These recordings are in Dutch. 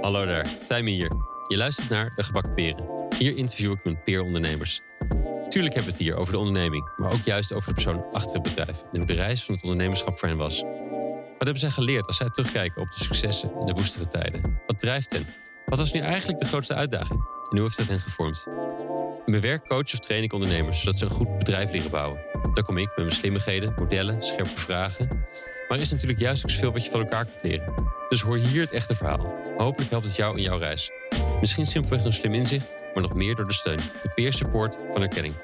Hallo daar, Tijmen hier. Je luistert naar De Gebakken Peren. Hier interview ik mijn peerondernemers. Tuurlijk hebben we het hier over de onderneming, maar ook juist over de persoon achter het bedrijf en hoe de reis van het ondernemerschap voor hen was. Wat hebben zij geleerd als zij terugkijken op de successen en de woestere tijden? Wat drijft hen? Wat was nu eigenlijk de grootste uitdaging? En hoe heeft het hen gevormd? In mijn werk coach of train ik ondernemers zodat ze een goed bedrijf leren bouwen. Daar kom ik met mijn slimmigheden, modellen, scherpe vragen. Maar er is natuurlijk juist ook zoveel wat je van elkaar kunt leren. Dus hoor hier het echte verhaal. Hopelijk helpt het jou in jouw reis. Misschien simpelweg door slim inzicht, maar nog meer door de steun, de peer support van erkenning.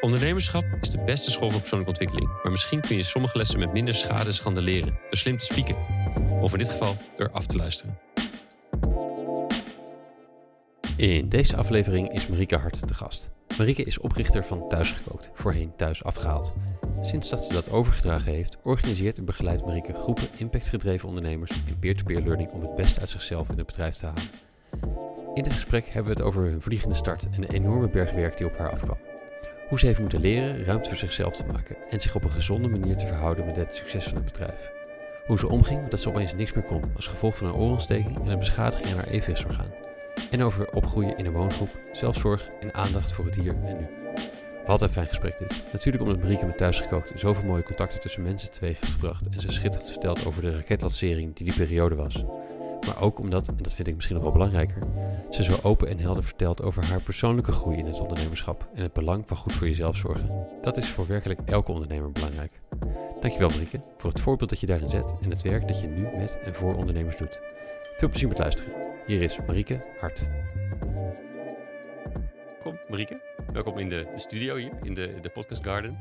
Ondernemerschap is de beste school voor persoonlijke ontwikkeling. Maar misschien kun je sommige lessen met minder schade en schande leren. Door slim te spieken. Of in dit geval door af te luisteren. In deze aflevering is Marieke Hart de gast. Marieke is oprichter van Thuisgekookt, voorheen Thuis Afgehaald. Sinds dat ze dat overgedragen heeft, organiseert en begeleidt Marieke groepen impactgedreven ondernemers in peer-to-peer learning om het beste uit zichzelf in het bedrijf te halen. In dit gesprek hebben we het over hun vliegende start en de enorme berg werk die op haar afkwam. Hoe ze heeft moeten leren ruimte voor zichzelf te maken en zich op een gezonde manier te verhouden met het succes van het bedrijf. Hoe ze omging dat ze opeens niks meer kon als gevolg van een oorontsteking en een beschadiging aan haar EVS-orgaan. En over opgroeien in een woongroep, zelfzorg en aandacht voor het hier en nu. Wat een fijn gesprek dit. Natuurlijk omdat Marieke met thuisgekookt zoveel mooie contacten tussen mensen teweeg heeft gebracht en ze schitterend vertelt over de raketlancering die die periode was. Maar ook omdat, en dat vind ik misschien nog wel belangrijker, ze zo open en helder vertelt over haar persoonlijke groei in het ondernemerschap en het belang van goed voor jezelf zorgen. Dat is voor werkelijk elke ondernemer belangrijk. Dankjewel Marieke voor het voorbeeld dat je daarin zet en het werk dat je nu met en voor ondernemers doet. Veel plezier met luisteren. Hier is Marieke Hart. Welkom Marieke. Welkom in de studio hier, in de, de Podcast Garden.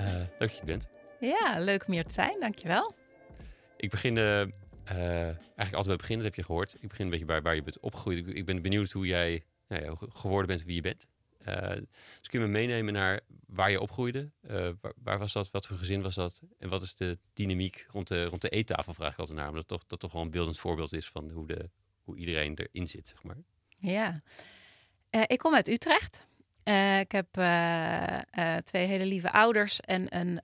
Uh, leuk dat je bent. Ja, leuk om hier te zijn. Dankjewel. Ik begin uh, eigenlijk altijd bij het begin, dat heb je gehoord. Ik begin een beetje bij waar je bent opgegroeid. Ik, ik ben benieuwd hoe jij nou ja, geworden bent wie je bent. Dus kun je me meenemen naar waar je opgroeide? Waar, waar, was dat? Wat voor gezin was dat? En wat is de dynamiek rond de, rond de eettafel, vraag ik altijd naar. Omdat dat toch, dat toch wel een beeldend voorbeeld is van hoe, de, hoe iedereen erin zit, zeg maar. Ja, uh, ik kom uit Utrecht. ik heb twee hele lieve ouders en een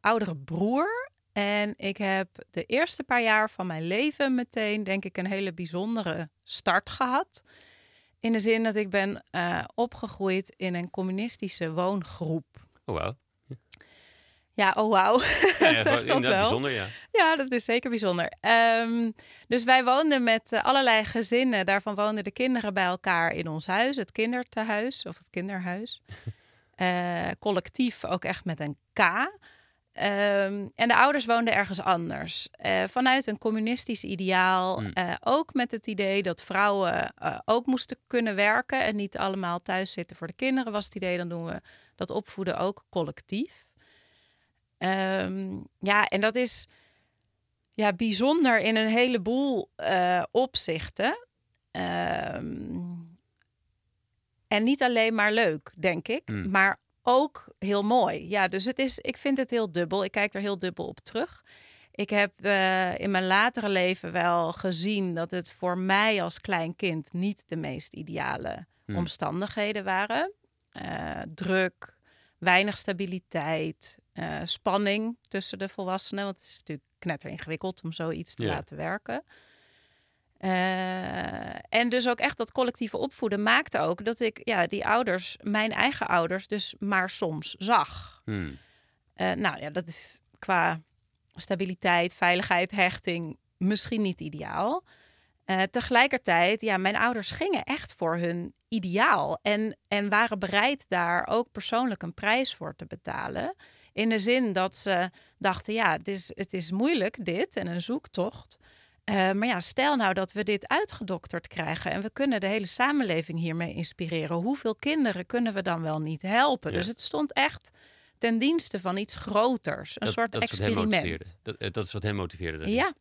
oudere broer. En ik heb de eerste paar jaar van mijn leven meteen, denk ik, een hele bijzondere start gehad. In de zin dat ik ben opgegroeid in een communistische woongroep. Oh, wauw. Ja, oh wauw. Ja, ja, dat wel. bijzonder, ja. Ja, dat is zeker bijzonder. Um, dus wij woonden met uh, allerlei gezinnen. Daarvan woonden de kinderen bij elkaar in ons huis. Het kindertehuis of het kinderhuis. Uh, collectief ook echt met een K. Um, en de ouders woonden ergens anders. Uh, vanuit een communistisch ideaal. Mm. Uh, ook met het idee dat vrouwen ook moesten kunnen werken. En niet allemaal thuis zitten voor de kinderen was het idee. Dan doen we dat opvoeden ook collectief. Um, ja, en dat is ja, bijzonder in een heleboel opzichten. Um, en niet alleen maar leuk, denk ik. Mm. Maar ook heel mooi. Ja, dus het is, ik vind het heel dubbel. Ik kijk er heel dubbel op terug. Ik heb uh, in mijn latere leven wel gezien dat het voor mij als klein kind niet de meest ideale hmm. omstandigheden waren. Uh, druk, weinig stabiliteit, uh, spanning tussen de volwassenen. Want het is natuurlijk knetter ingewikkeld om zoiets te yeah. laten werken. Uh, en dus ook echt dat collectieve opvoeden maakte ook dat ik ja, die ouders, mijn eigen ouders, dus maar soms zag. Hmm. Uh, nou ja, dat is qua stabiliteit, veiligheid, hechting misschien niet ideaal. Uh, tegelijkertijd, ja, mijn ouders gingen echt voor hun ideaal en, en waren bereid daar ook persoonlijk een prijs voor te betalen. In de zin dat ze dachten, ja, het is, het is moeilijk dit en een zoektocht. Uh, maar ja, stel nou dat we dit uitgedokterd krijgen en we kunnen de hele samenleving hiermee inspireren. Hoeveel kinderen kunnen we dan wel niet helpen? Ja. Dus het stond echt ten dienste van iets groters. Een dat, soort dat experiment. Dat, eh, dat, is wat hem motiveerde. Ja.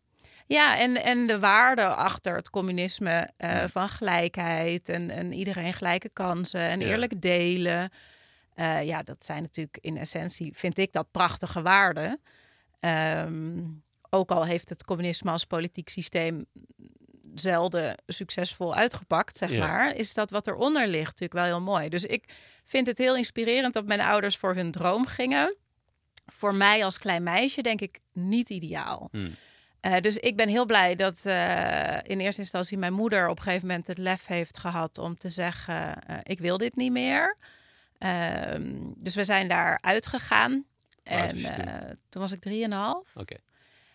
Ja, en, en de waarde achter het communisme uh, ja. van gelijkheid en, en iedereen gelijke kansen en ja. eerlijk delen. Uh, ja, dat zijn natuurlijk in essentie, vind ik dat prachtige waarden. Um, ook al heeft het communisme als politiek systeem zelden succesvol uitgepakt, zeg ja. maar, is dat wat eronder ligt natuurlijk wel heel mooi. Dus ik vind het heel inspirerend dat mijn ouders voor hun droom gingen. Voor mij als klein meisje denk ik niet ideaal. Hmm. Uh, dus ik ben heel blij dat uh, in eerste instantie mijn moeder op een gegeven moment het lef heeft gehad om te zeggen: uh, ik wil dit niet meer. Ehm, dus we zijn daar uitgegaan. En toen? toen? was ik drieënhalf. Oké.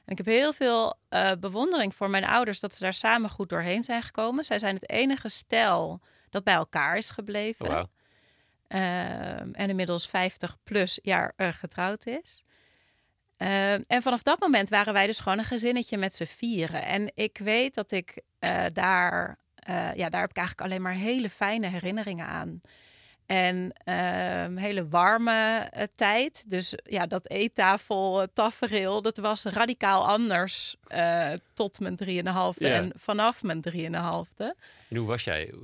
En ik heb heel veel bewondering voor mijn ouders dat ze daar samen goed doorheen zijn gekomen. Zij zijn het enige stel dat bij elkaar is gebleven. Oh, wow. Ehm, en inmiddels 50 plus jaar getrouwd is. Ehm, en vanaf dat moment waren wij dus gewoon een gezinnetje met z'n vieren. En ik weet dat ik daar, ja, daar heb ik eigenlijk alleen maar hele fijne herinneringen aan. En uh, hele warme uh, tijd. Dus ja, dat eettafel uh, tafereel, dat was radicaal anders tot mijn drieënhalfde ja. en vanaf mijn drieënhalfde. En hoe was jij?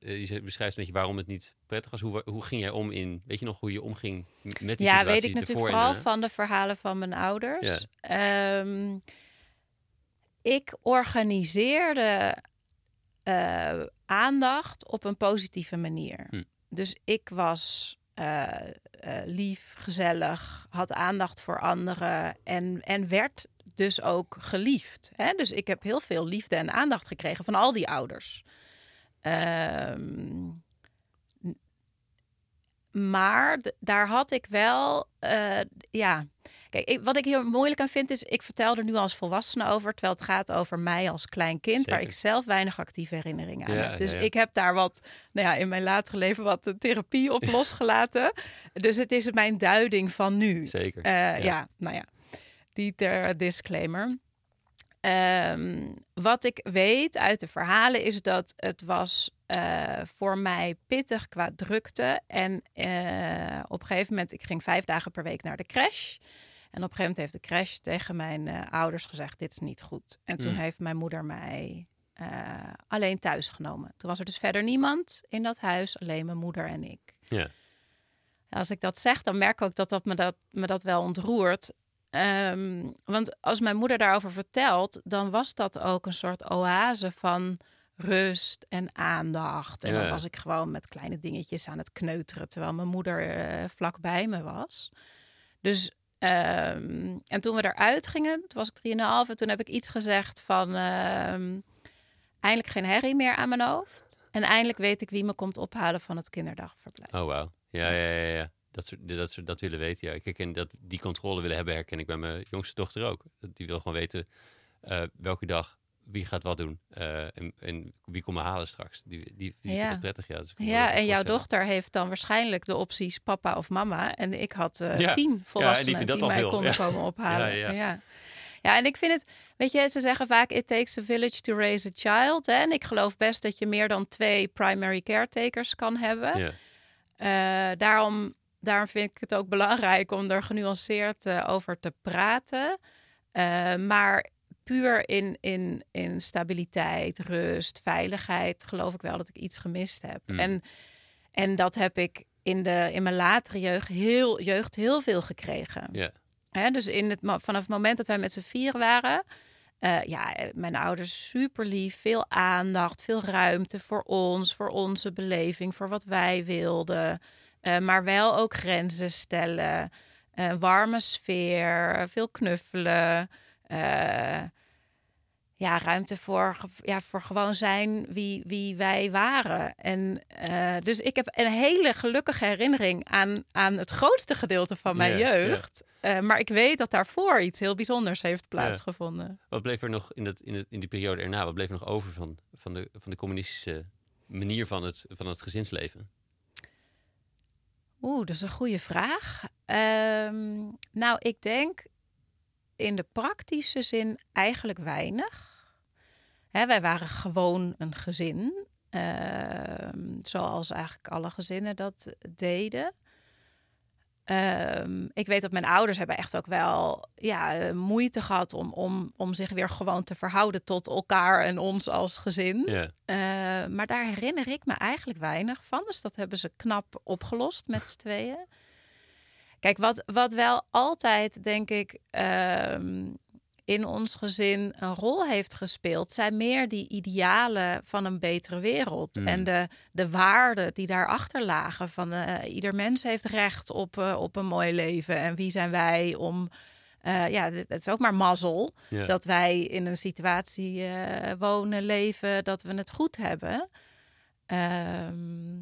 Je beschrijft een beetje waarom het niet prettig was. Hoe, hoe ging jij om in, weet je nog hoe je omging met die Ja, weet ik natuurlijk vooral van de verhalen van mijn ouders. Ja. Um, ik organiseerde aandacht op een positieve manier. Hm. Dus ik was uh, uh, lief, gezellig, had aandacht voor anderen en, en werd dus ook geliefd. Hè? Dus ik heb heel veel liefde en aandacht gekregen van al die ouders. Um, maar daar had ik wel, uh, ja, Kijk, ik, wat ik hier moeilijk aan vind is, ik vertel er nu als volwassene over, terwijl het gaat over mij als klein kind, waar ik zelf weinig actieve herinneringen aan heb. Dus ik heb daar wat, nou ja, in mijn latere leven wat therapie op losgelaten. dus het is mijn duiding van nu. Zeker. Uh, ja. nou ja, die ter disclaimer. Um, wat ik weet uit de verhalen is dat het was uh, voor mij pittig qua drukte. En uh, op een gegeven moment, ik ging vijf dagen per week naar de crash. En op een gegeven moment heeft de crash tegen mijn uh, ouders gezegd: Dit is niet goed. En toen mm. heeft mijn moeder mij uh, alleen thuis genomen. Toen was er dus verder niemand in dat huis, alleen mijn moeder en ik. Ja. Als ik dat zeg, dan merk ik ook dat, dat, me, dat me dat wel ontroert. Um, want als mijn moeder daarover vertelt, dan was dat ook een soort oase van rust en aandacht. En ja. dan was ik gewoon met kleine dingetjes aan het kneuteren, terwijl mijn moeder uh, vlak bij me was. Dus Um, en toen we eruit gingen, toen was ik 3,5 en toen heb ik iets gezegd van um, eindelijk geen herrie meer aan mijn hoofd. En eindelijk weet ik wie me komt ophalen van het kinderdagverblijf. Oh, wauw. Ja, ja, ja, ja. Dat ze dat, dat willen weten. Ja, ik herken dat die controle willen hebben, herken ik bij mijn jongste dochter ook. Die wil gewoon weten uh, welke dag wie gaat wat doen uh, en, en, wie komt me halen straks. Die, die, die ja. prettig. Ja, dus ja en jouw dochter heeft dan waarschijnlijk de opties papa of mama. En ik had uh, ja. tien volwassenen ja, die, die mij veel. konden komen ophalen. ja, ja. Ja, en ik vind het, weet je, ze zeggen vaak: it takes a village to raise a child. Hè? En ik geloof best dat je meer dan twee primary caretakers kan hebben. Ja. Uh, daarom, daarom vind ik het ook belangrijk om er genuanceerd over te praten. Uh, maar puur in, in, in stabiliteit, rust, veiligheid, geloof ik wel dat ik iets gemist heb. Mm. En, en dat heb ik in, de, in mijn latere jeugd heel, jeugd heel veel gekregen. Yeah. Hè, dus in het, vanaf het moment dat wij met z'n vier waren, uh, ja, mijn ouders super lief, veel aandacht, veel ruimte voor ons, voor onze beleving, voor wat wij wilden. Uh, maar wel ook grenzen stellen, uh, warme sfeer, veel knuffelen. Uh, ja, ruimte voor, ja, voor gewoon zijn wie, wie wij waren. En uh, dus ik heb een hele gelukkige herinnering aan, aan het grootste gedeelte van mijn yeah, jeugd. Yeah. Uh, maar ik weet dat daarvoor iets heel bijzonders heeft plaatsgevonden. Yeah. Wat bleef er nog in, dat, in, het, in die periode erna? Wat bleef er nog over van, van, de, van de communistische manier van het, van het gezinsleven? Oeh, dat is een goede vraag. Um, nou, ik denk in de praktische zin eigenlijk weinig. Hè, wij waren gewoon een gezin, uh, zoals eigenlijk alle gezinnen dat deden. Um, ik weet dat mijn ouders hebben echt ook wel ja, moeite gehad om, om, om zich weer gewoon te verhouden tot elkaar en ons als gezin. Yeah. Uh, maar daar herinner ik me eigenlijk weinig van. Dus dat hebben ze knap opgelost met z'n tweeën. Kijk, wat, wat wel altijd, denk ik, um, in ons gezin een rol heeft gespeeld, zijn meer die idealen van een betere wereld. Mm. En de, de waarden die daarachter lagen. Van uh, ieder mens heeft recht op, uh, op een mooi leven. En wie zijn wij om eh, ja, het is ook maar mazzel dat wij in een situatie eh, wonen, leven, dat we het goed hebben. Ehm,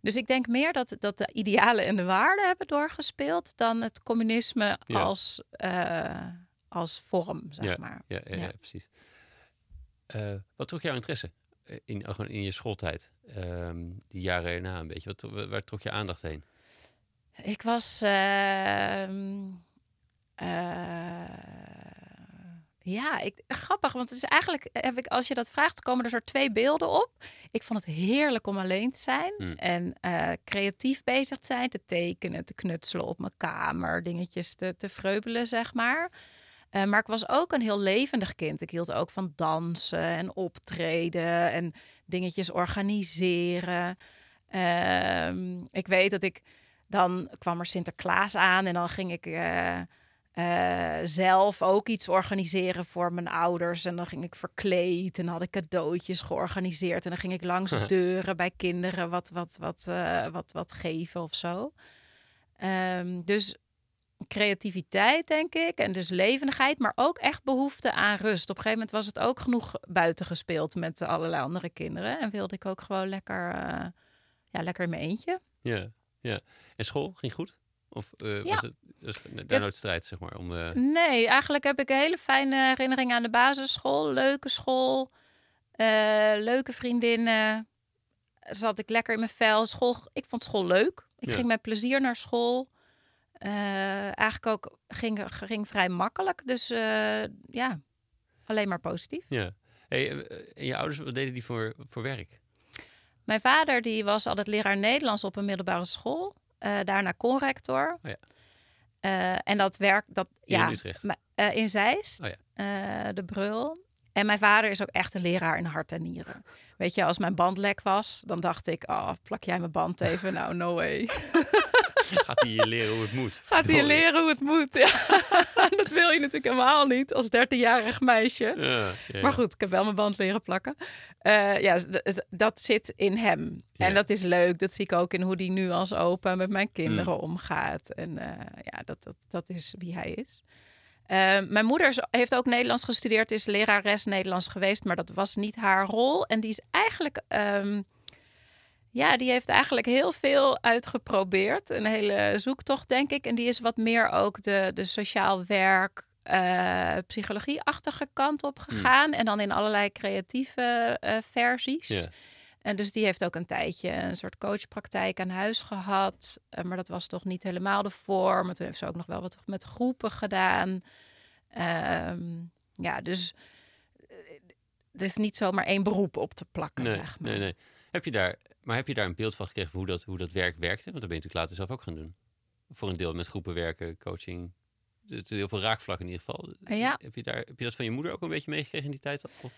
dus ik denk meer dat, dat de idealen en de waarden hebben doorgespeeld dan het communisme Ja. als, eh, als vorm, zeg Ja. maar. Ja, ja, precies. Eh, wat trok jouw interesse eh, in, gewoon in je schooltijd? Ehm, die jaren erna een beetje. Wat, wa- waar trok je aandacht heen? Ik was. ehm, eh, ja, ik, grappig, want het is eigenlijk, heb ik, als je dat vraagt, komen er zo twee beelden op. Ik vond het heerlijk om alleen te zijn Hmm. en eh, creatief bezig te zijn, te tekenen, te knutselen op mijn kamer, dingetjes te, te vreubelen, zeg maar. Eh, maar ik was ook een heel levendig kind. Ik hield ook van dansen en optreden en dingetjes organiseren. Ehm, ik weet dat ik dan kwam er Sinterklaas aan en dan ging ik eh, zelf ook iets organiseren voor mijn ouders. En dan ging ik verkleed en had ik cadeautjes georganiseerd. En dan ging ik langs de deuren bij kinderen wat, wat, wat, eh, wat, wat geven of zo. Ehm, dus creativiteit, denk ik. En dus levendigheid, maar ook echt behoefte aan rust. Op een gegeven moment was het ook genoeg buiten gespeeld met allerlei andere kinderen. En wilde ik ook gewoon lekker, eh, ja, lekker in mijn eentje. Ja, ja. En school ging goed? Of eh, Ja. was het was daar nooit strijd, zeg maar? Om, eh, Nee, eigenlijk heb ik een hele fijne herinnering aan de basisschool. Leuke school, eh, leuke vriendinnen. Zat ik lekker in mijn vel. School, ik vond school leuk. Ik Ja. ging met plezier naar school. Eigenlijk ook ging, ging vrij makkelijk. Dus ja, alleen maar positief. ja. Hey, en je ouders, wat deden die voor, voor werk? Mijn vader die was altijd leraar Nederlands op een middelbare school. Eh, daarna conrector. Oh ja. Eh, en dat werk, dat Hier ja, in Utrecht? eh, in Zeist, Oh ja. de Brul. En mijn vader is ook echt een leraar in hart en nieren. Weet je, als mijn band lek was, dan dacht ik, oh, plak jij mijn band even? Nou, no way. Gaat hij je leren hoe het moet? Gaat hij je leren hoe het moet? Ja. dat wil je natuurlijk helemaal niet als 13-jarig meisje. Ja, ja. Maar goed, ik heb wel mijn band leren plakken. Eh, ja, dat zit in hem. En dat is leuk. Dat zie ik ook in hoe hij nu als opa met mijn kinderen Mm. omgaat. En eh, ja, dat, dat, dat is wie hij is. Eh, mijn moeder is- heeft ook Nederlands gestudeerd, is lerares Nederlands geweest, maar dat was niet haar rol. En die is eigenlijk, ehm, ja, die heeft eigenlijk heel veel uitgeprobeerd. Een hele zoektocht, denk ik. En die is wat meer ook de, de sociaal werk, eh, psychologie-achtige kant op gegaan. En dan in allerlei creatieve eh, versies. En dus die heeft ook een tijdje een soort coachpraktijk aan huis gehad. Eh, maar dat was toch niet helemaal de vorm. Maar toen heeft ze ook nog wel wat met groepen gedaan. Ehm, ja, dus het is niet zomaar één beroep op te plakken, Nee, zeg maar. nee, nee. Heb je daar, maar heb je daar een beeld van gekregen hoe dat, hoe dat werk werkte? Want dat ben je natuurlijk later zelf ook gaan doen. Voor een deel met groepen werken, coaching. Er is heel veel raakvlakken in ieder geval. Ja. Heb, je daar, heb je dat van je moeder ook een beetje meegekregen in die tijd? Of?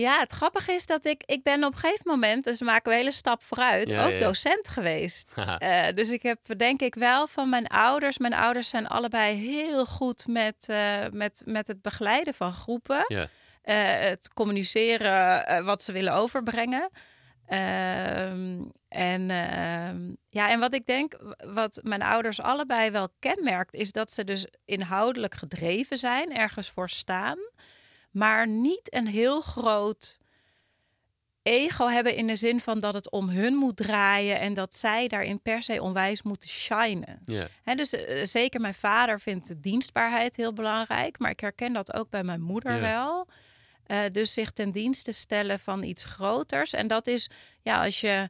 Ja, het grappige is dat ik, ik ben op een gegeven moment, dus maken we een hele stap vooruit, Ja, ook ja. docent geweest. Eh, dus ik heb denk ik wel van mijn ouders. Mijn ouders zijn allebei heel goed met, eh, met, met het begeleiden van groepen. Ja. Eh, het communiceren wat ze willen overbrengen. Ehm, en, ehm, ja, en wat ik denk, wat mijn ouders allebei wel kenmerkt, is dat ze dus inhoudelijk gedreven zijn, ergens voor staan, maar niet een heel groot ego hebben in de zin van dat het om hun moet draaien en dat zij daarin per se onwijs moeten shinen. Hè, dus eh, zeker mijn vader vindt de dienstbaarheid heel belangrijk, maar ik herken dat ook bij mijn moeder wel. Eh, dus zich ten dienste stellen van iets groters. En dat is, ja, als je,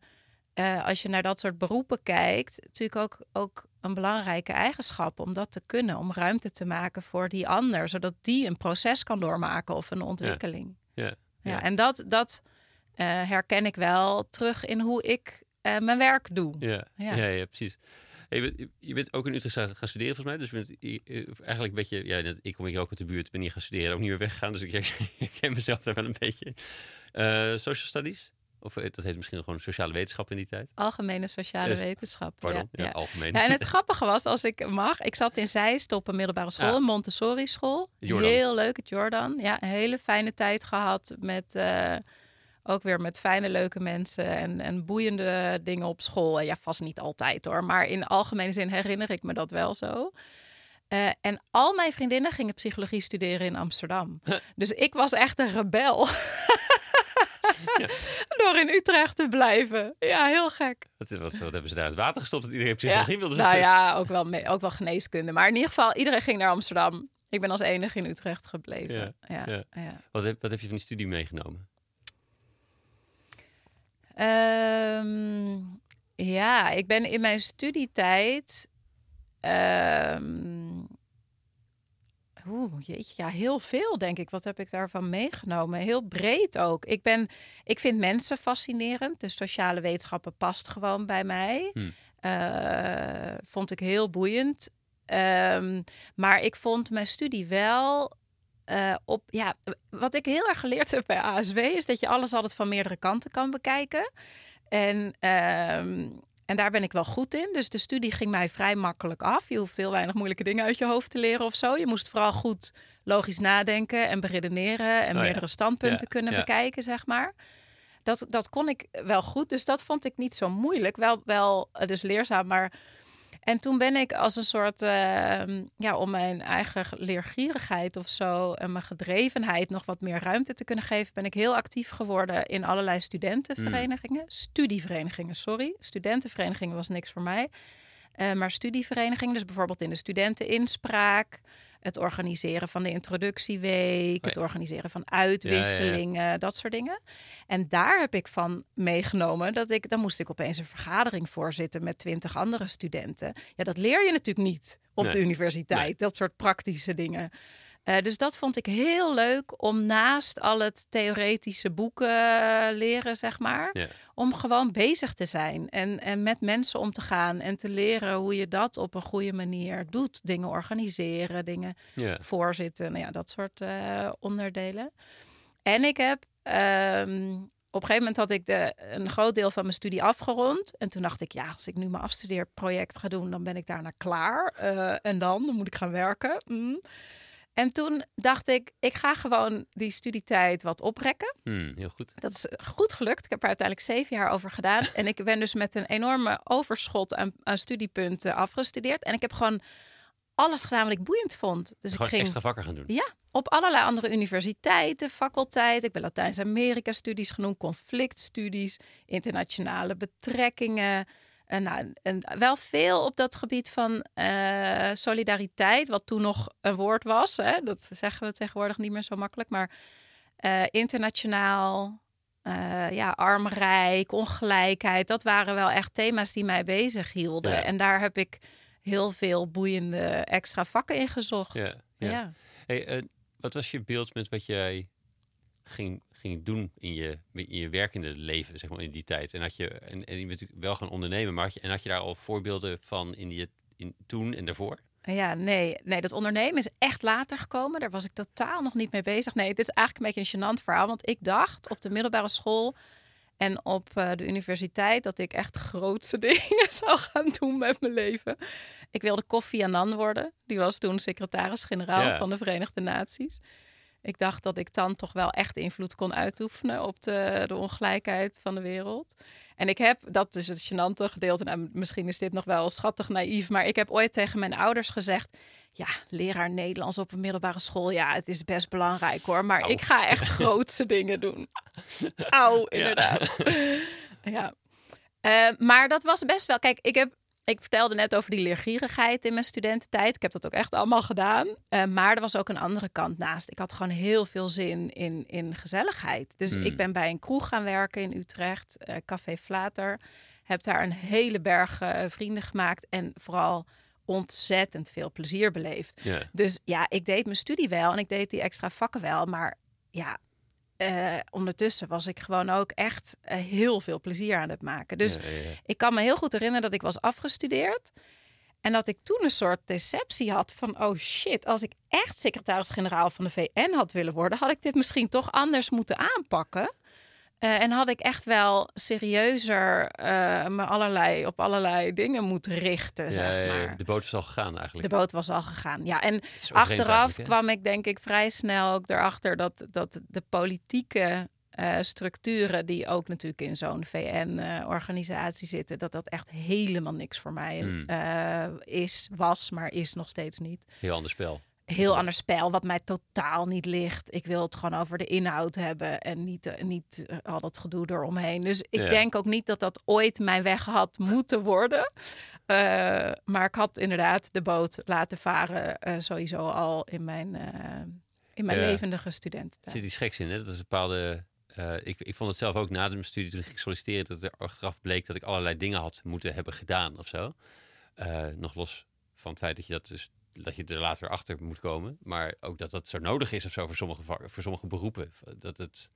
eh, als je naar dat soort beroepen kijkt, natuurlijk ook, ook een belangrijke eigenschap om dat te kunnen, om ruimte te maken voor die ander, zodat die een proces kan doormaken of een ontwikkeling. Ja. Ja, Ja. en dat, dat eh, herken ik wel terug in hoe ik mijn werk doe. Ja. ja, precies. Je, bent, je bent ook in Utrecht gaan studeren volgens mij. Dus je bent eh, eigenlijk een beetje... Ja, ik kom hier ook uit de buurt. Ben hier gaan studeren. Ook niet meer weggegaan. Dus ik herken mezelf daar wel een beetje. Eh, social studies? Of eh, dat heet misschien gewoon sociale wetenschap in die tijd. Algemene sociale Eh, wetenschappen. Pardon, ja, ja, ja. algemeen. Ja, en het grappige was, als ik mag, ik zat in Zeist op een middelbare school, Ah. een Montessori school. Jordan. Heel leuk, het Jordan. Ja, een hele fijne tijd gehad met ook weer met fijne, leuke mensen en, en boeiende dingen op school. En ja, vast niet altijd hoor, maar in algemene zin herinner ik me dat wel zo. Eh, en al mijn vriendinnen gingen psychologie studeren in Amsterdam. dus ik was echt een rebel. Door in Utrecht te blijven. Ja, heel gek. Wat, wat, wat hebben ze daar het water gestopt dat iedereen psychologie Ja, wilde nou zijn? ja, ook wel, me- ook wel geneeskunde. Maar in ieder geval, iedereen ging naar Amsterdam. Ik ben als enige in Utrecht gebleven. Ja, Ja, ja. ja. Wat, heb, wat heb je van die studie meegenomen? Ehm, ja, ik ben in mijn studietijd. ehm Oeh, jeetje, ja, heel veel denk ik. Wat heb ik daarvan meegenomen? Heel breed ook. Ik, ben, ik vind mensen fascinerend. De sociale wetenschappen past gewoon bij mij. Hmm. Eh, vond ik heel boeiend. Ehm, maar ik vond mijn studie wel eh, op. Ja, wat ik heel erg geleerd heb bij ASW is dat je alles altijd van meerdere kanten kan bekijken. En, ehm, en daar ben ik wel goed in. Dus de studie ging mij vrij makkelijk af. Je hoeft heel weinig moeilijke dingen uit je hoofd te leren of zo. Je moest vooral goed logisch nadenken en beredeneren en Oh ja. meerdere standpunten Ja, kunnen ja. bekijken, zeg maar. Dat, dat kon ik wel goed, dus dat vond ik niet zo moeilijk. Wel, wel eh, dus leerzaam, maar... En toen ben ik als een soort, ehm, ja, om mijn eigen leergierigheid of zo en mijn gedrevenheid nog wat meer ruimte te kunnen geven, ben ik heel actief geworden in allerlei studentenverenigingen, studieverenigingen, sorry. Studentenverenigingen was niks voor mij. Eh, maar studieverenigingen, dus bijvoorbeeld in de studenteninspraak, het organiseren van de introductieweek, ja. het organiseren van uitwisselingen, dat soort dingen. En daar heb ik van meegenomen dat ik, dan moest ik opeens een vergadering voorzitten met twintig andere studenten. Ja, dat leer je natuurlijk niet op de universiteit, Nee. dat soort praktische dingen. Eh, dus dat vond ik heel leuk om naast al het theoretische boeken eh, leren, zeg maar, om gewoon bezig te zijn en, en met mensen om te gaan en te leren hoe je dat op een goede manier doet. Dingen organiseren, dingen voorzitten, nou ja, dat soort eh, onderdelen. En ik heb ehm, op een gegeven moment had ik de, een groot deel van mijn studie afgerond. En toen dacht ik, ja, als ik nu mijn afstudeerproject ga doen, dan ben ik daarna klaar. En dan, dan moet ik gaan werken. Mm. En toen dacht ik, ik ga gewoon die studietijd wat oprekken. Hmm, heel goed. Dat is goed gelukt. Ik heb er uiteindelijk zeven jaar over gedaan. En ik ben dus met een enorme overschot aan, aan studiepunten afgestudeerd. En ik heb gewoon alles gedaan wat ik boeiend vond. Dus ik ging extra vakken gaan doen. ja, op allerlei andere universiteiten, faculteiten. Ik ben Latijns-Amerika-studies genoemd, conflictstudies, internationale betrekkingen. En, nou, en wel veel op dat gebied van eh, solidariteit, wat toen nog een woord was. Hè? Dat zeggen we tegenwoordig niet meer zo makkelijk. Maar eh, internationaal, eh, ja, armrijk, ongelijkheid. Dat waren wel echt thema's die mij bezig hielden. Ja. En daar heb ik heel veel boeiende extra vakken in gezocht. Ja, ja. ja. Hey, eh, wat was je beeld met wat jij ging, ging doen in je, in je werkende leven, zeg maar, in die tijd? En, had je, en, en je bent natuurlijk wel gaan ondernemen, maar had je, en had je daar al voorbeelden van in die, in, toen en daarvoor? Ja, nee, nee, dat ondernemen is echt later gekomen. Daar was ik totaal nog niet mee bezig. Nee, het is eigenlijk een beetje een gênant verhaal. Want ik dacht op de middelbare school en op eh, de universiteit dat ik echt grootse dingen zou gaan doen met mijn leven. Ik wilde Kofi Annan worden. Die was toen secretaris-generaal Ja. van de Verenigde Naties. Ik dacht dat ik dan toch wel echt invloed kon uitoefenen op de, de ongelijkheid van de wereld. En ik heb, dat is het gênante gedeelte, nou, misschien is dit nog wel schattig naïef, maar ik heb ooit tegen mijn ouders gezegd, ja, leraar Nederlands op een middelbare school, ja, het is best belangrijk hoor, maar Au. ik ga echt grootse dingen doen. Auw, inderdaad. Ja. Eh, maar dat was best wel, kijk, ik heb ik vertelde net over die leergierigheid in mijn studententijd. Ik heb dat ook echt allemaal gedaan. Eh, maar er was ook een andere kant naast. Ik had gewoon heel veel zin in, in gezelligheid. Dus Hmm. ik ben bij een kroeg gaan werken in Utrecht, eh, Café Flater. Heb daar een hele berg eh, vrienden gemaakt. En vooral ontzettend veel plezier beleefd. Dus ja, ik deed mijn studie wel en ik deed die extra vakken wel. Maar ja, eh, ondertussen was ik gewoon ook echt eh, heel veel plezier aan het maken. Dus Ja, ja, ja. ik kan me heel goed herinneren dat ik was afgestudeerd. En dat ik toen een soort deceptie had van... oh shit, als ik echt secretaris-generaal van de VN had willen worden... had ik dit misschien toch anders moeten aanpakken. Eh, en had ik echt wel serieuzer eh, me allerlei, op allerlei dingen moeten richten, Ja, zeg ja. maar. De boot is al gegaan eigenlijk. De boot was al gegaan. Ja, en achteraf kwam ik denk ik vrij snel ook erachter dat, dat de politieke eh, structuren die ook natuurlijk in zo'n VN-organisatie zitten, dat dat echt helemaal niks voor mij Hmm. is, was, maar is nog steeds niet. Heel ander spel. Heel ander spel, wat mij totaal niet ligt. Ik wil het gewoon over de inhoud hebben en niet, eh, niet eh, al dat gedoe eromheen. Dus ik Ja. denk ook niet dat dat ooit mijn weg had moeten worden. Eh, maar ik had inderdaad de boot laten varen, sowieso al in mijn, in mijn Ja. levendige Er studententijd. zit iets geks in, hè? Dat is een bepaalde... ik, ik vond het zelf ook na de studie, toen ik ging solliciteren, dat er achteraf bleek dat ik allerlei dingen had moeten hebben gedaan of zo. Nog los van het feit dat je dat dus dat je er later achter moet komen, maar ook dat dat zo nodig is of zo voor sommige vak- voor sommige beroepen. Dat het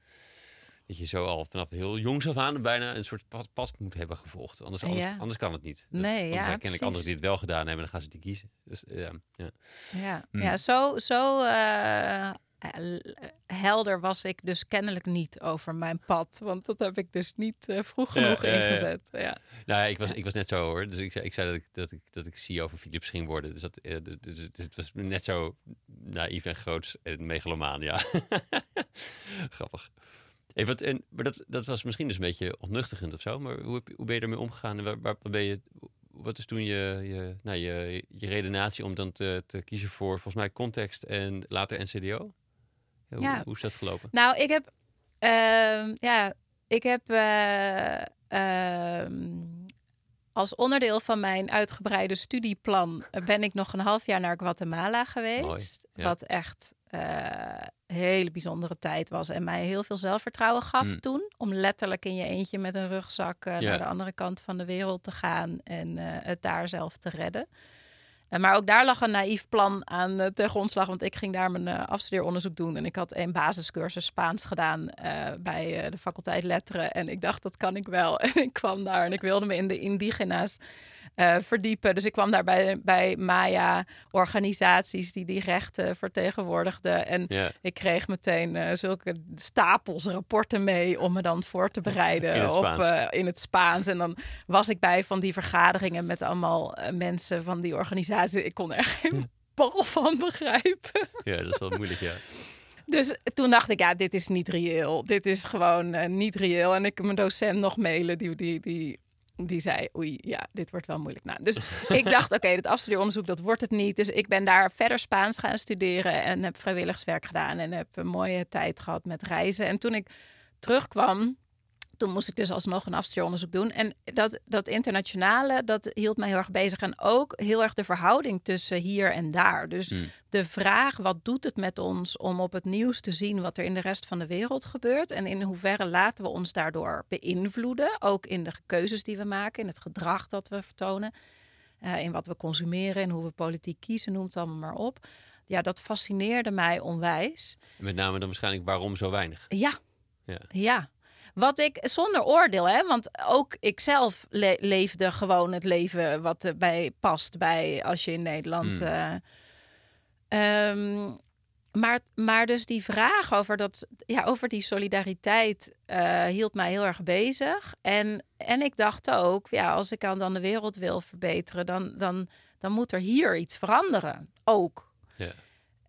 dat je zo al vanaf heel jongs af aan bijna een soort pad, pad moet hebben gevolgd. Anders, anders, Ja. anders kan het niet. Dat, Nee, want er ja, zijn kennelijk precies. anderen die het wel gedaan hebben en dan gaan ze die kiezen. Dus, ja, ja. Ja, Hmm. ja zo, zo eh, helder was ik dus kennelijk niet over mijn pad. Want dat heb ik dus niet eh, vroeg Ja, genoeg ja, ja, ja. ingezet. Ja. Nou, ik was, ik was net zo hoor. Dus ik zei, ik zei dat, ik, dat, ik, dat ik CEO van Philips ging worden. Dus, dat, eh, dus, dus het was net zo naïef en groots en megalomaan, ja. Grappig. Hey, wat, en, maar dat, dat was misschien dus een beetje ontnuchtigend of zo. Maar hoe, heb, hoe ben je ermee omgegaan? En waar, waar ben je, wat is toen je, je, nou, je, je redenatie om dan te, te kiezen voor volgens mij context en later NCDO? Ja, hoe, Ja. hoe is dat gelopen? Nou, ik heb, ehm, ja, ik heb eh, ehm, als onderdeel van mijn uitgebreide studieplan eh, ben ik nog een half jaar naar Guatemala geweest. ja. Wat echt eh, een hele bijzondere tijd was en mij heel veel zelfvertrouwen gaf Mm. toen. Om letterlijk in je eentje met een rugzak eh, Ja. naar de andere kant van de wereld te gaan en eh, het daar zelf te redden. Eh, maar ook daar lag een naïef plan aan eh, ten grondslag. Want ik ging daar mijn eh, afstudeeronderzoek doen. En ik had een basiscursus Spaans gedaan bij de faculteit Letteren. En ik dacht, dat kan ik wel. En ik kwam daar en ik wilde me in de indigena's eh, verdiepen. Dus ik kwam daar bij, bij Maya-organisaties die die rechten vertegenwoordigden. En Ja, ik kreeg meteen eh, zulke stapels rapporten mee om me dan voor te bereiden In het op, Spaans. eh, in het Spaans. En dan was ik bij van die vergaderingen met allemaal mensen van die organisatie. Ik kon er geen bal van begrijpen. ja, dat is wel moeilijk, ja. Dus toen dacht ik, ja, dit is niet reëel. Dit is gewoon niet reëel. En ik mijn docent nog mailen, die, die, die, die zei, oei, ja, dit wordt wel moeilijk. Nou, dus ik dacht, oké, dit afstudeeronderzoek, dat wordt het niet. Dus ik ben daar verder Spaans gaan studeren en heb vrijwilligerswerk gedaan. En heb een mooie tijd gehad met reizen. En toen ik terugkwam, toen moest ik dus alsnog een afstudeeronderzoek doen. En dat, dat internationale, dat hield mij heel erg bezig. En ook heel erg de verhouding tussen hier en daar. Dus Mm. de vraag, wat doet het met ons om op het nieuws te zien wat er in de rest van de wereld gebeurt? En in hoeverre laten we ons daardoor beïnvloeden? Ook in de keuzes die we maken, in het gedrag dat we vertonen. eh, in wat we consumeren, in hoe we politiek kiezen, noem het allemaal maar op. Ja, dat fascineerde mij onwijs. En met name dan waarschijnlijk waarom zo weinig. Ja. Ja. Ja. Wat ik zonder oordeel, hè, want ook ik zelf le- leefde gewoon het leven wat erbij past bij als je in Nederland. Hmm. eh, ehm, maar, maar dus die vraag over, dat, ja, over die solidariteit eh, hield mij heel erg bezig. En, en ik dacht ook, ja, als ik dan de wereld wil verbeteren, dan, dan, dan moet er hier iets veranderen. Ook. Ja.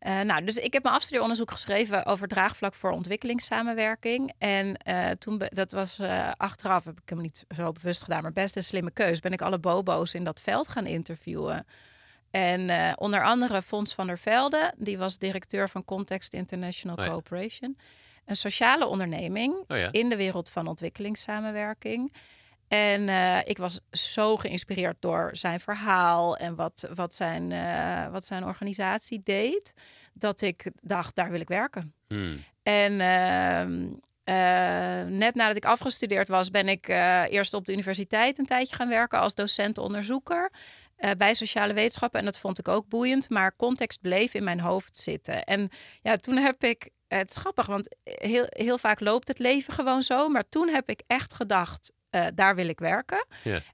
Eh, nou, dus ik heb mijn afstudeeronderzoek geschreven over draagvlak voor ontwikkelingssamenwerking. En eh, toen, dat was eh, achteraf, heb ik hem niet zo bewust gedaan, maar best een slimme keus. Ben ik alle bobo's in dat veld gaan interviewen. En onder andere Fons van der Velde, die was directeur van Context International Oh ja. Cooperation. Een sociale onderneming Oh ja. in de wereld van ontwikkelingssamenwerking. En eh, ik was zo geïnspireerd door zijn verhaal en wat, wat, zijn, eh, wat zijn organisatie deed, dat ik dacht, daar wil ik werken. Hmm. En ehm, eh, net nadat ik afgestudeerd was, ben ik eerst op de universiteit een tijdje gaan werken als docent-onderzoeker bij sociale wetenschappen. En dat vond ik ook boeiend, maar context bleef in mijn hoofd zitten. En ja, toen heb ik, het is grappig, want heel, heel vaak loopt het leven gewoon zo. Maar toen heb ik echt gedacht, eh, daar wil ik werken.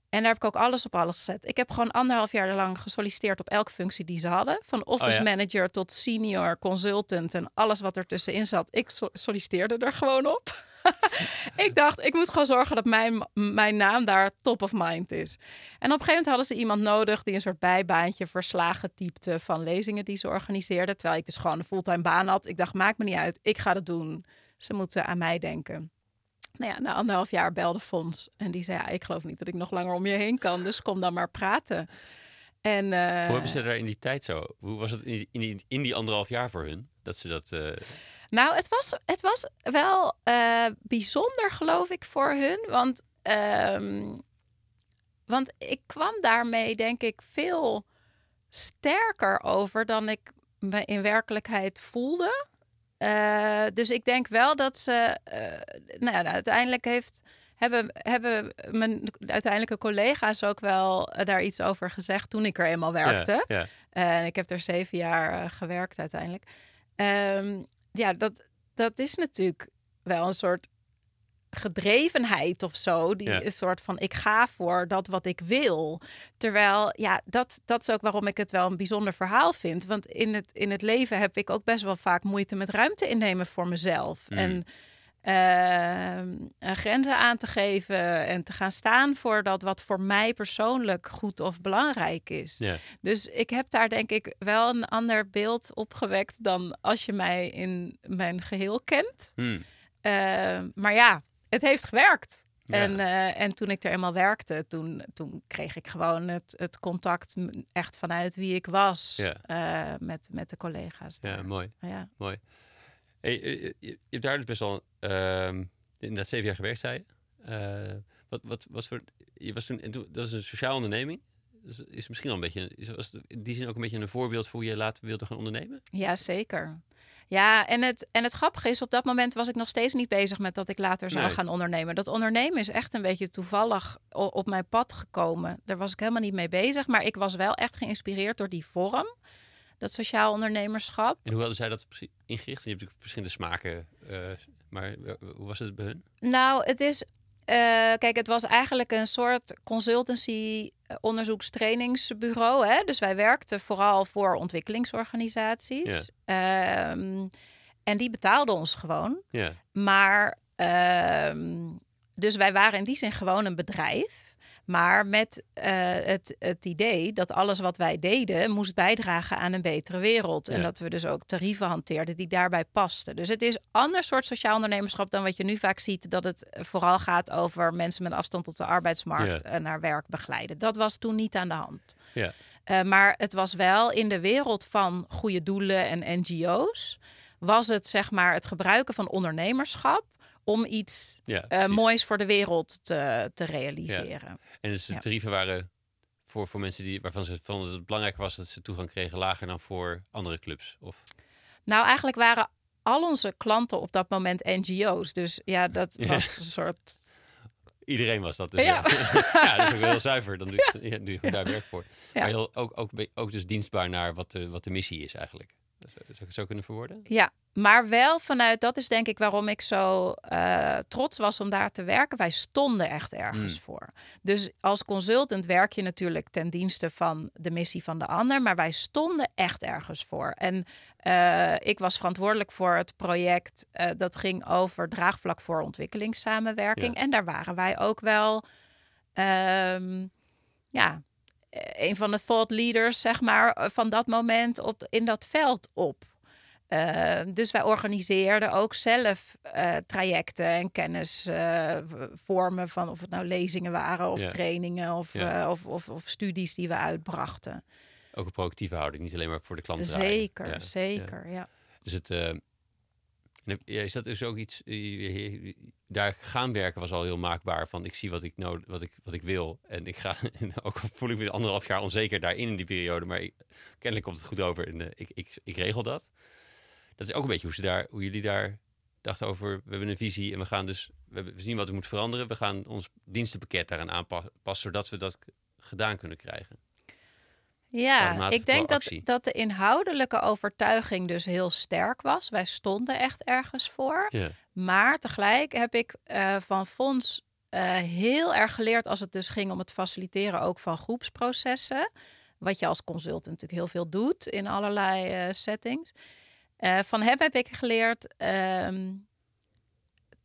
En daar heb ik ook alles op alles gezet. Ik heb gewoon anderhalf jaar lang gesolliciteerd op elke functie die ze hadden. Van office Oh ja. manager tot senior consultant en alles wat er tussenin zat. Ik so- solliciteerde er gewoon op. ik dacht, ik moet gewoon zorgen dat mijn, mijn naam daar top of mind is. En op een gegeven moment hadden ze iemand nodig die een soort bijbaantje verslagen typte van lezingen die ze organiseerden. Terwijl ik dus gewoon een fulltime baan had. Ik dacht, maakt me niet uit, ik ga dat doen. Ze moeten aan mij denken. Nou ja, na anderhalf jaar belde Fons. En die zei, ja, ik geloof niet dat ik nog langer om je heen kan. Dus kom dan maar praten. En, uh, Hoe hebben ze daar in die tijd zo? Hoe was het in die, in die, in die anderhalf jaar voor hun? Dat ze dat... Uh... Nou, het was, het was wel uh, bijzonder, geloof ik, voor hun. Want, um, want ik kwam daarmee, denk ik, veel sterker over dan ik me in werkelijkheid voelde. Uh, dus ik denk wel dat ze, uh, nou ja, uiteindelijk heeft, hebben, hebben mijn uiteindelijke collega's ook wel uh, daar iets over gezegd toen ik er eenmaal werkte. Ja, ja. En ik heb er zeven jaar gewerkt uiteindelijk. Um, ja, dat, dat is natuurlijk wel een soort gedrevenheid of zo. Die Ja. een soort van ik ga voor dat wat ik wil. Terwijl, ja, dat, dat is ook waarom ik het wel een bijzonder verhaal vind. Want in het, in het leven heb ik ook best wel vaak moeite met ruimte innemen voor mezelf. Mm. En ehm, eh, grenzen aan te geven en te gaan staan voor dat wat voor mij persoonlijk goed of belangrijk is. Ja. Dus ik heb daar denk ik wel een ander beeld opgewekt dan als je mij in mijn geheel kent. Hmm. Uh, maar ja, het heeft gewerkt. Ja. En, uh, en toen ik er eenmaal werkte, toen, toen kreeg ik gewoon het, het contact echt vanuit wie ik was Ja. uh, met, met de collega's. Ja, mooi. Ja. mooi. Hey, eh, je, je hebt daar dus best wel ehm inderdaad zeven jaar gewerkt, zei je. Eh, wat, wat was voor... Je was toen, en toen, dat is een sociale onderneming. Dus is misschien al een beetje... Is, was in die zin ook een beetje een voorbeeld voor hoe je later wilde gaan ondernemen? Ja, zeker. Ja, en het, en het grappige is, op dat moment was ik nog steeds niet bezig met dat ik later zou Nee. gaan ondernemen. Dat ondernemen is echt een beetje toevallig op mijn pad gekomen. Daar was ik helemaal niet mee bezig, maar ik was wel echt geïnspireerd door die vorm. Dat sociaal ondernemerschap. En hoe hadden zij dat ingericht? Je hebt natuurlijk verschillende smaken, eh, maar eh, hoe was het bij hun? Nou, het is. Eh, kijk, het was eigenlijk een soort consultancy eh, onderzoekstrainingsbureau. Hè? Dus wij werkten vooral voor ontwikkelingsorganisaties. Ehm, en die betaalden ons gewoon. Ja, Maar ehm, dus wij waren in die zin gewoon een bedrijf. Maar met eh, het, het idee dat alles wat wij deden moest bijdragen aan een betere wereld. En dat we dus ook tarieven hanteerden die daarbij pasten. Dus het is een ander soort sociaal ondernemerschap dan wat je nu vaak ziet. Dat het vooral gaat over mensen met afstand tot de arbeidsmarkt Ja. eh, naar werk begeleiden. Dat was toen niet aan de hand. ja. Uh, maar het was wel in de wereld van goede doelen en NGO's. Was het zeg maar het gebruiken van ondernemerschap om iets ja uh, precies. moois voor de wereld te, te realiseren. En dus de Ja. tarieven waren voor, voor mensen die, waarvan ze vonden dat het belangrijk was dat ze toegang kregen lager dan voor andere clubs? Of, Nou, eigenlijk waren al onze klanten op dat moment NGO's. Dus ja, dat Ja. was een soort. iedereen was dat. Dus, Ja. ja. ja, dat is ook wel heel zuiver. Dan doe je, ja. doe je daar werk voor. Ja. Maar heel, ook, ook, ook dus dienstbaar naar wat de, wat de missie is eigenlijk. Zou ik het zo kunnen verwoorden? Ja, maar wel vanuit, dat is denk ik waarom ik zo eh, trots was om daar te werken. Wij stonden echt ergens Mm. voor. Dus als consultant werk je natuurlijk ten dienste van de missie van de ander, maar wij stonden echt ergens voor. En eh, ik was verantwoordelijk voor het project eh, dat ging over draagvlak voor ontwikkelingssamenwerking. Ja. En daar waren wij ook wel, ehm, ja, een van de thought leaders, zeg maar, van dat moment op, in dat veld op. Uh, dus wij organiseerden ook zelf uh, trajecten en kennisvormen uh, van of het nou lezingen waren of Ja. trainingen of, Ja. of, of, of studies die we uitbrachten. Ook een proactieve houding, niet alleen maar voor de klant draaien. Zeker, Ja, zeker, ja. Dus het, eh, ja, is dat dus ook iets, eh, je- daar gaan werken was al heel maakbaar van ik zie wat ik, nodig, wat ik, wat ik wil en ik ga, en ook voel ik me anderhalf jaar onzeker daarin in die periode, maar ik, kennelijk komt het goed over en eh, ik, ik, ik regel dat. Dat is ook een beetje hoe, ze daar, hoe jullie daar dachten over, we hebben een visie en we gaan dus, we, we zien wat we moeten veranderen, we gaan ons dienstenpakket daaraan aanpassen, zodat we dat gedaan kunnen krijgen. Ja, ik denk dat, dat de inhoudelijke overtuiging dus heel sterk was. Wij stonden echt ergens voor. Ja, Maar tegelijk heb ik eh, van Fons eh, heel erg geleerd als het dus ging om het faciliteren ook van groepsprocessen. Wat je als consultant natuurlijk heel veel doet in allerlei eh, settings. Van hem heb ik geleerd ehm,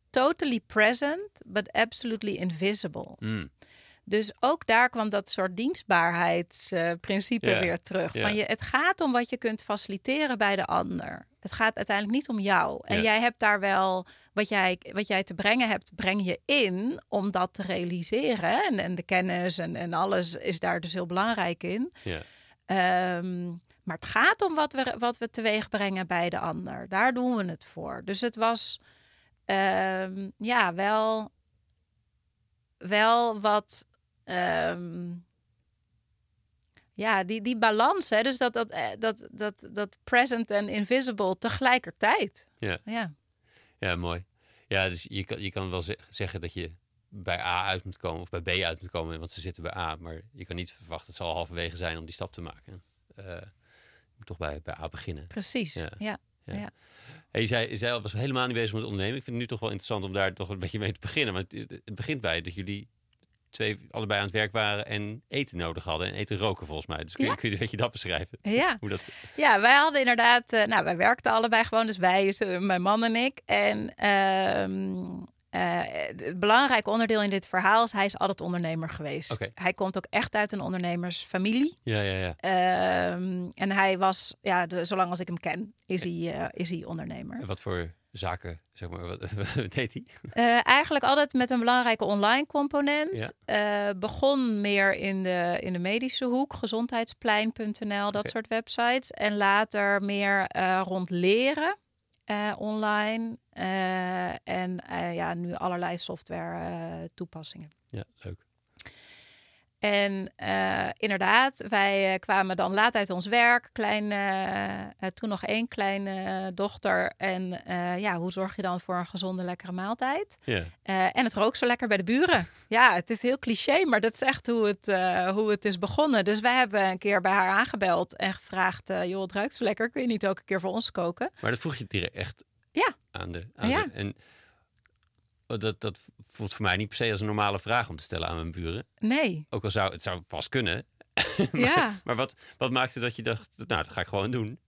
totally present, but absolutely invisible. Mm, Dus ook daar kwam dat soort dienstbaarheidsprincipe weer terug. Van je, het gaat om wat je kunt faciliteren bij de ander. het gaat uiteindelijk niet om jou. En jij hebt daar wel wat jij, wat jij te brengen hebt, breng je in om dat te realiseren. En, en de kennis en, en alles is daar dus heel belangrijk in. Ja. Ehm, maar het gaat om wat we, wat we teweeg brengen bij de ander. Daar doen we het voor. Dus het was ehm, ja wel, wel wat. Ehm, ja, die, die balans, hè? dus dat, dat, eh, dat, dat, dat present en invisible tegelijkertijd. Ja. ja. Ja, mooi. Ja, dus je kan, je kan wel ze- zeggen dat je bij A uit moet komen of bij B uit moet komen, want ze zitten bij A. Maar je kan niet verwachten, het zal halverwege zijn om die stap te maken. Eh, je moet toch bij, bij A beginnen. Precies. Ja. Ja. Ja. Ja. Hey, je, zei, je zei was helemaal niet bezig met ondernemen. Ik vind het nu toch wel interessant om daar toch een beetje mee te beginnen. Want het, het begint bij dat jullie twee allebei aan het werk waren en eten nodig hadden. En eten roken volgens mij. Dus kun je, Ja. kun je een beetje dat beschrijven? Ja. Hoe dat, Ja, wij hadden inderdaad, eh, nou, wij werkten allebei gewoon, dus wij, eh, mijn man en ik. En eh, het belangrijke onderdeel in dit verhaal is, hij is altijd ondernemer geweest. Hij komt ook echt uit een ondernemersfamilie. ja, ja, ja. Ehm, en hij was, ja, de, zolang als ik hem ken, is hij, is hij ondernemer. En wat voor zaken, zeg maar, wat, wat deed hij? Eh, eigenlijk altijd met een belangrijke online component. Ja. Eh, begon meer in de, in de medische hoek, gezondheidsplein.nl, dat soort websites. En later meer eh, rond leren online. En ja, nu allerlei software toepassingen. Ja, leuk. En eh, inderdaad, wij eh, kwamen dan laat uit ons werk. Klein, eh, toen nog één kleine dochter. En ja, hoe zorg je dan voor een gezonde, lekkere maaltijd? En het rookt zo lekker bij de buren. Ja, het is heel cliché, maar dat is echt hoe het, hoe het is begonnen. Dus wij hebben een keer bij haar aangebeld en gevraagd... joh, het ruikt zo lekker, kun je niet elke keer voor ons koken? maar dat vroeg je direct echt Ja. aan de... Aan Ja. de- en dat, dat voelt voor mij niet per se als een normale vraag om te stellen aan mijn buren. Nee, Ook al zou het zou pas kunnen. ja. Maar wat, wat maakte dat je dacht, nou, dat ga ik gewoon doen?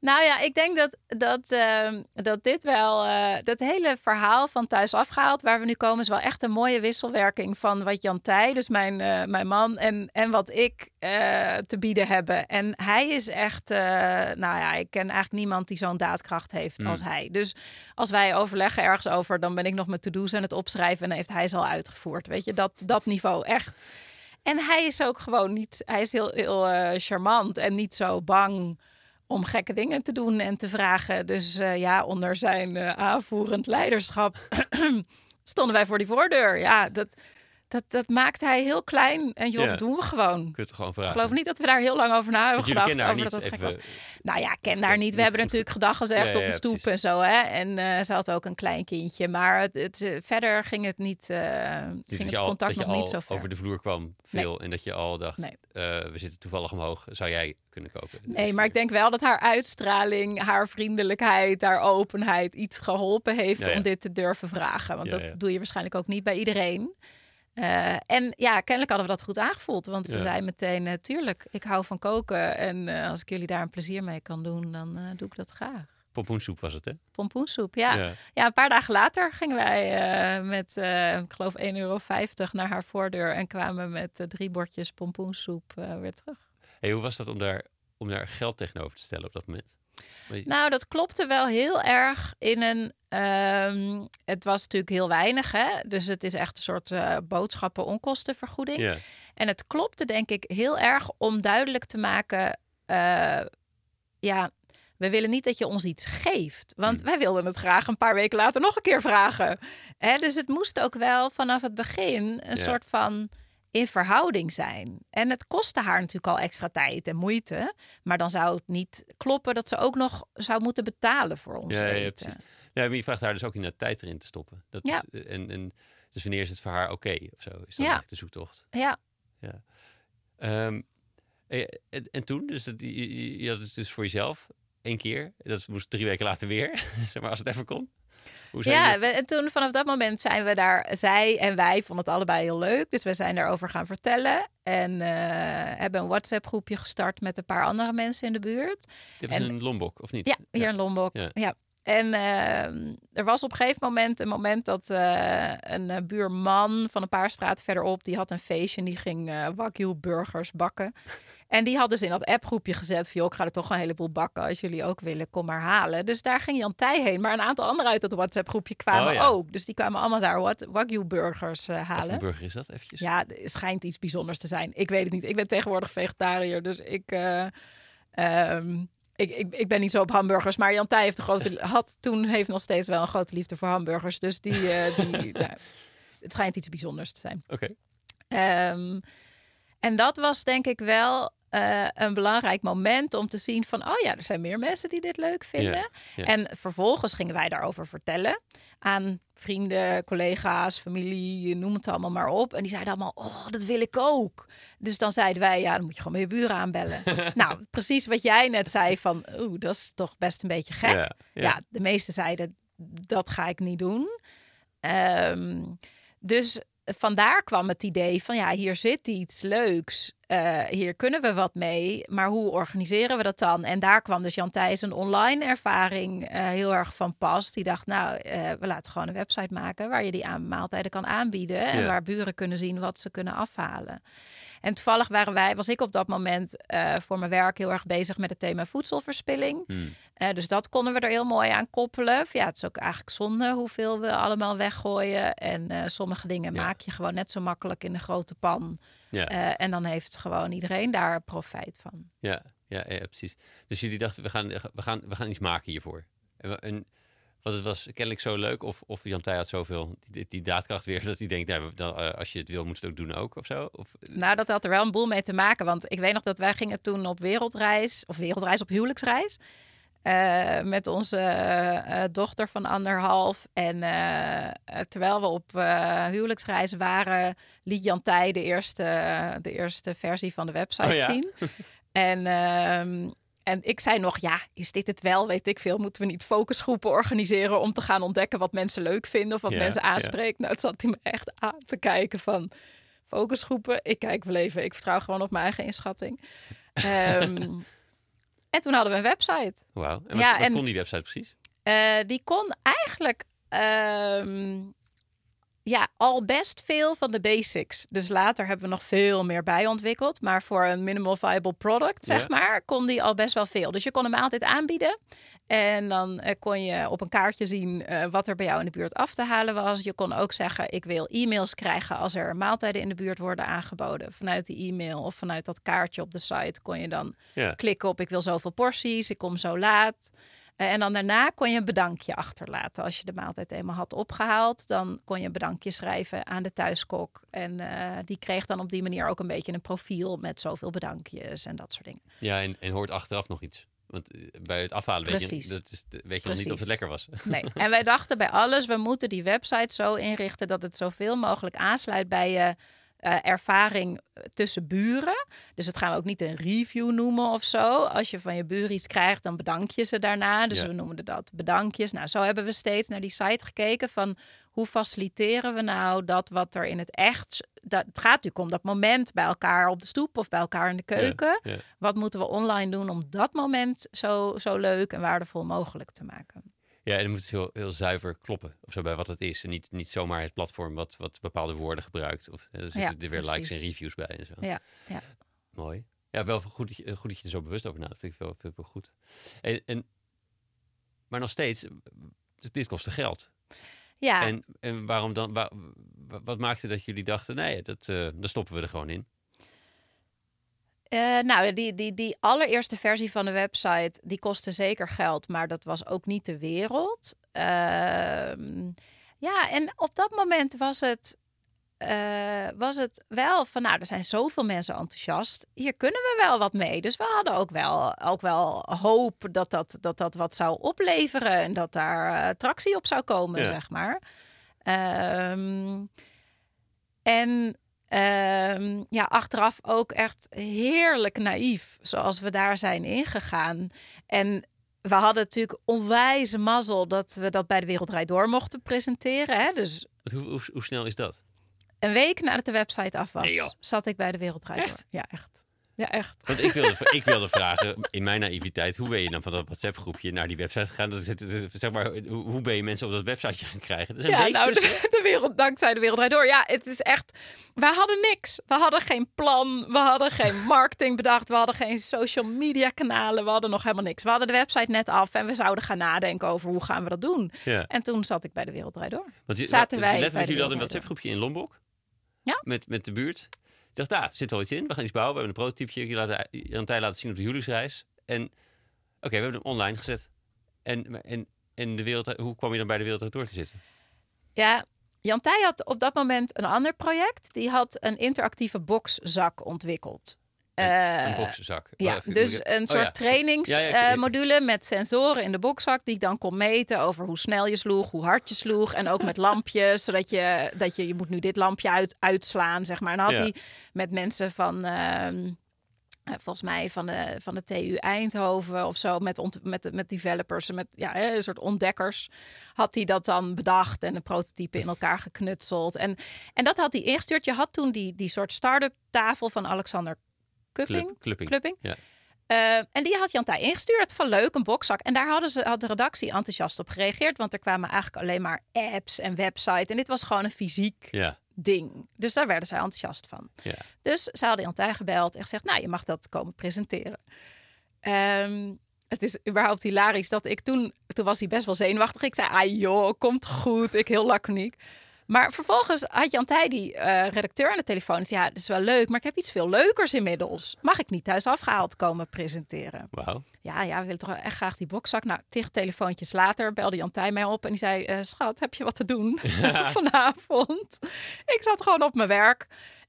Nou ja, ik denk dat, dat, ehm, dat dit wel, eh, dat hele verhaal van thuis afgehaald, waar we nu komen, is wel echt een mooie wisselwerking van wat Jan Tij, dus mijn, eh, mijn man, en, en wat ik eh, te bieden hebben. En hij is echt, nou ja, ik ken eigenlijk niemand die zo'n daadkracht heeft Mm. als hij. Dus als wij overleggen ergens over, dan ben ik nog met to-do's aan het opschrijven en dan heeft hij ze al uitgevoerd. Weet je, dat, dat niveau echt. En hij is ook gewoon niet, hij is heel, heel charmant en niet zo bang om gekke dingen te doen en te vragen. Dus eh, ja, onder zijn eh, aanvoerend leiderschap stonden wij voor die voordeur. Ja, dat, dat, dat maakt hij heel klein. En joh, Ja. dat doen we gewoon. Kun je het gewoon Ik vragen? geloof niet dat we daar heel lang over na hebben gedacht. over niet dat even... was. Nou ja, ik ken daar niet. We hebben natuurlijk gedag gezegd Ja, op de stoep precies. en zo. Hè? En eh, ze had ook een klein kindje. Maar het, het, eh, verder ging het niet. Dus ging dat het al, contact dat nog niet zo ver. over de vloer kwam veel en dat je al dacht, Nee. we zitten toevallig omhoog, zou jij kunnen koken? Nee, maar ik denk wel dat haar uitstraling, haar vriendelijkheid, haar openheid iets geholpen heeft Ja, om dit te durven vragen. Want dat doe je waarschijnlijk ook niet bij iedereen. Eh, en ja, kennelijk hadden we dat goed aangevoeld. Want ze Ja. zei meteen, natuurlijk, ik hou van koken. En eh, als ik jullie daar een plezier mee kan doen, dan eh, doe ik dat graag. Pompoensoep was het, hè? Pompoensoep, ja. ja. een paar dagen later gingen wij eh, met, eh, ik geloof 1,50 euro naar haar voordeur. En kwamen met eh, drie bordjes pompoensoep eh, weer terug. Hey, hoe was dat om daar, om daar geld tegenover te stellen op dat moment? Nou, dat klopte wel heel erg in een. ehm, het was natuurlijk heel weinig, hè? Dus het is echt een soort eh, boodschappen-onkostenvergoeding. En het klopte, denk ik, heel erg om duidelijk te maken. eh, ja, we willen niet dat je ons iets geeft. Want Hmm. wij wilden het graag een paar weken later nog een keer vragen. Hè? Dus het moest ook wel vanaf het begin een soort van in verhouding zijn. En het kostte haar natuurlijk al extra tijd en moeite. Maar dan zou het niet kloppen dat ze ook nog zou moeten betalen voor ons Ja, ja, ja, eten. precies. Ja, maar je vraagt haar dus ook in de tijd erin te stoppen. Dat Ja. is, eh, en, en, dus wanneer is het voor haar oké of zo? Is dan Ja. echt de zoektocht. Ja, Ehm, eh, en, en toen, dus dat, je- je had het dus voor jezelf één keer. Dat moest drie weken later weer, zeg maar, als het even kon. Hoe ja dit- we, en toen vanaf dat moment zijn we daar, zij en wij vonden het allebei heel leuk. Dus we zijn daarover gaan vertellen. En eh, hebben een WhatsApp groepje gestart met een paar andere mensen in de buurt. Je hebt en- een Lombok, of niet? Ja, hier in Lombok. Ja. Ja. En ehm, er was op een gegeven moment een moment dat eh, een eh, buurman van een paar straten verderop, die had een feestje en die ging eh wagyu burgers bakken. En die hadden ze in dat appgroepje gezet van... joh, ik ga er toch een heleboel bakken. Als jullie ook willen, kom maar halen. Dus daar ging Jan Tij heen. Maar een aantal anderen uit dat WhatsApp-groepje kwamen Oh, ja. ook. Dus die kwamen allemaal daar wat Wagyu-burgers eh, Wat halen. burger is dat eventjes? Ja, het schijnt iets bijzonders te zijn. Ik weet het niet. Ik ben tegenwoordig vegetariër, dus ik... eh, ehm, ik, ik, ik ben niet zo op hamburgers, maar Jan Tij heeft een grote, had toen heeft nog steeds wel een grote liefde voor hamburgers. Dus die, eh, die nou, het schijnt iets bijzonders te zijn. Oké. Ehm, en dat was denk ik wel eh, een belangrijk moment om te zien van, oh ja, er zijn meer mensen die dit leuk vinden. En vervolgens gingen wij daarover vertellen aan vrienden, collega's, familie, noem het allemaal maar op. En die zeiden allemaal, oh, dat wil ik ook. Dus dan zeiden wij, ja, dan moet je gewoon met je buren aanbellen. nou, precies wat jij net zei van, oeh, dat is toch best een beetje gek. Ja, de meeste zeiden, dat ga ik niet doen. Ehm, dus vandaar kwam het idee van, ja, hier zit iets leuks. Eh, hier kunnen we wat mee, maar hoe organiseren we dat dan? En daar kwam dus Jan Thijs een online ervaring eh, heel erg van pas. Die dacht, nou, eh, we laten gewoon een website maken waar je die aan maaltijden kan aanbieden en Ja. waar buren kunnen zien wat ze kunnen afhalen. En toevallig waren wij, was ik op dat moment eh, voor mijn werk heel erg bezig met het thema voedselverspilling. Hmm. Eh, dus dat konden we er heel mooi aan koppelen. Ja, het is ook eigenlijk zonde hoeveel we allemaal weggooien. En eh, sommige dingen Ja. maak je gewoon net zo makkelijk in de grote pan. Ja. En dan heeft gewoon iedereen daar profijt van. Ja, ja, ja, precies. Dus jullie dachten, we gaan, we gaan, we gaan iets maken hiervoor. En wat het was kennelijk zo leuk, of, of Jan Tij had zoveel die, die daadkracht weer, dat hij denkt, nou, dan, eh, als je het wil, moet je het ook doen ook, of zo? Of, Nou, dat had er wel een boel mee te maken. Want ik weet nog dat wij gingen toen op wereldreis, of wereldreis op huwelijksreis. eh, met onze eh, eh, dochter van anderhalf. En eh, eh, terwijl we op eh, huwelijksreis waren, liet Jan Tij de eerste, de eerste versie van de website Oh ja? zien. En, ehm, en ik zei nog, ja, is dit het wel? Weet ik veel. Moeten we niet focusgroepen organiseren om te gaan ontdekken wat mensen leuk vinden of wat Ja, mensen ja. aanspreekt? Nou, het zat hij me echt aan te kijken van focusgroepen. Ik kijk wel even. Ik vertrouw gewoon op mijn eigen inschatting. Ehm, en toen hadden we een website. wauw. En wat, Ja, wat en- kon die website precies? Eh, die kon eigenlijk ehm, ja, al best veel van de basics. Dus later hebben we nog veel meer bij ontwikkeld. Maar voor een minimal viable product, zeg Ja. maar, kon die al best wel veel. Dus je kon hem altijd aanbieden. En dan eh, kon je op een kaartje zien eh, wat er bij jou in de buurt af te halen was. Je kon ook zeggen, ik wil e-mails krijgen als er maaltijden in de buurt worden aangeboden. Vanuit die e-mail of vanuit dat kaartje op de site kon je dan Ja. klikken op ik wil zoveel porties, ik kom zo laat. Eh, en dan daarna kon je een bedankje achterlaten. Als je de maaltijd eenmaal had opgehaald, dan kon je een bedankje schrijven aan de thuiskok. En eh, die kreeg dan op die manier ook een beetje een profiel met zoveel bedankjes en dat soort dingen. Ja, en, en hoort achteraf nog iets. Want eh, bij het afhalen weet je, dat is, weet je nog niet of het lekker was. Nee. En wij dachten bij alles, we moeten die website zo inrichten dat het zoveel mogelijk aansluit bij je eh, ervaring tussen buren. Dus het gaan we ook niet een review noemen of zo. Als je van je buren iets krijgt, dan bedank je ze daarna. Dus Ja. we noemen dat bedankjes. Nou, zo hebben we steeds naar die site gekeken van hoe faciliteren we nou dat wat er in het echt... Dat, het gaat natuurlijk om dat moment bij elkaar op de stoep of bij elkaar in de keuken. Ja. Wat moeten we online doen om dat moment zo, zo leuk en waardevol mogelijk te maken? Ja, en dan moet het heel, heel zuiver kloppen of zo bij wat het is. En niet, niet zomaar het platform wat, wat bepaalde woorden gebruikt. Of eh, er zitten Ja, er weer likes en reviews bij en zo. Ja, ja. Mooi. Ja, wel goed dat, je, goed dat je er zo bewust over nadenkt. Vind ik wel, vind ik wel goed. En, en, maar nog steeds, eh, dit kostte geld. Ja, En, en waarom dan? wa- wa- wat maakte dat jullie dachten, nee, dat, eh daar stoppen we er gewoon in? Eh, nou, die, die, die allereerste versie van de website, die kostte zeker geld, maar dat was ook niet de wereld. Ehm, ja, en op dat moment was het, eh, was het wel van, nou, er zijn zoveel mensen enthousiast. Hier kunnen we wel wat mee. Dus we hadden ook wel, ook wel hoop dat dat, dat dat wat zou opleveren en dat daar eh, tractie op zou komen, Ja. zeg maar. Ehm, en Ehm, ja, achteraf ook echt heerlijk naïef, zoals we daar zijn ingegaan. En we hadden natuurlijk onwijs mazzel dat we dat bij de Wereldrijd Door mochten presenteren. Hè? Dus hoe, hoe, hoe snel is dat? een week nadat de website af was, Nee, zat ik bij de Wereldrijd? Door. Ja, echt. Ja, echt. Want ik wilde, ik wilde vragen, in mijn naïviteit, hoe ben je dan van dat WhatsApp-groepje naar die website gegaan? Dat zit, zeg maar, hoe, ben je mensen op dat websiteje gaan krijgen? Ja, nou, de, de wereld, dankzij de wereld door. Ja, het is echt. We hadden niks. We hadden geen plan. We hadden geen marketing bedacht. We hadden geen social media kanalen. We hadden nog helemaal niks. We hadden de website net af en we zouden gaan nadenken over hoe gaan we dat doen. Ja. En toen zat ik bij de wereld draait door. Want je, zaten wij Letterlijk, jullie hadden een WhatsApp-groepje in Lombok. Ja. Met, met de buurt. Dacht, daar zit wel iets in. We gaan iets bouwen. We hebben een prototypeje een tijd laten zien op de huwelijksreis. En oké, we hebben hem online gezet. En, en, en de wereld, hoe kwam je dan bij de wereld door te zitten? Ja, Jan Tij had op dat moment een ander project. Die had een interactieve boxzak ontwikkeld. Een Eh, boxzak. Ja, Oh, dus een oh, soort ja. trainingsmodule Ja, ik- met sensoren in de bokszak die ik dan kon meten over hoe snel je sloeg, hoe hard je sloeg en ook met lampjes, zodat je dat je je moet nu dit lampje uit, uitslaan, zeg maar. En dan had hij met mensen van ehm, eh, volgens mij van de, van de TU Eindhoven of zo, met, ont, met, met developers, met ja, een soort ontdekkers, had hij dat dan bedacht en een prototype in elkaar geknutseld. En, en dat had hij ingestuurd. Je had toen die, die soort start-up tafel van Alexander Club, clubbing. Clubbing. Ja. Eh, en die had Jan Tij ingestuurd. Van leuk, een bokszak. En daar hadden ze, had de redactie enthousiast op gereageerd. Want er kwamen eigenlijk alleen maar apps en website. En dit was gewoon een fysiek Ja, ding. Dus daar werden zij enthousiast van. ja. Dus ze hadden Jan Tij gebeld en gezegd... nou, je mag dat komen presenteren. Ehm, het is überhaupt hilarisch dat ik toen... Toen was hij best wel zenuwachtig. Ik zei, ah joh, komt goed. Ik heel laconiek. Maar vervolgens had Jan Tij, die eh, redacteur aan de telefoon... zei, ja, dat is wel leuk, maar ik heb iets veel leukers inmiddels. Mag ik niet thuis afgehaald komen presenteren? Wauw. Ja, ja, we willen toch echt graag die bokszak. Nou, tig telefoontjes later belde Jan Tij mij op en die zei... eh, schat, heb je wat te doen vanavond? Ik zat gewoon op mijn werk.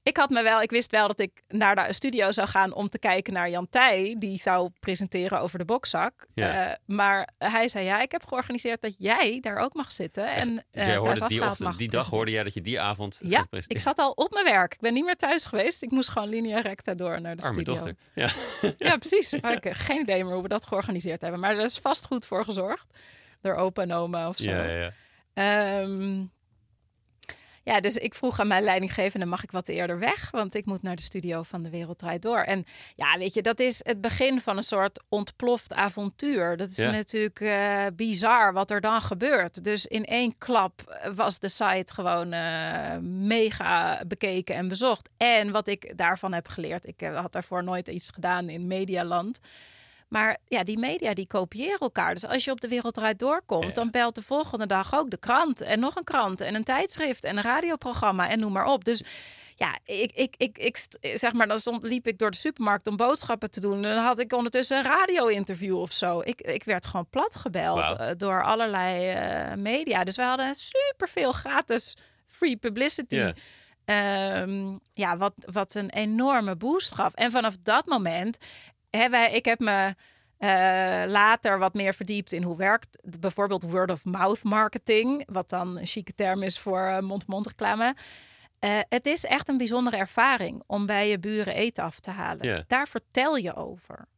Ik had me wel, ik wist wel dat ik naar de studio zou gaan om te kijken naar Jan Tij, die zou presenteren over de bokszak. Ja. Eh, maar hij zei ja, ik heb georganiseerd dat jij daar ook mag zitten en eh jij hoorde die, die dag hoorde jij dat je die avond... Ja, ik zat al op mijn werk. Ik ben niet meer thuis geweest. Ik moest gewoon linea recta door naar de Arme studio. dochter. Ja. Ja, precies. Maar ik heb geen idee meer hoe we dat georganiseerd hebben. Maar er is vast goed voor gezorgd. Door opa en oma of zo. Ja, ja, ja. Ehm, ja, dus ik vroeg aan mijn leidinggevende, mag ik wat eerder weg? Want ik moet naar de studio van De Wereld Draait Door. En ja, weet je, dat is het begin van een soort ontploft avontuur. Dat is Ja. natuurlijk eh, bizar wat er dan gebeurt. Dus in één klap was de site gewoon eh, mega bekeken en bezocht. En wat ik daarvan heb geleerd, ik eh, had daarvoor nooit iets gedaan in medialand. Maar ja, die media die kopiëren elkaar. Dus als je op de wereld eruit doorkomt, Ja. dan belt de volgende dag ook de krant. En nog een krant en een tijdschrift en een radioprogramma en noem maar op. Dus ja, ik, ik, ik, ik zeg maar, dan stond, liep ik door de supermarkt om boodschappen te doen. En dan had ik ondertussen een radio-interview of zo. Ik, ik werd gewoon plat gebeld eh, door allerlei eh, media. Dus we hadden superveel gratis free publicity. Ja. Ehm, ja, wat, wat een enorme boost gaf. En vanaf dat moment hebben ik heb me eh, later wat meer verdiept in hoe werkt bijvoorbeeld word of mouth marketing, wat dan een chique term is voor eh, mond-mond reclame. Eh, het is echt een bijzondere ervaring om bij je buren eten af te halen. Daar vertel je over.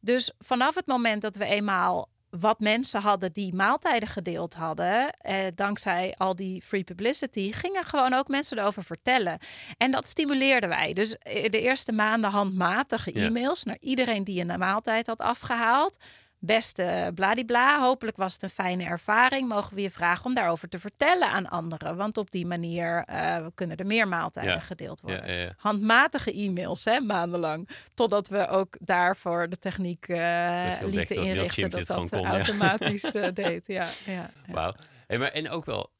Dus vanaf het moment dat we eenmaal wat mensen hadden die maaltijden gedeeld hadden, eh, dankzij al die free publicity, gingen gewoon ook mensen erover vertellen. En dat stimuleerden wij. Dus eh, de eerste maanden handmatige Ja. e-mails naar iedereen die een maaltijd had afgehaald. Beste bladibla, hopelijk was het een fijne ervaring. Mogen we je vragen om daarover te vertellen aan anderen? Want op die manier eh, kunnen er meer maaltijden Ja. gedeeld worden Ja, ja, ja. handmatige e-mails, hè, maandenlang. Totdat we ook daarvoor de techniek eh, lieten inrichten dat dat kon, automatisch eh, deed. Ja, ja. Hey, maar, en ook wel,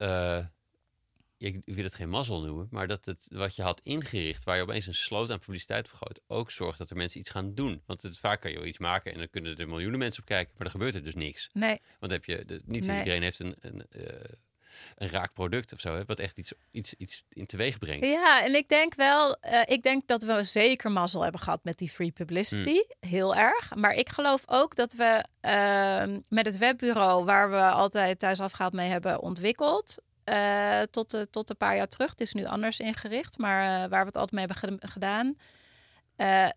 ik wil het geen mazzel noemen, maar dat het wat je had ingericht, waar je opeens een sloot aan publiciteit op gooit, ook zorgt dat er mensen iets gaan doen. Want het, vaak kan je wel iets maken en dan kunnen er miljoenen mensen op kijken, maar dan gebeurt er dus niks. Nee, Want heb je, de, niet Nee. iedereen heeft een, een, eh, een raak product of zo, hè, wat echt iets, iets, iets in teweeg brengt. ja, en ik denk wel, eh, ik denk dat we zeker mazzel hebben gehad met die free publicity. Heel erg. Maar ik geloof ook dat we ehm, met het webbureau, waar we altijd thuis afgehaald mee hebben ontwikkeld. Eh, tot, eh, tot een paar jaar terug. Het is nu anders ingericht, maar eh, waar we het altijd mee hebben ged- gedaan.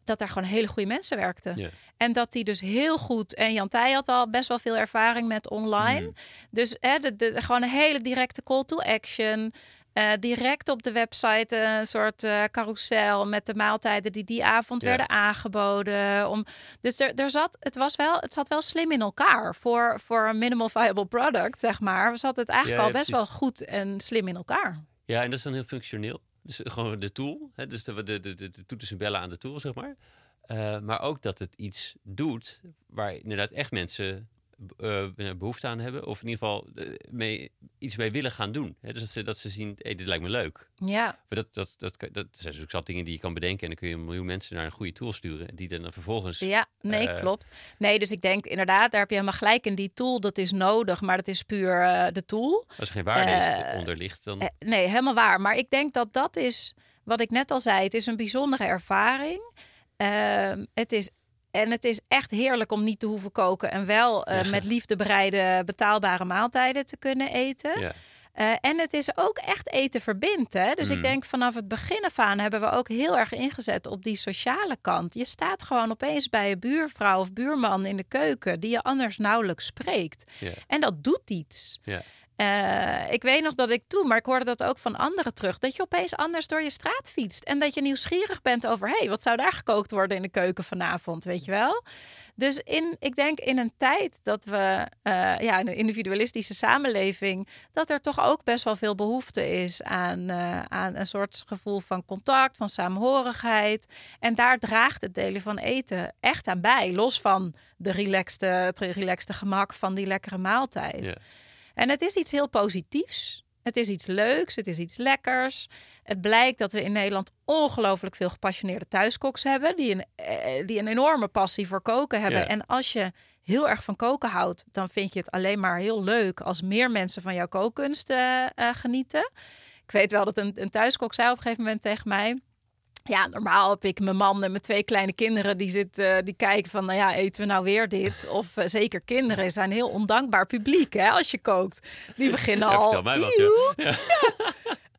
dat daar gewoon hele goede mensen werkten. En dat die dus heel goed. En Jan Tij had al best wel veel ervaring met online. Mm. Dus hè, de, de, gewoon een hele directe call to action. Eh, direct op de website een soort uh, carousel met de maaltijden die die avond werden aangeboden. Om, dus er, er zat, het, was wel, het zat wel slim in elkaar voor, voor een minimal viable product, zeg maar. We zat het eigenlijk al best wel goed en slim in elkaar. Ja, en dat is dan heel functioneel. Dus gewoon de tool, hè? dus de, de, de, de, de toeters en bellen aan de tool, zeg maar. Uh, maar ook dat het iets doet waar inderdaad echt mensen behoefte aan hebben. Of in ieder geval uh, mee, iets mee willen gaan doen. He, dus dat ze, dat ze zien, hey, dit lijkt me leuk. Ja. Maar dat, dat, dat, dat, dat zijn dus ook zat dingen die je kan bedenken. En dan kun je een miljoen mensen naar een goede tool sturen. Die dan vervolgens... Ja, nee, uh, klopt. Nee, dus ik denk inderdaad, daar heb je helemaal gelijk in. Die tool, dat is nodig. Maar dat is puur de tool. Als er geen waarde onder ligt, dan... nee, helemaal waar. Maar ik denk dat dat is, wat ik net al zei. Het is een bijzondere ervaring. Ehm, het is en het is echt heerlijk om niet te hoeven koken en wel uh, ja. met liefde bereide betaalbare maaltijden te kunnen eten. Ja. Uh, en het is ook echt eten verbindt. Hè? Dus Mm. ik denk vanaf het begin af aan hebben we ook heel erg ingezet op die sociale kant. Je staat gewoon opeens bij je buurvrouw of buurman in de keuken die je anders nauwelijks spreekt. En dat doet iets. Ja. Uh, ik weet nog dat ik toen, maar ik hoorde dat ook van anderen terug, dat je opeens anders door je straat fietst en dat je nieuwsgierig bent over, hey, wat zou daar gekookt worden in de keuken vanavond, weet je wel? Dus in, ik denk in een tijd dat we, uh, ja, in een individualistische samenleving, dat er toch ook best wel veel behoefte is aan, uh, aan een soort gevoel van contact, van samenhorigheid. En daar draagt het delen van eten echt aan bij, los van de relaxte, relaxte gemak van die lekkere maaltijd. Ja. En het is iets heel positiefs. Het is iets leuks, het is iets lekkers. Het blijkt dat we in Nederland ongelooflijk veel gepassioneerde thuiskoks hebben. Die een, eh, die een enorme passie voor koken hebben. Ja. En als je heel erg van koken houdt, dan vind je het alleen maar heel leuk als meer mensen van jouw kookkunst uh, uh, genieten. Ik weet wel dat een, een thuiskok zei op een gegeven moment tegen mij. Ja, normaal heb ik mijn man en mijn twee kleine kinderen die zitten, die kijken van, nou ja, eten we nou weer dit? Of uh, zeker kinderen zijn heel ondankbaar publiek, hè, als je kookt. Die beginnen ja, al. Vertel mij wat, ja. ja.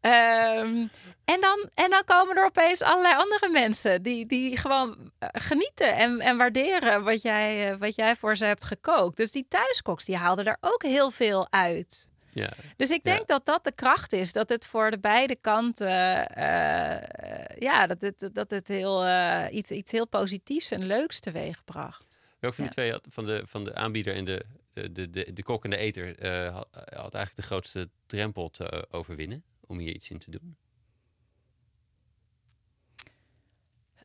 ja. um, en, dan, en dan komen er opeens allerlei andere mensen die, die gewoon uh, genieten en, en waarderen wat jij, wat jij voor ze hebt gekookt. Dus die thuiskoks, die haalden er ook heel veel uit. Ja. Dus ik denk ja. dat dat de kracht is. Dat het voor de beide kanten, uh, ja, dat het, dat het heel, uh, iets, iets heel positiefs en leuks teweeg bracht. Welk van ja. die twee van de, van de aanbieder en de, de, de, de, de kok en de eter uh, had, had, eigenlijk de grootste drempel te overwinnen om hier iets in te doen?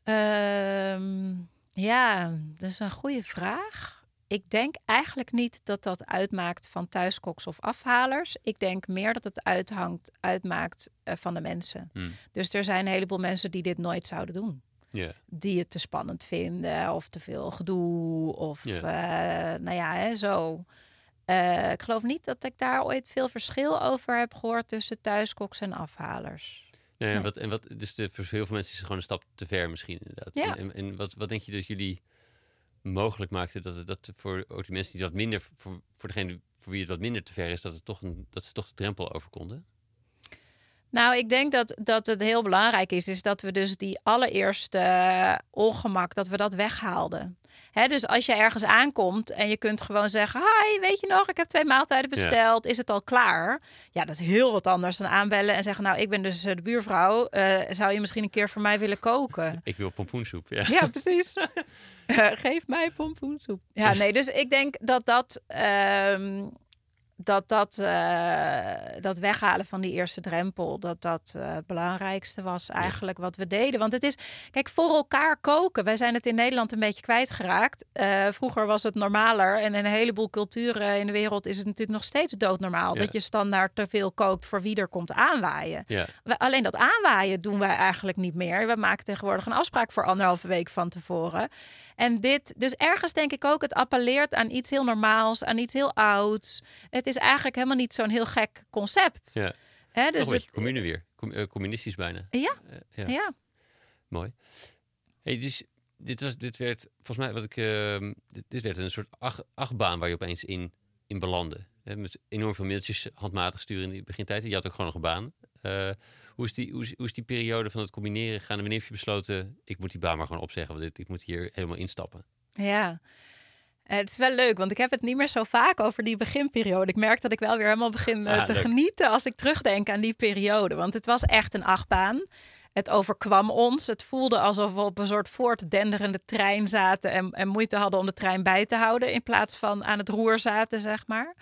Um, ja, dat is een goede vraag. Ik denk eigenlijk niet dat dat uitmaakt van thuiskoks of afhalers. Ik denk meer dat het uithangt, uitmaakt uh, van de mensen. Hmm. Dus er zijn een heleboel mensen die dit nooit zouden doen. Yeah. Die het te spannend vinden of te veel gedoe of yeah. uh, nou ja, hè, zo. Uh, ik geloof niet dat ik daar ooit veel verschil over heb gehoord tussen thuiskoks en afhalers. Nee, nee. En wat, en wat, dus de, voor heel veel mensen is het gewoon een stap te ver misschien inderdaad. Ja. En, en wat, wat denk je dat jullie mogelijk maakte dat het dat voor ook die mensen die dat minder voor, voor degene voor wie het wat minder te ver is, dat het toch een, dat ze toch de drempel over konden? Nou, ik denk dat, dat het heel belangrijk is, is dat we dus die allereerste uh, ongemak, dat we dat weghaalden. Hè, dus als je ergens aankomt en je kunt gewoon zeggen, hi, weet je nog, ik heb twee maaltijden besteld, ja. is het al klaar? Ja, dat is heel wat anders dan aanbellen en zeggen, nou, ik ben dus de buurvrouw, uh, zou je misschien een keer voor mij willen koken? Ik wil pompoensoep, ja. Ja, precies. uh, geef mij pompoensoep. Ja, nee, dus ik denk dat dat... Um, dat dat, uh, dat weghalen van die eerste drempel, dat dat uh, het belangrijkste was eigenlijk ja. wat we deden. Want het is, kijk, voor elkaar koken. Wij zijn het in Nederland een beetje kwijtgeraakt. Uh, vroeger was het normaler en in een heleboel culturen in de wereld is het natuurlijk nog steeds doodnormaal. Ja. Dat je standaard te veel kookt voor wie er komt aanwaaien. Ja. We, alleen dat aanwaaien doen wij eigenlijk niet meer. We maken tegenwoordig een afspraak voor anderhalve week van tevoren. En dit, dus ergens denk ik ook, het appelleert aan iets heel normaals, aan iets heel ouds. Het is eigenlijk helemaal niet zo'n heel gek concept. Ja. Hè, dus een commune weer, Com uh, communistisch bijna. Ja. Uh, ja. ja. Mooi. Hey, dus dit, was, dit werd, volgens mij, wat ik, uh, dit, dit, werd een soort ach, achtbaan waar je opeens in, in belandde. Hè, met enorm veel mailtjes handmatig sturen in die begintijd. Je had ook gewoon nog een baan. Uh, hoe, is die, hoe, is, hoe is die periode van het combineren gegaan? En wanneer heb je besloten, ik moet die baan maar gewoon opzeggen, want dit, ik moet hier helemaal instappen? Ja. Eh, het is wel leuk, want ik heb het niet meer zo vaak over die beginperiode. Ik merk dat ik wel weer helemaal begin eh, Ah, te leuk. genieten als ik terugdenk aan die periode. Want het was echt een achtbaan. Het overkwam ons. Het voelde alsof we op een soort voortdenderende trein zaten en, en moeite hadden om de trein bij te houden in plaats van aan het roer zaten, zeg maar.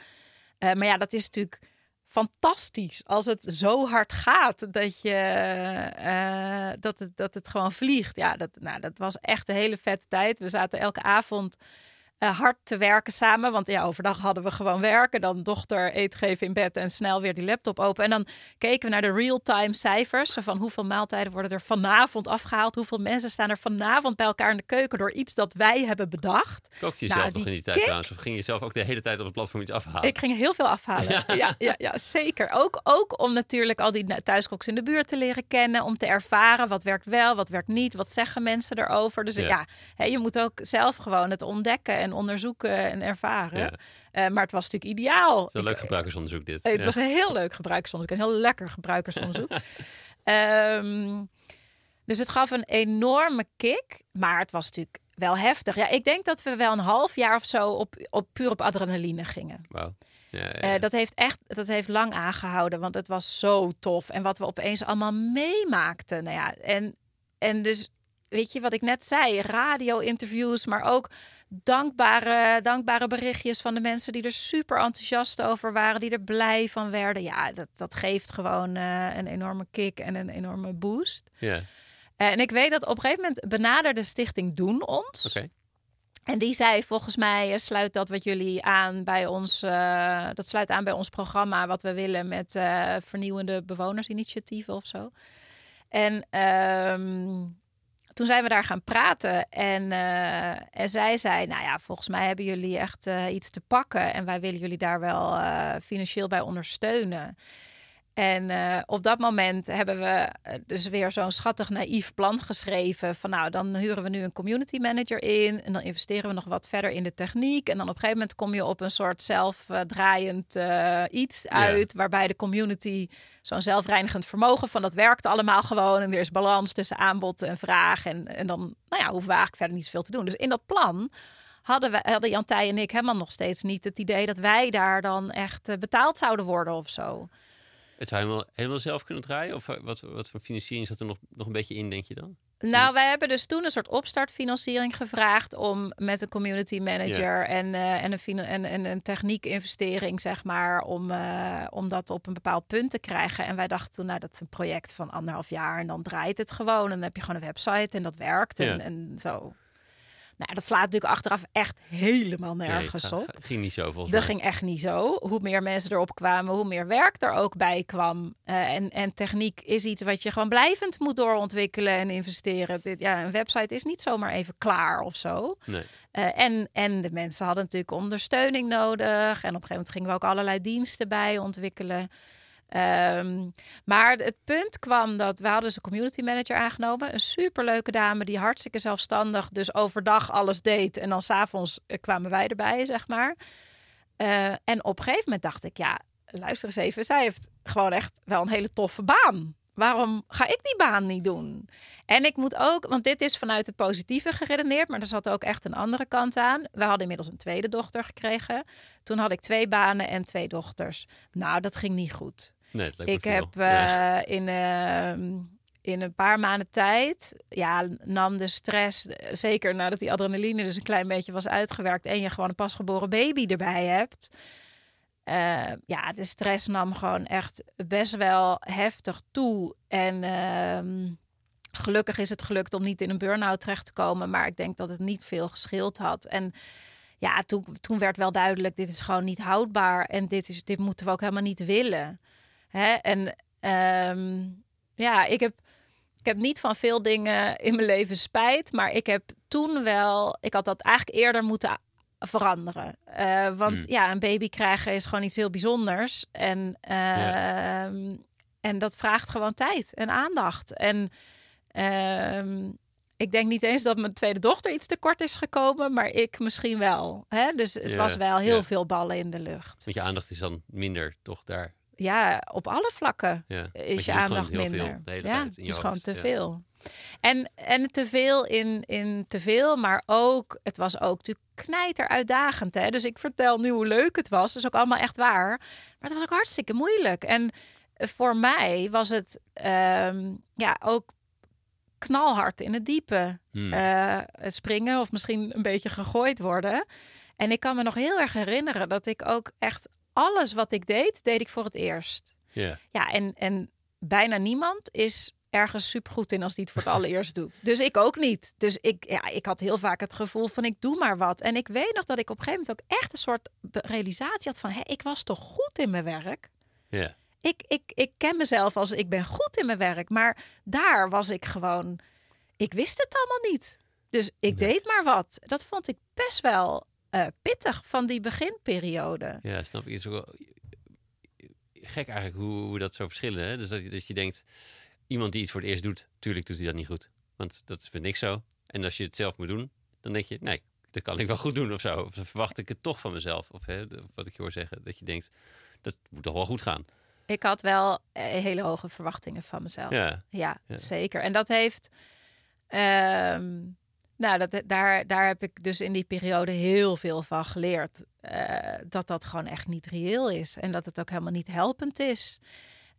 Eh, maar ja, dat is natuurlijk fantastisch als het zo hard gaat dat je dat, het, dat het gewoon vliegt. Ja, dat, nou, dat was echt een hele vette tijd. We zaten elke avond eh, hard te werken samen. Want ja, overdag hadden we gewoon werken. Dan dochter eten geven in bed en snel weer die laptop open. En dan keken we naar de real-time cijfers. Van hoeveel maaltijden worden er vanavond afgehaald? Hoeveel mensen staan er vanavond bij elkaar in de keuken door iets dat wij hebben bedacht? Kookte je zelf Nou, nog in die tijd kick. trouwens? Of ging je zelf ook de hele tijd op het platform iets afhalen? Ik ging heel veel afhalen. Ja, ja, ja, zeker. Ook, ook om natuurlijk al die thuiskoks in de buurt te leren kennen. Om te ervaren wat werkt wel, wat werkt niet. Wat zeggen mensen erover. Dus Ja. ja, hè, je moet ook zelf gewoon het ontdekken en onderzoeken en ervaren. Ja. Eh, maar het was natuurlijk ideaal. Ik- leuk gebruikersonderzoek dit. het Ja. was een heel leuk gebruikersonderzoek. Een heel lekker gebruikersonderzoek. Ehm, dus het gaf een enorme kick. Maar het was natuurlijk wel heftig. Ja, ik denk dat we wel een half jaar of zo op, op, puur op adrenaline gingen. Ja, ja, Eh, ja. dat heeft echt dat heeft lang aangehouden, want het was zo tof. En wat we opeens allemaal meemaakten. Nou ja, en, en dus, weet je wat ik net zei, radio-interviews, maar ook dankbare, dankbare berichtjes van de mensen die er super enthousiast over waren, die er blij van werden. Ja, dat, dat geeft gewoon eh, een enorme kick en een enorme boost. ja. Eh, en ik weet dat op een gegeven moment benaderde Stichting Doen ons. Oké. En die zei volgens mij eh, sluit dat wat jullie aan bij ons, dat sluit aan bij ons programma wat we willen met vernieuwende bewonersinitiatieven of zo. En ehm, toen zijn we daar gaan praten en, eh, en zij zei, nou ja, volgens mij hebben jullie echt eh, iets te pakken en wij willen jullie daar wel eh, financieel bij ondersteunen. En eh, op dat moment hebben we eh, dus weer zo'n schattig naïef plan geschreven. Van nou, dan huren we nu een community manager in. En dan investeren we nog wat verder in de techniek. En dan op een gegeven moment kom je op een soort zelfdraaiend eh, iets uit. Waarbij de community zo'n zelfreinigend vermogen van dat werkt allemaal gewoon. En er is balans tussen aanbod en vraag. En, en dan nou ja, hoeven we eigenlijk verder niet zoveel te doen. Dus in dat plan hadden, we, hadden Jan Tij en ik helemaal nog steeds niet het idee dat wij daar dan echt betaald zouden worden of zo. Het zou helemaal, helemaal zelf kunnen draaien? Of eh, wat, wat voor financiering zat er nog, nog een beetje in, denk je dan? Nou, wij hebben dus toen een soort opstartfinanciering gevraagd om met een community manager en, eh, en, een fina- en, en een techniekinvestering, zeg maar, om, eh, om dat op een bepaald punt te krijgen. En wij dachten toen, nou, dat is een project van anderhalf jaar en dan draait het gewoon. En dan heb je gewoon een website en dat werkt en, Ja. en zo. Nou, dat slaat natuurlijk achteraf echt helemaal nergens Nee, op. ga- ging niet zo volgens Dat mij. ging echt niet zo. Hoe meer mensen erop kwamen, hoe meer werk er ook bij kwam. Eh, en, en techniek is iets wat je gewoon blijvend moet doorontwikkelen en investeren. Dit, ja, een website is niet zomaar even klaar of zo. Nee. Eh, en, en de mensen hadden natuurlijk ondersteuning nodig. En op een gegeven moment gingen we ook allerlei diensten bij ontwikkelen. Ehm, maar het punt kwam dat we hadden dus een community manager aangenomen. Een superleuke dame die hartstikke zelfstandig dus overdag alles deed. En dan s'avonds eh, kwamen wij erbij, zeg maar. Eh, en op een gegeven moment dacht ik, ja, luister eens even. Zij heeft gewoon echt wel een hele toffe baan. Waarom ga ik die baan niet doen? En ik moet ook, want dit is vanuit het positieve geredeneerd, maar er zat ook echt een andere kant aan. We hadden inmiddels een tweede dochter gekregen. Toen had ik twee banen en twee dochters. Nou, dat ging niet goed. Nee, het lijkt me Ik veel. heb Ja. eh, in, ehm, in een paar maanden tijd, ja, nam de stress, eh, zeker nadat die adrenaline dus een klein beetje was uitgewerkt en je gewoon een pasgeboren baby erbij hebt. eh, ja, de stress nam gewoon echt best wel heftig toe. En ehm, gelukkig is het gelukt om niet in een burn-out terecht te komen, maar ik denk dat het niet veel geschild had. En ja, toen, toen werd wel duidelijk, dit is gewoon niet houdbaar en dit, is, dit moeten we ook helemaal niet willen. Hè? En ehm, ja, ik heb, ik heb niet van veel dingen in mijn leven spijt, maar ik heb toen wel, ik had dat eigenlijk eerder moeten veranderen. Eh, want Hmm. ja, een baby krijgen is gewoon iets heel bijzonders. En, ehm, en dat vraagt gewoon tijd en aandacht. En ehm, ik denk niet eens dat mijn tweede dochter iets tekort is gekomen, maar ik misschien wel. Hè? Dus het Ja, was wel heel ja. veel ballen in de lucht. Want je aandacht is dan minder, toch daar. Ja, op alle vlakken Ja. Is je aandacht veel minder. ja, het is gewoon te Ja. veel. En, en te veel in, in te veel, maar ook, het was ook natuurlijk knijter uitdagend. Hè? Dus ik vertel nu hoe leuk het was. Dat is ook allemaal echt waar. Maar dat was ook hartstikke moeilijk. En voor mij was het ehm, ja, ook knalhard in het diepe Hmm. eh, springen of misschien een beetje gegooid worden. En ik kan me nog heel erg herinneren dat ik ook echt alles wat ik deed, deed ik voor het eerst. Ja. Ja, en, en bijna niemand is ergens supergoed in als die het voor het allereerst doet. Dus ik ook niet. Dus ik, ja, ik had heel vaak het gevoel van ik doe maar wat. En ik weet nog dat ik op een gegeven moment ook echt een soort realisatie had van... hé, ik was toch goed in mijn werk? Ja. Ik, ik, ik ken mezelf als ik ben goed in mijn werk. Maar daar was ik gewoon... Ik wist het allemaal niet. Dus ik Nee. deed maar wat. Dat vond ik best wel eh, pittig van die beginperiode. Ja, snap je. Het is ook wel gek eigenlijk hoe, hoe dat zo verschillen. Hè? Dus dat je, dat je denkt, iemand die iets voor het eerst doet, tuurlijk doet hij dat niet goed. Want dat is met niks zo. En als je het zelf moet doen, dan denk je, nee, dat kan ik wel goed doen of zo. Of dan verwacht ik het toch van mezelf. Of hè, wat ik je hoor zeggen, dat je denkt, dat moet toch wel goed gaan. Ik had wel eh, hele hoge verwachtingen van mezelf. Ja, Ja, Ja. zeker. En dat heeft. ehm, nou, dat, daar, daar heb ik dus in die periode heel veel van geleerd. eh, dat dat gewoon echt niet reëel is. En dat het ook helemaal niet helpend is.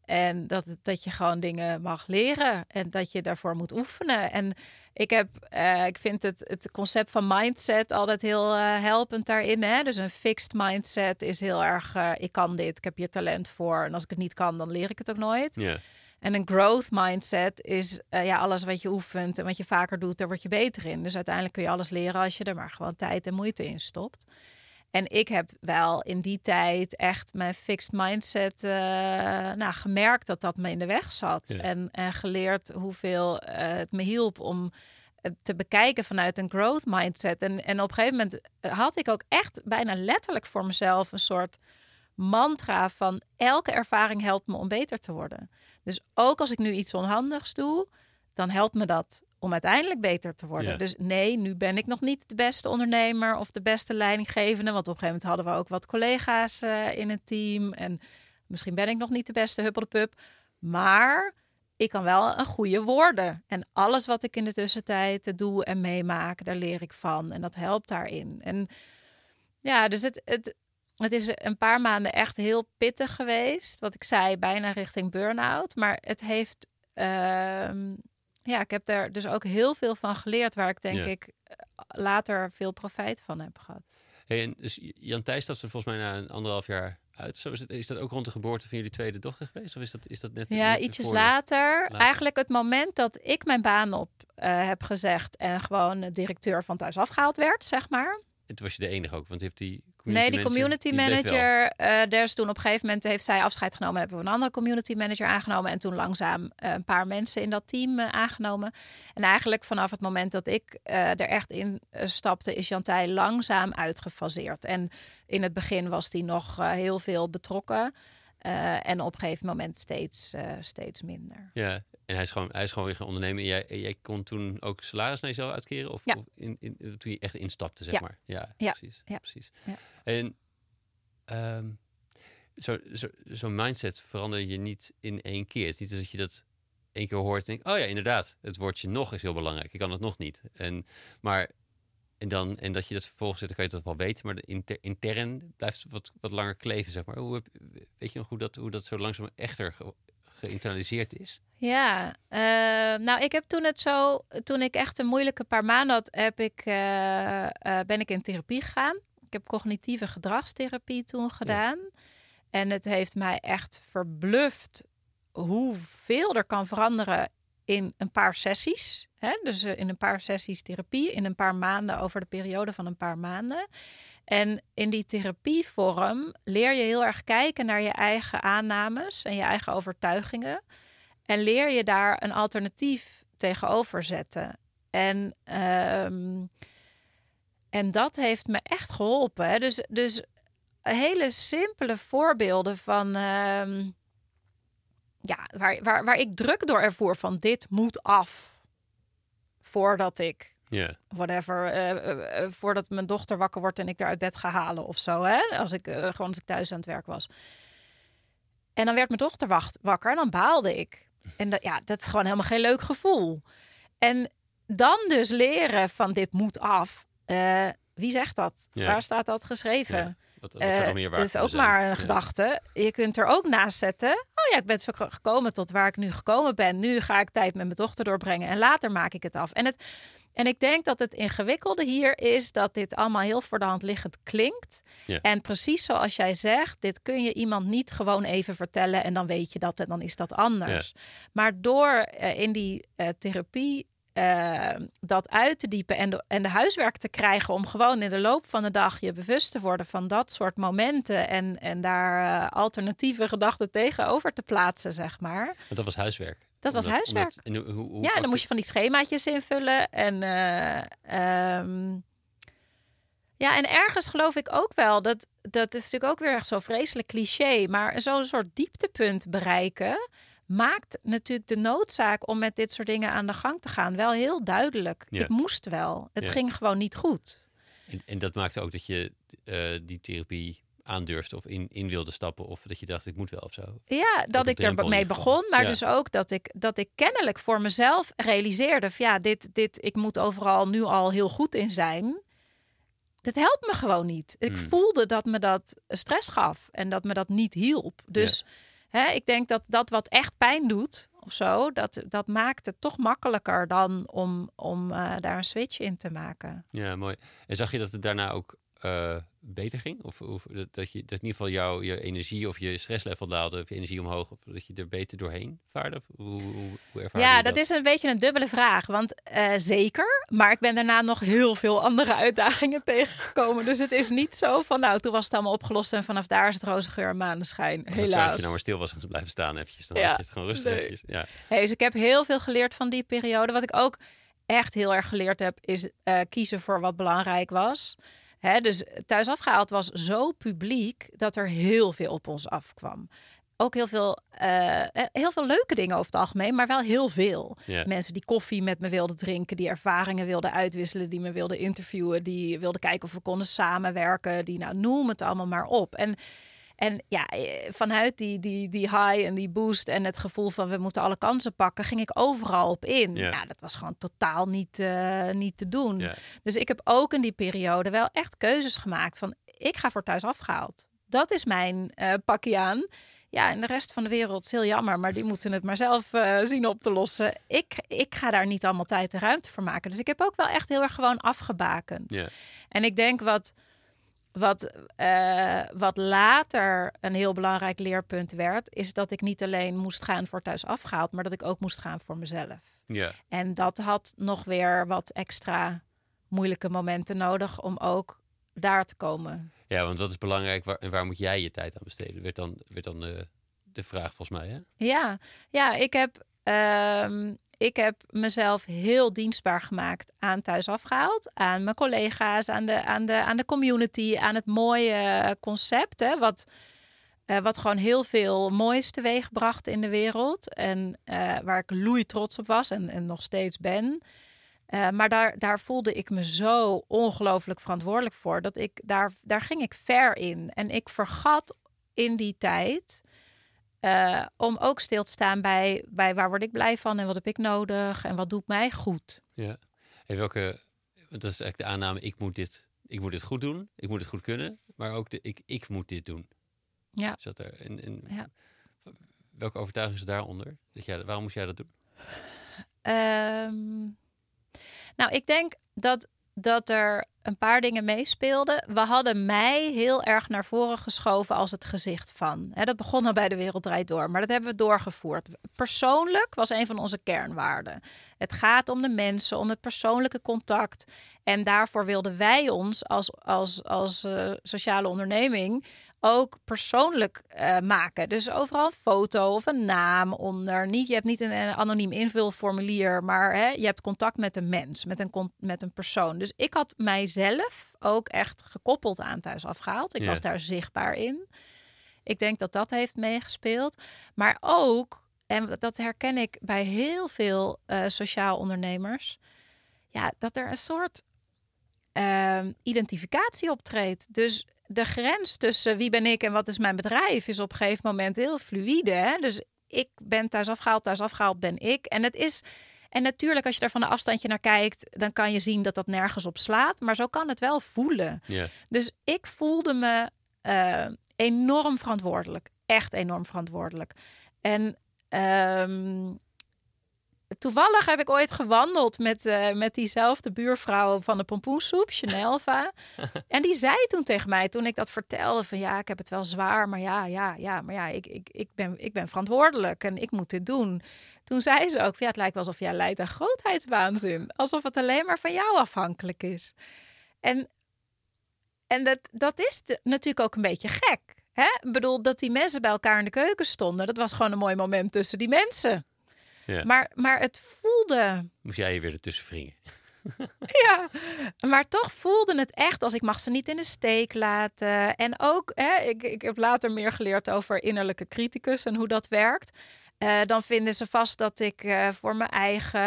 En dat, dat je gewoon dingen mag leren. En dat je daarvoor moet oefenen. En ik, heb, eh, ik vind het, het concept van mindset altijd heel eh, helpend daarin. Hè? Dus een fixed mindset is heel erg... ik kan dit, ik heb hier talent voor. En als ik het niet kan, dan leer ik het ook nooit. ja, En een growth mindset is eh, ja, alles wat je oefent en wat je vaker doet, daar word je beter in. Dus uiteindelijk kun je alles leren als je er maar gewoon tijd en moeite in stopt. En ik heb wel in die tijd echt mijn fixed mindset eh, nou, gemerkt dat dat me in de weg zat. Ja. En, en geleerd hoeveel eh, het me hielp om te bekijken vanuit een growth mindset. En, en op een gegeven moment had ik ook echt bijna letterlijk voor mezelf een soort mantra van elke ervaring helpt me om beter te worden. Dus ook als ik nu iets onhandigs doe, dan helpt me dat om uiteindelijk beter te worden. Ja. Dus nee, nu ben ik nog niet de beste ondernemer of de beste leidinggevende. Want op een gegeven moment hadden we ook wat collega's eh, in het team. En misschien ben ik nog niet de beste huppeldepup. Maar ik kan wel een goede worden. En alles wat ik in de tussentijd eh, doe en meemaak, daar leer ik van. En dat helpt daarin. En ja, dus het, het, het is een paar maanden echt heel pittig geweest. Wat ik zei, bijna richting burn-out. Maar het heeft. ehm, ja, ik heb daar dus ook heel veel van geleerd. Waar ik denk Ja. ik eh, later veel profijt van heb gehad. Hey, en dus Jan Thijs stapte volgens mij na een anderhalf jaar uit. Zo is, het, is dat ook rond de geboorte van jullie tweede dochter geweest? Of is dat, is dat net Ja, net ietsjes later. Later. Eigenlijk het moment dat ik mijn baan op eh, heb gezegd en gewoon directeur van thuis afgehaald werd, zeg maar. En toen was je de enige ook, want je hebt die community nee, die manager, community die wel. manager, eh daar is toen op een gegeven moment heeft zij afscheid genomen. En hebben we een andere community manager aangenomen. En toen langzaam eh, een paar mensen in dat team eh, aangenomen. En eigenlijk vanaf het moment dat ik er echt in stapte, is Jantij langzaam uitgefaseerd. En in het begin was die nog heel veel betrokken. En op een gegeven moment steeds, steeds minder. Ja, en hij is gewoon, hij is gewoon weer gaan ondernemen. En jij, jij kon toen ook salaris naar jezelf uitkeren? Of, Ja. of in, in, toen je echt instapte, zeg Ja. maar? Ja, Ja. precies. Ja. precies. En ehm zo'n zo, zo'n mindset verander je niet in één keer. Het is niet dat je dat één keer hoort en denkt... oh ja, inderdaad, het woordje nog is heel belangrijk. Ik kan het nog niet. En, maar, en, dan, en dat je dat vervolgens zet, dan kan je dat wel weten. Maar de inter- intern blijft het wat, wat langer kleven, zeg maar. Hoe heb, weet je nog hoe dat, hoe dat zo langzaam echter geïnternaliseerd is? Ja, eh, nou, ik heb toen het zo, toen ik echt een moeilijke paar maanden had, heb ik, eh, eh, ben ik in therapie gegaan. Ik heb cognitieve gedragstherapie toen gedaan. En het heeft mij echt verbluft hoeveel er kan veranderen in een paar sessies. Hè? Dus in een paar sessies therapie, in een paar maanden, over de periode van een paar maanden. En in die therapievorm leer je heel erg kijken naar je eigen aannames en je eigen overtuigingen. En leer je daar een alternatief tegenover zetten. En, ehm, en dat heeft me echt geholpen. Dus, dus hele simpele voorbeelden van. ehm, ja, waar, waar, waar ik druk door ervoer van dit moet af. Voordat ik Whatever, eh, eh, eh, voordat mijn dochter wakker wordt en ik er uit bed ga halen of zo. Hè? Als ik gewoon als ik thuis aan het werk was. En dan werd mijn dochter wacht, wakker en dan baalde ik. En dat, ja, dat is gewoon helemaal geen leuk gevoel. En dan dus leren van dit moet af. wie zegt dat? Ja. Waar staat dat geschreven? Ja. Wat, wat dat is ook zijn? maar een Ja. gedachte. Je kunt er ook naast zetten. Oh ja, ik ben zo gekomen tot waar ik nu gekomen ben. Nu ga ik tijd met mijn dochter doorbrengen en later maak ik het af. En, het, en ik denk dat het ingewikkelde hier is dat dit allemaal heel voor de hand liggend klinkt. Ja. En precies zoals jij zegt, dit kun je iemand niet gewoon even vertellen en dan weet je dat en dan is dat anders. Maar door eh, in die eh, therapie eh, dat uit te diepen en de, en de huiswerk te krijgen om gewoon in de loop van de dag je bewust te worden van dat soort momenten en, en daar alternatieve gedachten tegenover te plaatsen, zeg maar. Want dat was huiswerk. Dat was Omdat- huiswerk. omdat- en hoe, hoe, hoe ja, dan moest je van die schemaatjes invullen en eh, ehm, ja, en ergens geloof ik ook wel dat dat is natuurlijk ook weer echt zo vreselijk cliché, maar zo'n soort dieptepunt bereiken maakt natuurlijk de noodzaak om met dit soort dingen aan de gang te gaan wel heel duidelijk. Ja. Het moest wel. Het Ja. ging gewoon niet goed. En, en dat maakte ook dat je eh, die therapie aandurfde of in, in wilde stappen. Of dat je dacht, ik moet wel of zo. Ja, dat ik ieder geval. begon, maar Ja. dus ook dat ik, dat ik kennelijk voor mezelf realiseerde: van ja, dit, dit, ik moet overal nu al heel goed in zijn. Dat helpt me gewoon niet. Ik Hmm. voelde dat me dat stress gaf en dat me dat niet hielp. Dus hè, ik denk dat dat wat echt pijn doet of zo, dat, dat maakt het toch makkelijker dan om, om eh, daar een switch in te maken. Ja, mooi. En zag je dat het daarna ook eh, beter ging? Of, of dat, je, dat in ieder geval jouw je energie of je stresslevel daalde, of je energie omhoog, of dat je er beter doorheen vaarde? Of Hoe, hoe, hoe ervaar Ja, je dat is een beetje een dubbele vraag. Want eh, zeker, maar ik ben daarna nog heel veel andere uitdagingen tegengekomen. Dus het is niet zo van, nou, toen was het allemaal opgelost en vanaf daar is het roze geur en maneschijn. Als Helaas. plaatje nou maar stil was en blijven staan eventjes, dan Ja, had je het gewoon rustig nee. eventjes. Ja. Hey, dus ik heb heel veel geleerd van die periode. Wat ik ook echt heel erg geleerd heb, is eh, kiezen voor wat belangrijk was. Hè, dus thuis afgehaald was zo publiek dat er heel veel op ons afkwam. Ook heel veel, eh, heel veel leuke dingen over het algemeen, maar wel heel veel. Mensen die koffie met me wilden drinken, die ervaringen wilden uitwisselen, die me wilden interviewen, die wilden kijken of we konden samenwerken, die nou noem het allemaal maar op. En en ja, eh, vanuit die, die, die high en die boost en het gevoel van we moeten alle kansen pakken, ging ik overal op in. Ja. Ja, dat was gewoon totaal niet, eh, niet te doen. Ja. Dus ik heb ook in die periode wel echt keuzes gemaakt van ik ga voor thuis afgehaald. Dat is mijn eh pakje aan. Ja, en de rest van de wereld is heel jammer, maar die moeten het maar zelf zien op te lossen. Ik, ik ga daar niet allemaal tijd en ruimte voor maken. Dus ik heb ook wel echt heel erg gewoon afgebakend. Ja. En ik denk wat, wat, eh, wat later een heel belangrijk leerpunt werd, is dat ik niet alleen moest gaan voor thuis afgehaald, maar dat ik ook moest gaan voor mezelf. Ja. En dat had nog weer wat extra moeilijke momenten nodig om ook daar te komen. ja, want wat is belangrijk waar, en waar moet jij je tijd aan besteden? Werd dan, werd dan de, de vraag volgens mij, hè? Ja, ja ik, heb, ehm, ik heb mezelf heel dienstbaar gemaakt aan thuis afgehaald. Aan mijn collega's, aan de, aan de, aan de community, aan het mooie concept. Hè, wat, eh, wat gewoon heel veel moois teweeg bracht in de wereld. En eh, waar ik loei trots op was en, en nog steeds ben. Eh, maar daar, daar voelde ik me zo ongelooflijk verantwoordelijk voor. Dat ik daar, daar ging ik ver in. En ik vergat in die tijd. Eh, om ook stil te staan bij, bij waar word ik blij van en wat heb ik nodig en wat doet mij goed. Ja. En welke, dat is eigenlijk de aanname, ik moet dit, ik moet dit goed doen, ik moet het goed kunnen, maar ook de ik, ik moet dit doen. Ja. Zat er, en, en Ja. Welke overtuiging is daaronder? Dat jij, waarom moest jij dat doen? Ehm, nou, ik denk dat, dat er een paar dingen meespeelden. We hadden mij heel erg naar voren geschoven als het gezicht van. Dat begon al bij de Wereld Draait Door, maar dat hebben we doorgevoerd. Persoonlijk was een van onze kernwaarden. Het gaat om de mensen, om het persoonlijke contact. En daarvoor wilden wij ons als, als, als eh, sociale onderneming ook persoonlijk eh, maken. Dus overal een foto of een naam onder. Niet, je hebt niet een, een anoniem invulformulier, maar hè, je hebt contact met een mens, met een, met een persoon. Dus ik had mijzelf ook echt gekoppeld aan thuis afgehaald. Ik Ja. was daar zichtbaar in. Ik denk dat dat heeft meegespeeld. Maar ook, en dat herken ik bij heel veel eh, sociaal ondernemers, ja, dat er een soort ehm, identificatie optreedt. Dus de grens tussen wie ben ik en wat is mijn bedrijf is op een gegeven moment heel fluïde. Hè? Dus ik ben thuis afgehaald, thuis afgehaald ben ik. En het is. En natuurlijk, als je daar van een afstandje naar kijkt, dan kan je zien dat dat nergens op slaat. Maar zo kan het wel voelen. Dus ik voelde me eh, enorm verantwoordelijk. Echt enorm verantwoordelijk. En ehm, toevallig heb ik ooit gewandeld met, eh, met diezelfde buurvrouw van de pompoensoep, Chanelva. en die zei toen tegen mij, toen ik dat vertelde, van ja, ik heb het wel zwaar, maar ja, ja, ja, maar ja, ik, ik, ik, ben, ik ben verantwoordelijk en ik moet dit doen. Toen zei ze ook, ja, het lijkt wel alsof jij leidt aan grootheidswaanzin. Alsof het alleen maar van jou afhankelijk is. En, en dat, dat is de- natuurlijk ook een beetje gek. Hè? Ik bedoel, dat die mensen bij elkaar in de keuken stonden, dat was gewoon een mooi moment tussen die mensen. Ja. Maar, maar het voelde, Moest jij je weer ertussen wringen? ja, maar toch voelde het echt als ik mag ze niet in de steek laten. En ook, hè, ik, ik heb later meer geleerd over innerlijke criticus en hoe dat werkt. Eh, dan vinden ze vast dat ik eh, voor mijn eigen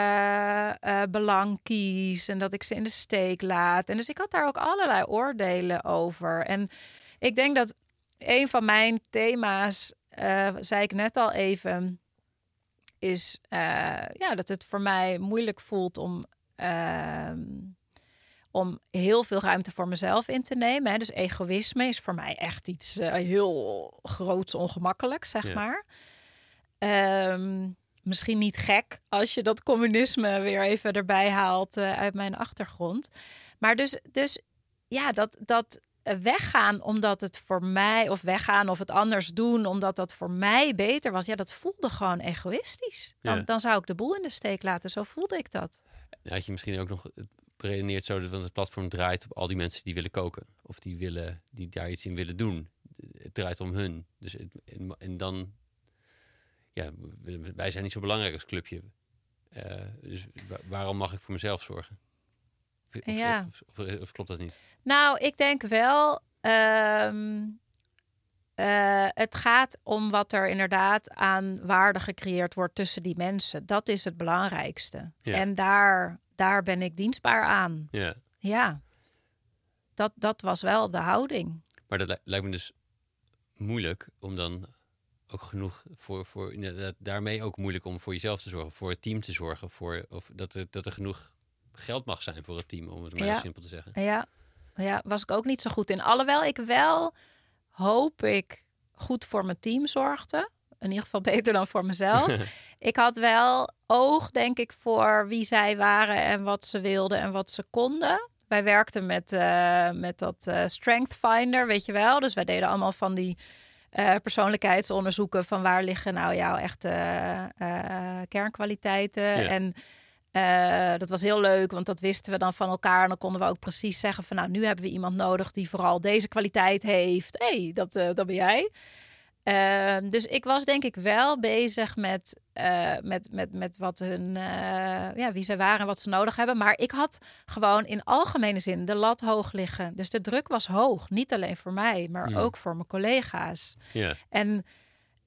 eh, belang kies en dat ik ze in de steek laat. En dus ik had daar ook allerlei oordelen over. En ik denk dat een van mijn thema's, zei ik net al even, is eh, ja, dat het voor mij moeilijk voelt om, ehm, om heel veel ruimte voor mezelf in te nemen. Hè. Dus egoïsme is voor mij echt iets eh, heel groots ongemakkelijks, zeg Ja. maar. Ehm, misschien niet gek als je dat communisme weer even erbij haalt eh, uit mijn achtergrond. Maar dus, dus ja, dat, dat weggaan omdat het voor mij, of weggaan of het anders doen omdat dat voor mij beter was, ja, dat voelde gewoon egoïstisch. Dan, Ja. dan zou ik de boel in de steek laten. Zo voelde ik dat. Had je misschien ook nog beredeneerd zo dat het platform draait op al die mensen die willen koken. Of die, willen, die daar iets in willen doen. Het draait om hun. Dus het, en, en dan, ja, wij zijn niet zo belangrijk als clubje. Eh, dus wa- waarom mag ik voor mezelf zorgen? Of, Ja. of, of- of klopt dat niet? Nou, ik denk wel. ehm, eh, het gaat om wat er inderdaad aan waarde gecreëerd wordt tussen die mensen. Dat is het belangrijkste. Ja. En daar, daar ben ik dienstbaar aan. Ja. Ja, dat, dat was wel de houding. Maar dat li- lijkt me dus moeilijk om dan ook genoeg voor, voor daarmee ook moeilijk om voor jezelf te zorgen, voor het team te zorgen, voor, of dat er, dat er genoeg geld mag zijn voor het team, om het maar Ja. simpel te zeggen. Ja, ja, was ik ook niet zo goed in. Alhoewel ik wel, hoop ik, goed voor mijn team zorgde. In ieder geval beter dan voor mezelf. ik had wel oog, denk ik, voor wie zij waren en wat ze wilden en wat ze konden. Wij werkten met, eh, met dat eh, Strength Finder, weet je wel. Dus wij deden allemaal van die eh, persoonlijkheidsonderzoeken van waar liggen nou jouw echte kernkwaliteiten. Ja. En eh, dat was heel leuk, want dat wisten we dan van elkaar. En dan konden we ook precies zeggen van nou, nu hebben we iemand nodig die vooral deze kwaliteit heeft. Hé, hey, dat, eh, dat ben jij. Ehm, dus ik was denk ik wel bezig met, eh, met, met, met wat hun, ja, wie ze waren en wat ze nodig hebben. Maar ik had gewoon in algemene zin de lat hoog liggen. Dus de druk was hoog. Niet alleen voor mij, maar Ja. ook voor mijn collega's. Ja, En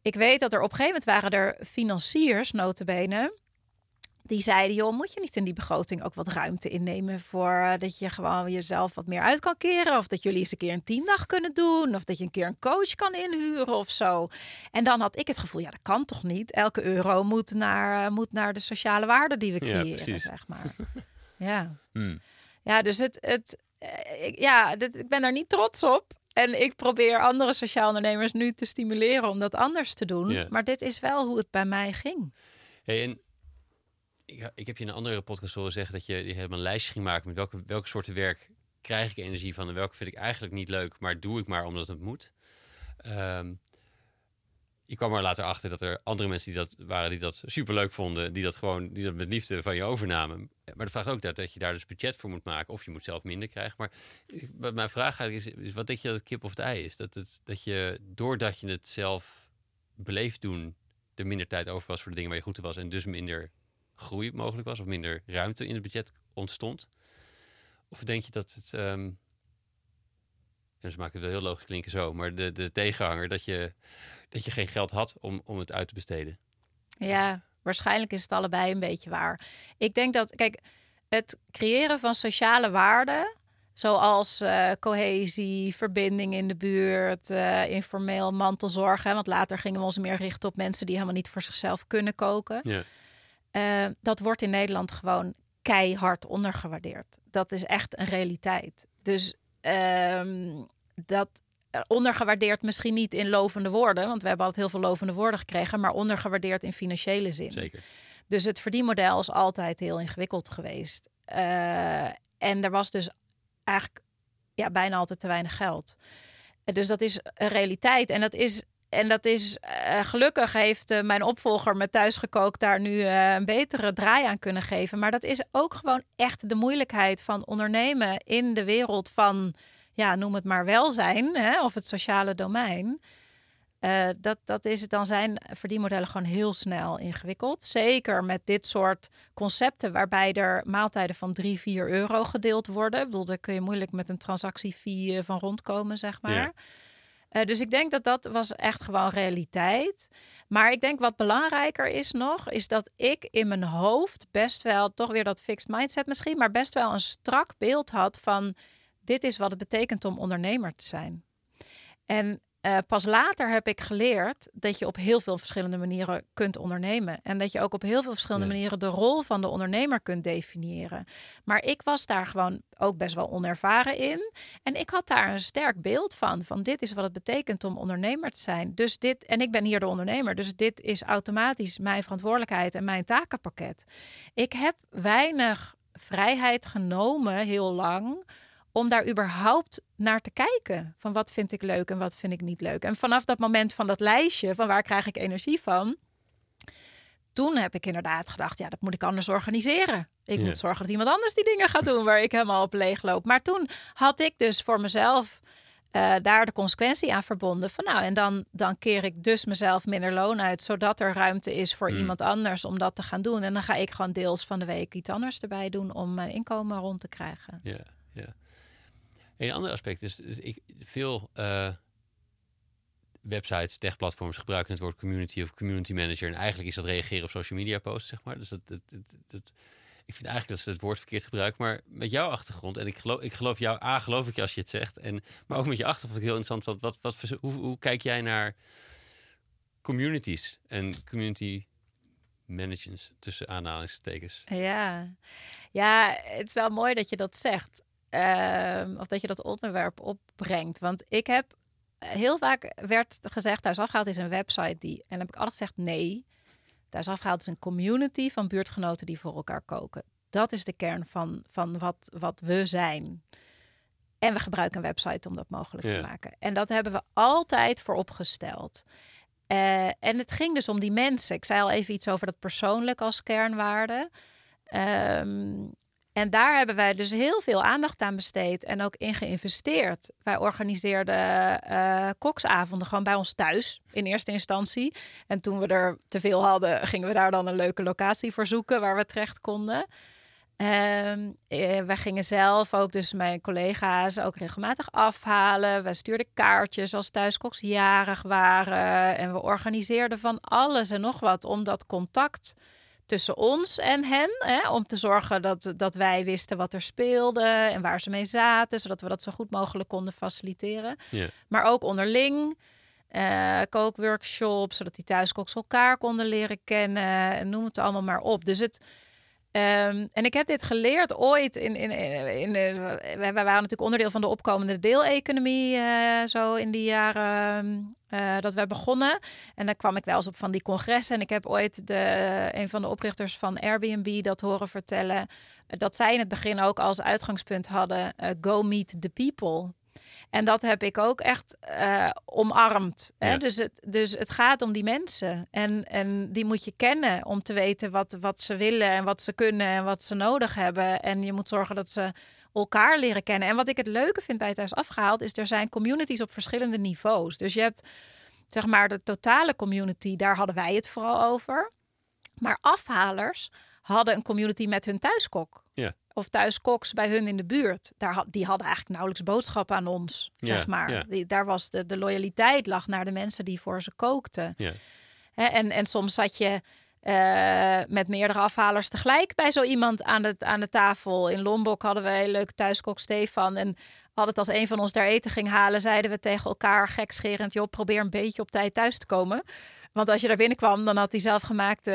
ik weet dat er op een gegeven moment waren er financiers, notabene, die zeiden, joh, moet je niet in die begroting ook wat ruimte innemen voor eh, dat je gewoon jezelf wat meer uit kan keren? Of dat jullie eens een keer een teamdag kunnen doen? Of dat je een keer een coach kan inhuren of zo? En dan had ik het gevoel, ja, dat kan toch niet? Elke euro moet naar, eh, moet naar de sociale waarde die we Ja, creëren, precies. zeg maar. ja. Hmm. Ja, dus het, het eh, ik, ja, dit, ik ben daar niet trots op. En ik probeer andere sociaal ondernemers nu te stimuleren om dat anders te doen. Ja. Maar dit is wel hoe het bij mij ging. Hey, en ik, ik heb je in een andere podcast horen zeggen dat je, je helemaal een lijstje ging maken met welke, welke soorten werk krijg ik energie van en welke vind ik eigenlijk niet leuk, maar doe ik maar omdat het moet. Ehm, je kwam er later achter dat er andere mensen die dat waren die dat superleuk vonden, die dat gewoon die dat met liefde van je overnamen. Maar dat vraagt ook dat, dat je daar dus budget voor moet maken of je moet zelf minder krijgen. Maar ik- mijn vraag eigenlijk is, is wat denk je dat het kip of het ei is? Dat, het, dat je doordat je het zelf beleefd doen, er minder tijd over was voor de dingen waar je goed in was en dus minder groei mogelijk was of minder ruimte in het budget ontstond? Of denk je dat het, ehm ja, ze maken het wel heel logisch klinken zo, maar de, de tegenhanger dat je, dat je geen geld had om, om het uit te besteden? Ja, waarschijnlijk is het allebei een beetje waar. Ik denk dat, kijk, het creëren van sociale waarden, zoals eh, cohesie, verbinding in de buurt, eh, informeel mantelzorgen. hè, Want later gingen we ons meer richten op mensen die helemaal niet voor zichzelf kunnen koken. Ja. Uh, dat wordt in Nederland gewoon keihard ondergewaardeerd. Dat is echt een realiteit. Dus ehm, dat eh, ondergewaardeerd misschien niet in lovende woorden, want we hebben altijd heel veel lovende woorden gekregen, maar ondergewaardeerd in financiële zin. Zeker. Dus het verdienmodel is altijd heel ingewikkeld geweest. Uh, en er was dus eigenlijk ja, bijna altijd te weinig geld. Dus dat is een realiteit. En dat is en dat is uh, gelukkig heeft uh, mijn opvolger met thuisgekookt daar nu uh, een betere draai aan kunnen geven. Maar dat is ook gewoon echt de moeilijkheid van ondernemen in de wereld van, ja, noem het maar welzijn hè, of het sociale domein. dat, dat is, dan zijn verdienmodellen gewoon heel snel ingewikkeld. Zeker met dit soort concepten waarbij er maaltijden van 3, 4 euro gedeeld worden. Ik bedoel, daar kun je moeilijk met een transactiefee van rondkomen, zeg maar. Ja. Uh, dus ik denk dat dat was echt gewoon realiteit. Maar ik denk wat belangrijker is nog, is dat ik in mijn hoofd best wel, toch weer dat fixed mindset misschien, maar best wel een strak beeld had van dit is wat het betekent om ondernemer te zijn. En uh, pas later heb ik geleerd dat je op heel veel verschillende manieren kunt ondernemen. En dat je ook op heel veel verschillende manieren de rol van de ondernemer kunt definiëren. Maar ik was daar gewoon ook best wel onervaren in. En ik had daar een sterk beeld van. Van dit is wat het betekent om ondernemer te zijn. Dus dit, en ik ben hier de ondernemer. Dus dit is automatisch mijn verantwoordelijkheid en mijn takenpakket. Ik heb weinig vrijheid genomen heel lang om daar überhaupt naar te kijken. Van wat vind ik leuk en wat vind ik niet leuk. En vanaf dat moment van dat lijstje, van waar krijg ik energie van, toen heb ik inderdaad gedacht, ja, dat moet ik anders organiseren. Ik moet zorgen dat iemand anders die dingen gaat doen waar ik helemaal op leeg loop. Maar toen had ik dus voor mezelf uh, daar de consequentie aan verbonden. Van nou, en dan, dan keer ik dus mezelf minder loon uit, zodat er ruimte is voor hmm. iemand anders om dat te gaan doen. En dan ga ik gewoon deels van de week iets anders erbij doen om mijn inkomen rond te krijgen. Ja, ja. Een ander aspect is, ik, veel uh, websites, techplatforms gebruiken het woord community of community manager. En eigenlijk is dat reageren op social media posts, zeg maar. Dus dat, dat, dat, ik vind eigenlijk dat ze het woord verkeerd gebruiken. Maar met jouw achtergrond, en ik geloof, ik geloof jou, A, geloof ik je als je het zegt. En, maar ook met je achtergrond heel interessant. Wat, wat, wat, hoe, hoe kijk jij naar communities en community managers tussen aanhalingstekens? Ja. ja, het is wel mooi dat je dat zegt. Ehm, of dat je dat onderwerp opbrengt. Want ik heb heel vaak werd gezegd, thuis afgehaald is een website die. En dan heb ik altijd gezegd nee. Thuis afgehaald is een community van buurtgenoten die voor elkaar koken. Dat is de kern van, van wat, wat we zijn. En we gebruiken een website om dat mogelijk te maken. En dat hebben we altijd vooropgesteld. Uh, en het ging dus om die mensen. Ik zei al even iets over dat persoonlijk als kernwaarde. Um, en daar hebben wij dus heel veel aandacht aan besteed en ook in geïnvesteerd. Wij organiseerden uh, koksavonden gewoon bij ons thuis in eerste instantie. En toen we er te veel hadden, gingen we daar dan een leuke locatie voor zoeken waar we terecht konden. Um, wij gingen zelf ook, dus mijn collega's, ook regelmatig afhalen. We stuurden kaartjes als thuiskoks jarig waren. En we organiseerden van alles en nog wat om dat contact tussen ons en hen. Hè, om te zorgen dat, dat wij wisten wat er speelde en waar ze mee zaten. Zodat we dat zo goed mogelijk konden faciliteren. Maar ook onderling. Uh, kookworkshops, zodat die thuiskoks elkaar konden leren kennen. En noem het allemaal maar op. Dus het Ehm, en ik heb dit geleerd ooit in. in, in, wij, waren natuurlijk onderdeel van de opkomende deeleconomie. Uh, zo in die jaren uh, dat we begonnen. En dan kwam ik wel eens op van die congressen. En ik heb ooit de, een van de oprichters van Airbnb dat horen vertellen. Dat zij in het begin ook als uitgangspunt hadden: go meet the people. En dat heb ik ook echt uh, omarmd. Hè? Dus, het, dus het gaat om die mensen. En, en die moet je kennen om te weten wat, wat ze willen en wat ze kunnen en wat ze nodig hebben. En je moet zorgen dat ze elkaar leren kennen. En wat ik het leuke vind bij het Thuis Afgehaald is er zijn communities op verschillende niveaus. Dus je hebt zeg maar de totale community, daar hadden wij het vooral over. Maar afhalers hadden een community met hun thuiskok. Ja of thuiskoks bij hun in de buurt. Daar, die hadden eigenlijk nauwelijks boodschap aan ons, zeg maar. Die, daar was de, de loyaliteit lag naar de mensen die voor ze kookten. Ja. en, en soms zat je uh, met meerdere afhalers tegelijk bij zo iemand aan de, aan de tafel. In Lombok hadden we een leuk thuiskok Stefan. En altijd als een van ons daar eten ging halen, zeiden we tegen elkaar gekscherend... joh, probeer een beetje op tijd thuis te komen. Want als je daar binnenkwam, dan had hij zelfgemaakte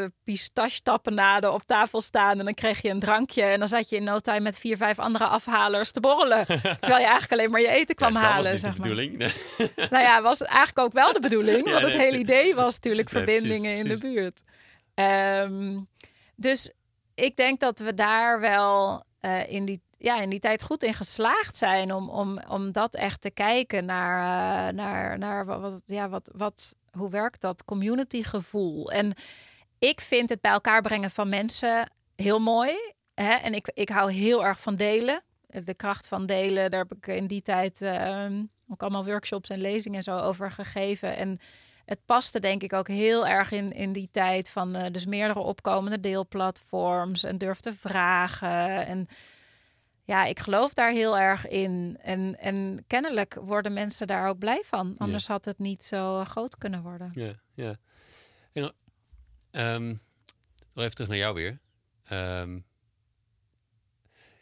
uh, pistache-tapenade op tafel staan. En dan kreeg je een drankje. En dan zat je in no time met vier, vijf andere afhalers te borrelen. terwijl je eigenlijk alleen maar je eten kwam halen. Dat was zeg de bedoeling. Nee. nou ja, was eigenlijk ook wel de bedoeling. want het hele idee was natuurlijk verbindingen in de buurt. Um, dus ik denk dat we daar wel uh, in die ja, in die tijd goed in geslaagd zijn om, om, om dat echt te kijken naar, uh, naar, naar wat, ja, wat, wat, hoe werkt dat community gevoel. En ik vind het bij elkaar brengen van mensen heel mooi. Hè? En ik, ik hou heel erg van delen. De kracht van delen, daar heb ik in die tijd uh, ook allemaal workshops en lezingen zo over gegeven. En het paste denk ik ook heel erg in, in die tijd van uh, dus meerdere opkomende deelplatforms en durf te vragen. En ja, ik geloof daar heel erg in. En, en kennelijk worden mensen daar ook blij van. Anders had het niet zo groot kunnen worden. Ja, ja. En, um, nog even terug naar jou weer. Um,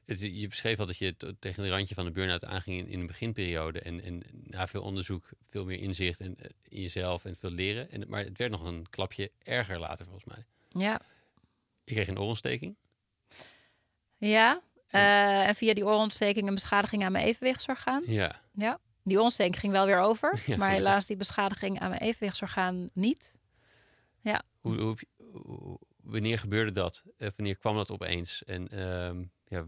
het, je beschreef al dat je tegen de randje van de burn-out aanging in, in een beginperiode. En, en na veel onderzoek, veel meer inzicht in, eh, in jezelf en veel leren. En, maar het werd nog een klapje erger later volgens mij. Ja. Ik kreeg een oorontsteking. Ja, uh, en via die oorontsteking een beschadiging aan mijn evenwichtsorgaan. Ja. ja. Die oorontsteking ging wel weer over. Ja, maar helaas die beschadiging aan mijn evenwichtsorgaan niet. Ja. Hoe, hoe, hoe, wanneer gebeurde dat? Uh, wanneer kwam dat opeens? En uh, ja,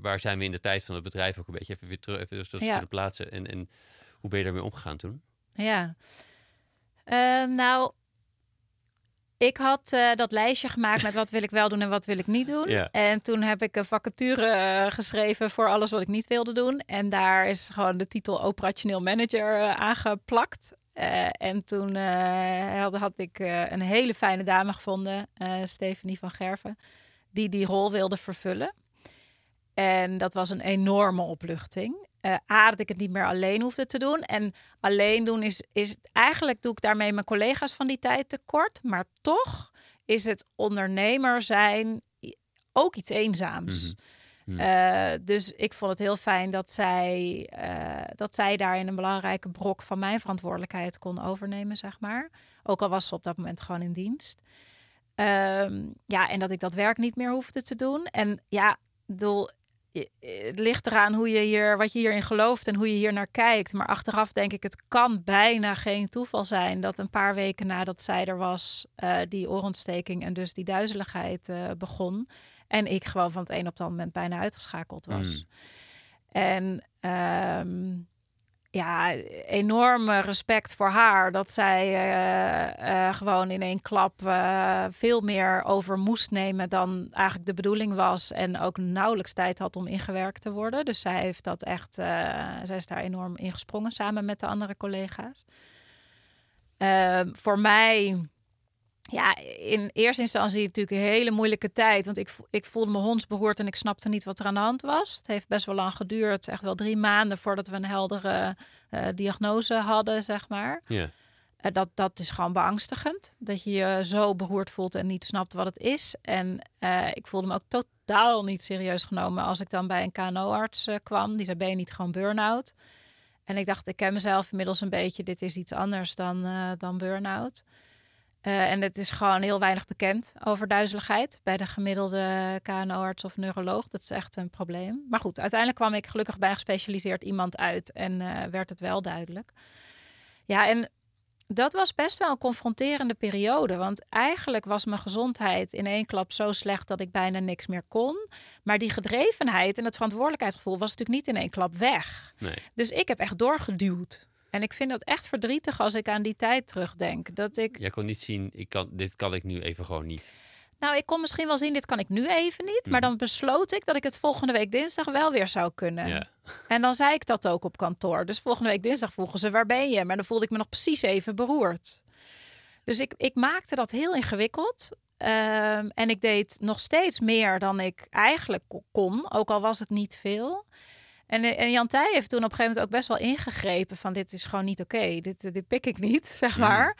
waar zijn we in de tijd van het bedrijf ook een beetje even weer terug, even dus ja. de plaatsen? En, en hoe ben je daarmee omgegaan toen? Ja. Ehm, nou, ik had uh, dat lijstje gemaakt met wat wil ik wel doen en wat wil ik niet doen. Ja. En toen heb ik een vacature uh, geschreven voor alles wat ik niet wilde doen. En daar is gewoon de titel operationeel manager uh, aangeplakt. en toen had, had, ik een hele fijne dame gevonden, Stephanie van Gerven, die die rol wilde vervullen. En dat was een enorme opluchting. Uh, A, dat ik het niet meer alleen hoefde te doen. En alleen doen is, is eigenlijk doe ik daarmee mijn collega's van die tijd tekort. Maar toch is het ondernemer zijn ook iets eenzaams. Mm -hmm. uh, dus ik vond het heel fijn dat zij, uh, dat zij daarin een belangrijke brok van mijn verantwoordelijkheid kon overnemen, zeg maar. Ook al was ze op dat moment gewoon in dienst. Um, ja, en dat ik dat werk niet meer hoefde te doen. En ja, bedoel, het ligt eraan hoe je hier, wat je hierin gelooft en hoe je hier naar kijkt. Maar achteraf denk ik, het kan bijna geen toeval zijn dat een paar weken nadat zij er was, uh, die oorontsteking en dus die duizeligheid uh, begon. En ik gewoon van het een op het moment bijna uitgeschakeld was. Mm. En um, ja, enorm respect voor haar. Dat zij uh, uh, gewoon in één klap veel meer over moest nemen dan eigenlijk de bedoeling was. En ook nauwelijks tijd had om ingewerkt te worden. Dus zij heeft dat echt, zij is daar enorm in gesprongen samen met de andere collega's. Ehm, voor mij ja, in eerste instantie natuurlijk een hele moeilijke tijd. Want ik, ik voelde me hondsbehoord en ik snapte niet wat er aan de hand was. Het heeft best wel lang geduurd. Echt wel drie maanden voordat we een heldere uh, diagnose hadden, zeg maar. Ja. Uh, dat, dat is gewoon beangstigend. Dat je je zo beroerd voelt en niet snapt wat het is. En uh, ik voelde me ook totaal niet serieus genomen als ik dan bij een KNO-arts kwam. Die zei, ben je niet gewoon burn-out? En ik dacht, ik ken mezelf inmiddels een beetje. Dit is iets anders dan, dan burn-out. Uh, en het is gewoon heel weinig bekend over duizeligheid bij de gemiddelde KNO-arts of neuroloog. Dat is echt een probleem. Maar goed, uiteindelijk kwam ik gelukkig bij een gespecialiseerd iemand uit en uh, werd het wel duidelijk. Ja, en dat was best wel een confronterende periode. Want eigenlijk was mijn gezondheid in één klap zo slecht dat ik bijna niks meer kon. Maar die gedrevenheid en het verantwoordelijkheidsgevoel was natuurlijk niet in één klap weg. Nee. Dus ik heb echt doorgeduwd. En ik vind dat echt verdrietig als ik aan die tijd terugdenk. Dat ik... Jij kon niet zien, ik kan, dit kan ik nu even gewoon niet. Nou, ik kon misschien wel zien, dit kan ik nu even niet. Mm. Maar dan besloot ik dat ik het volgende week dinsdag wel weer zou kunnen. En dan zei ik dat ook op kantoor. Dus volgende week dinsdag vroegen ze, waar ben je? Maar dan voelde ik me nog precies even beroerd. Dus ik, ik maakte dat heel ingewikkeld. Um, en ik deed nog steeds meer dan ik eigenlijk kon. Ook al was het niet veel. En, en Jan Tij heeft toen op een gegeven moment ook best wel ingegrepen van dit is gewoon niet oké, okay. dit, dit pik ik niet, zeg maar.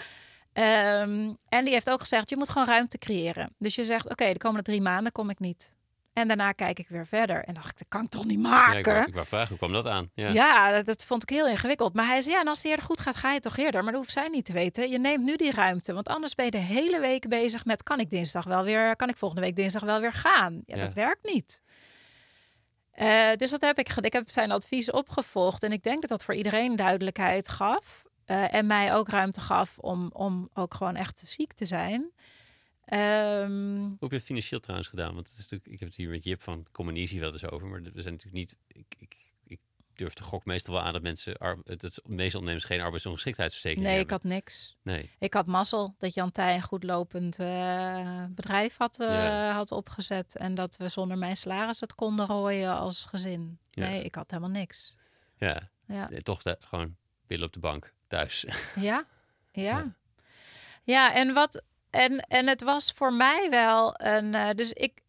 Um, en die heeft ook gezegd, je moet gewoon ruimte creëren. Dus je zegt, oké, okay, de komende drie maanden kom ik niet. En daarna kijk ik weer verder. En dacht ik, dat kan ik toch niet Ja, maken? ik, wou, ik wou vragen, hoe kwam dat aan? Ja. Ja, dat, dat vond ik heel ingewikkeld. Maar hij zei, ja, en als het eerder goed gaat, ga je toch eerder. Maar dat hoeft zij niet te weten. Je neemt nu die ruimte. Want anders ben je de hele week bezig met... kan ik dinsdag wel weer, kan ik volgende week dinsdag wel weer gaan? Ja, Ja. dat werkt niet. Eh, dus dat heb ik. Ik heb zijn advies opgevolgd. En ik denk dat dat voor iedereen duidelijkheid gaf. Eh, en mij ook ruimte gaf om, om ook gewoon echt ziek te zijn. Ehm, Hoe heb je het financieel trouwens gedaan? Want het is natuurlijk, ik heb het hier met Jip van Communisie wel eens over, maar we zijn natuurlijk niet. Ik, ik durf te gok meestal wel aan dat mensen, dat de meeste ondernemers geen arbeidsongeschiktheidsverzekering nee, ik hebben. had niks. Nee, Ik had mazzel dat Jan Tij een goed lopend eh, bedrijf had, eh, Ja. had opgezet. En dat we zonder mijn salaris het konden rooien als gezin. Ja. Nee, ik had helemaal niks. ja, Ja, toch de, gewoon billen op de bank thuis. ja, ja. Ja. Ja, en wat. En, en het was voor mij wel een. eh, dus ik,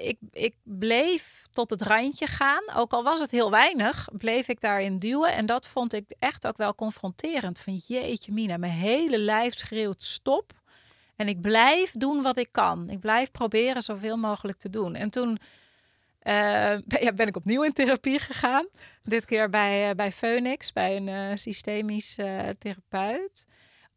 ik, ik bleef tot het randje gaan. Ook al was het heel weinig, bleef ik daarin duwen. En dat vond ik echt ook wel confronterend. Van jeetje, Mina, mijn hele lijf schreeuwt stop. En ik blijf doen wat ik kan. Ik blijf proberen zoveel mogelijk te doen. En toen eh, ben, ik opnieuw in therapie gegaan. Dit keer bij, eh, bij Phoenix, bij een eh, systemisch eh, therapeut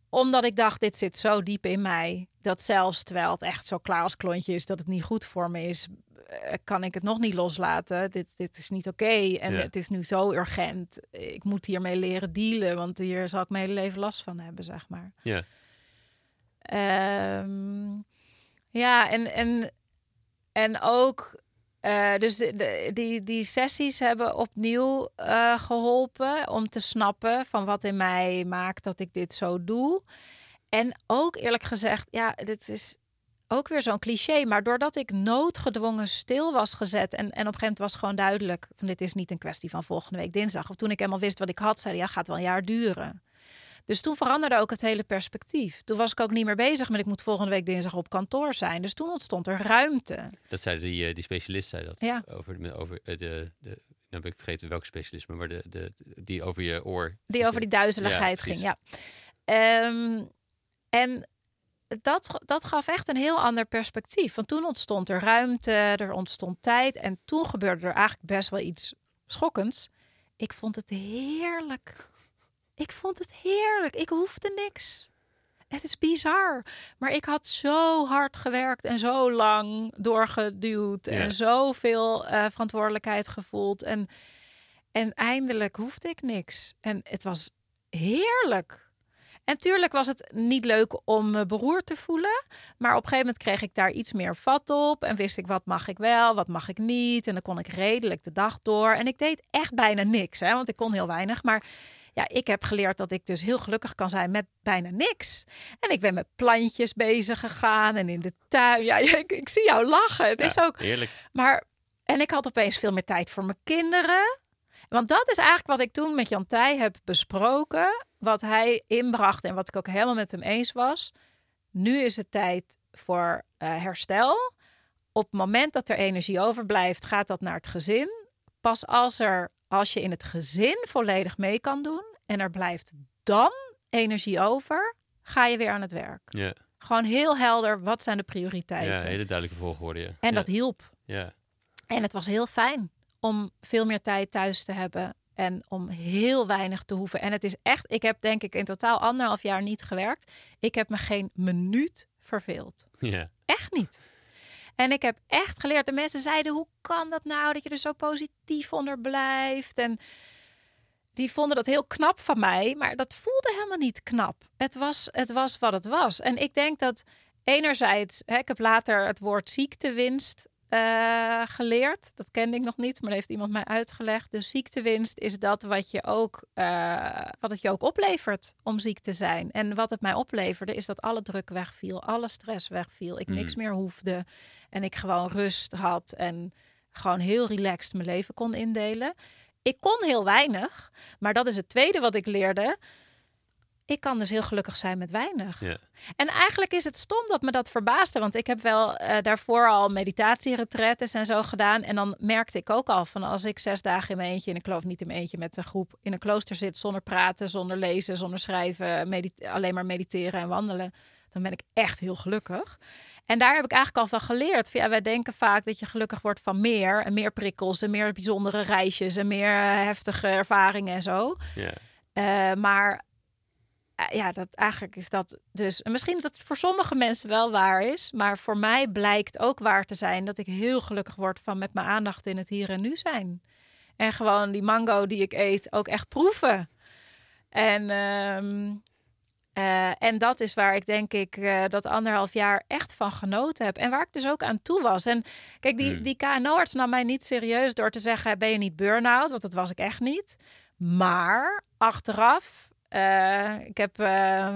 omdat ik dacht, dit zit zo diep in mij. Dat zelfs terwijl het echt zo klaar als klontje is dat het niet goed voor me is, eh, kan ik het nog niet loslaten. Dit, dit is niet oké. En Ja. het is nu zo urgent. Ik moet hiermee leren dealen, want hier zal ik mijn hele leven last van hebben, zeg maar. ja, Ehm, ja, en, en, en ook. Eh, dus die, die sessies hebben opnieuw eh, geholpen om te snappen van wat in mij maakt dat ik dit zo doe. En ook eerlijk gezegd, ja, dit is ook weer zo'n cliché. Maar doordat ik noodgedwongen stil was gezet. En, en op een gegeven moment was gewoon duidelijk: van dit is niet een kwestie van volgende week dinsdag. Of toen ik helemaal wist wat ik had, zei ja, gaat wel een jaar duren. Dus toen veranderde ook het hele perspectief. Toen was ik ook niet meer bezig met ik moet volgende week dinsdag op kantoor zijn. Dus toen ontstond er ruimte. dat zei die, eh, die specialist, zei dat. Ja. Over, de, over eh, de, de, nou ben ik vergeten welke specialisme, maar de, de, die over je oor. Die over die duizeligheid Ja, ging. Ja. Ehm, en dat, dat gaf echt een heel ander perspectief. Want toen ontstond er ruimte, er ontstond tijd. En toen gebeurde er eigenlijk best wel iets schokkends. Ik vond het heerlijk. Ik vond het heerlijk. Ik hoefde niks. Het is bizar. Maar ik had zo hard gewerkt en zo lang doorgeduwd. Ja. En zoveel eh verantwoordelijkheid gevoeld. En, en eindelijk hoefde ik niks. En het was heerlijk. En tuurlijk was het niet leuk om me beroerd te voelen. Maar op een gegeven moment kreeg ik daar iets meer vat op. En wist ik wat mag ik wel, wat mag ik niet. En dan kon ik redelijk de dag door. En ik deed echt bijna niks, hè, want ik kon heel weinig. Maar ja, ik heb geleerd dat ik dus heel gelukkig kan zijn met bijna niks. En ik ben met plantjes bezig gegaan en in de tuin. Ja, ik, ik zie jou lachen. Het Ja, is ook Heerlijk. maar, en ik had opeens veel meer tijd voor mijn kinderen. Want dat is eigenlijk wat ik toen met Jan Tij heb besproken. Wat hij inbracht en wat ik ook helemaal met hem eens was. Nu is het tijd voor eh, herstel. Op het moment dat er energie overblijft, gaat dat naar het gezin. Pas als, er, als je in het gezin volledig mee kan doen en er blijft dan energie over, ga je weer aan het werk. Ja, Gewoon heel helder, wat zijn de prioriteiten? ja hele duidelijke volgorde. Ja. En ja. dat hielp. Ja, En het was heel fijn om veel meer tijd thuis te hebben en om heel weinig te hoeven. En het is echt, ik heb denk ik in totaal anderhalf jaar niet gewerkt. Ik heb me geen minuut verveeld. ja. Echt niet. En ik heb echt geleerd. De mensen zeiden: hoe kan dat nou dat je er zo positief onder blijft? En die vonden dat heel knap van mij, maar dat voelde helemaal niet knap. Het was, het was wat het was. En ik denk dat enerzijds, hè, ik heb later het woord ziektewinst eh, geleerd. Dat kende ik nog niet, maar dat heeft iemand mij uitgelegd. Dus ziektewinst is dat wat, je ook, eh, wat het je ook oplevert om ziek te zijn. En wat het mij opleverde is dat alle druk wegviel, alle stress wegviel. Ik niks Mm. meer hoefde en ik gewoon rust had en gewoon heel relaxed mijn leven kon indelen. Ik kon heel weinig, maar dat is het tweede wat ik leerde. Ik kan dus heel gelukkig zijn met weinig. En eigenlijk is het stom dat me dat verbaasde. Want ik heb wel eh, daarvoor al meditatieretretes en zo gedaan. En dan merkte ik ook al van als ik zes dagen in mijn eentje... en ik geloof niet in mijn eentje met een groep... in een klooster zit zonder praten, zonder lezen, zonder schrijven... alleen maar mediteren en wandelen... dan ben ik echt heel gelukkig. En daar heb ik eigenlijk al van geleerd. Ja, wij denken vaak dat je gelukkig wordt van meer en meer prikkels en meer bijzondere reisjes en meer eh, heftige ervaringen en zo. Ja. Eh, maar eh, ja, dat eigenlijk is dat dus. En misschien dat het voor sommige mensen wel waar is, maar voor mij blijkt ook waar te zijn dat ik heel gelukkig word van met mijn aandacht in het hier en nu zijn. En gewoon die mango die ik eet ook echt proeven. En, ehm, eh, en dat is waar ik denk ik eh, dat anderhalf jaar echt van genoten heb. En waar ik dus ook aan toe was. En kijk, die, Hmm. die KNO-arts nam mij niet serieus door te zeggen: ben je niet burn-out? Want dat was ik echt niet. Maar achteraf. eh, ik heb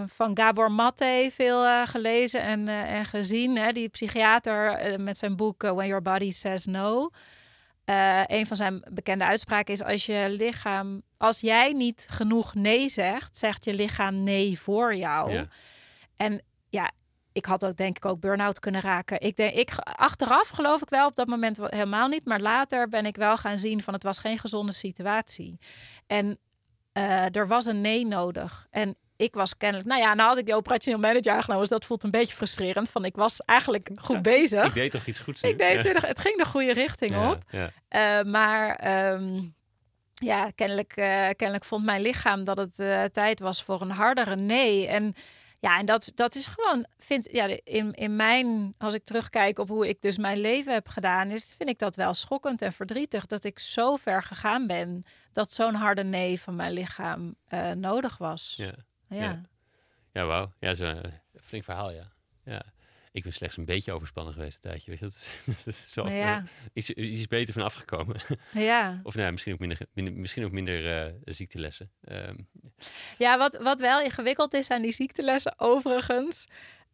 van Gabor Maté veel gelezen en, en gezien. Hè, die psychiater met zijn boek When Your Body Says No. Eh, een van zijn bekende uitspraken is: als je lichaam, als jij niet genoeg nee zegt, zegt je lichaam nee voor jou. Ja. En ja, ik had ook denk ik ook burn-out kunnen raken. Ik denk, ik achteraf geloof ik wel op dat moment helemaal niet, maar later ben ik wel gaan zien van het was geen gezonde situatie. En eh, er was een nee nodig. En ik was kennelijk, nou ja, nou had ik die operationeel manager aangenomen, dus dat voelt een beetje frustrerend. Van ik was eigenlijk goed bezig. Ik deed toch iets goeds? nu? Ik deed, Ja. het ging de goede richting Ja, op. Eh, maar ehm, ja, kennelijk, eh, kennelijk vond mijn lichaam dat het eh, tijd was voor een hardere nee. En ja, en dat, dat is gewoon, vind, ja, in, in mijn, als ik terugkijk op hoe ik dus mijn leven heb gedaan, is, vind ik dat wel schokkend en verdrietig dat ik zo ver gegaan ben dat zo'n harde nee van mijn lichaam nodig was. Ja. Ja. ja. Wauw. Ja, zo, een flink verhaal, ja. ja. Ik ben slechts een beetje overspannen geweest een tijdje. Weet je, dat is, dat is zo, ja. eh, iets, iets beter van afgekomen. ja. of nou, misschien ook minder, minder, misschien ook minder eh, ziektelessen. Ehm, Ja, wat, wat wel ingewikkeld is aan die ziektelessen, overigens,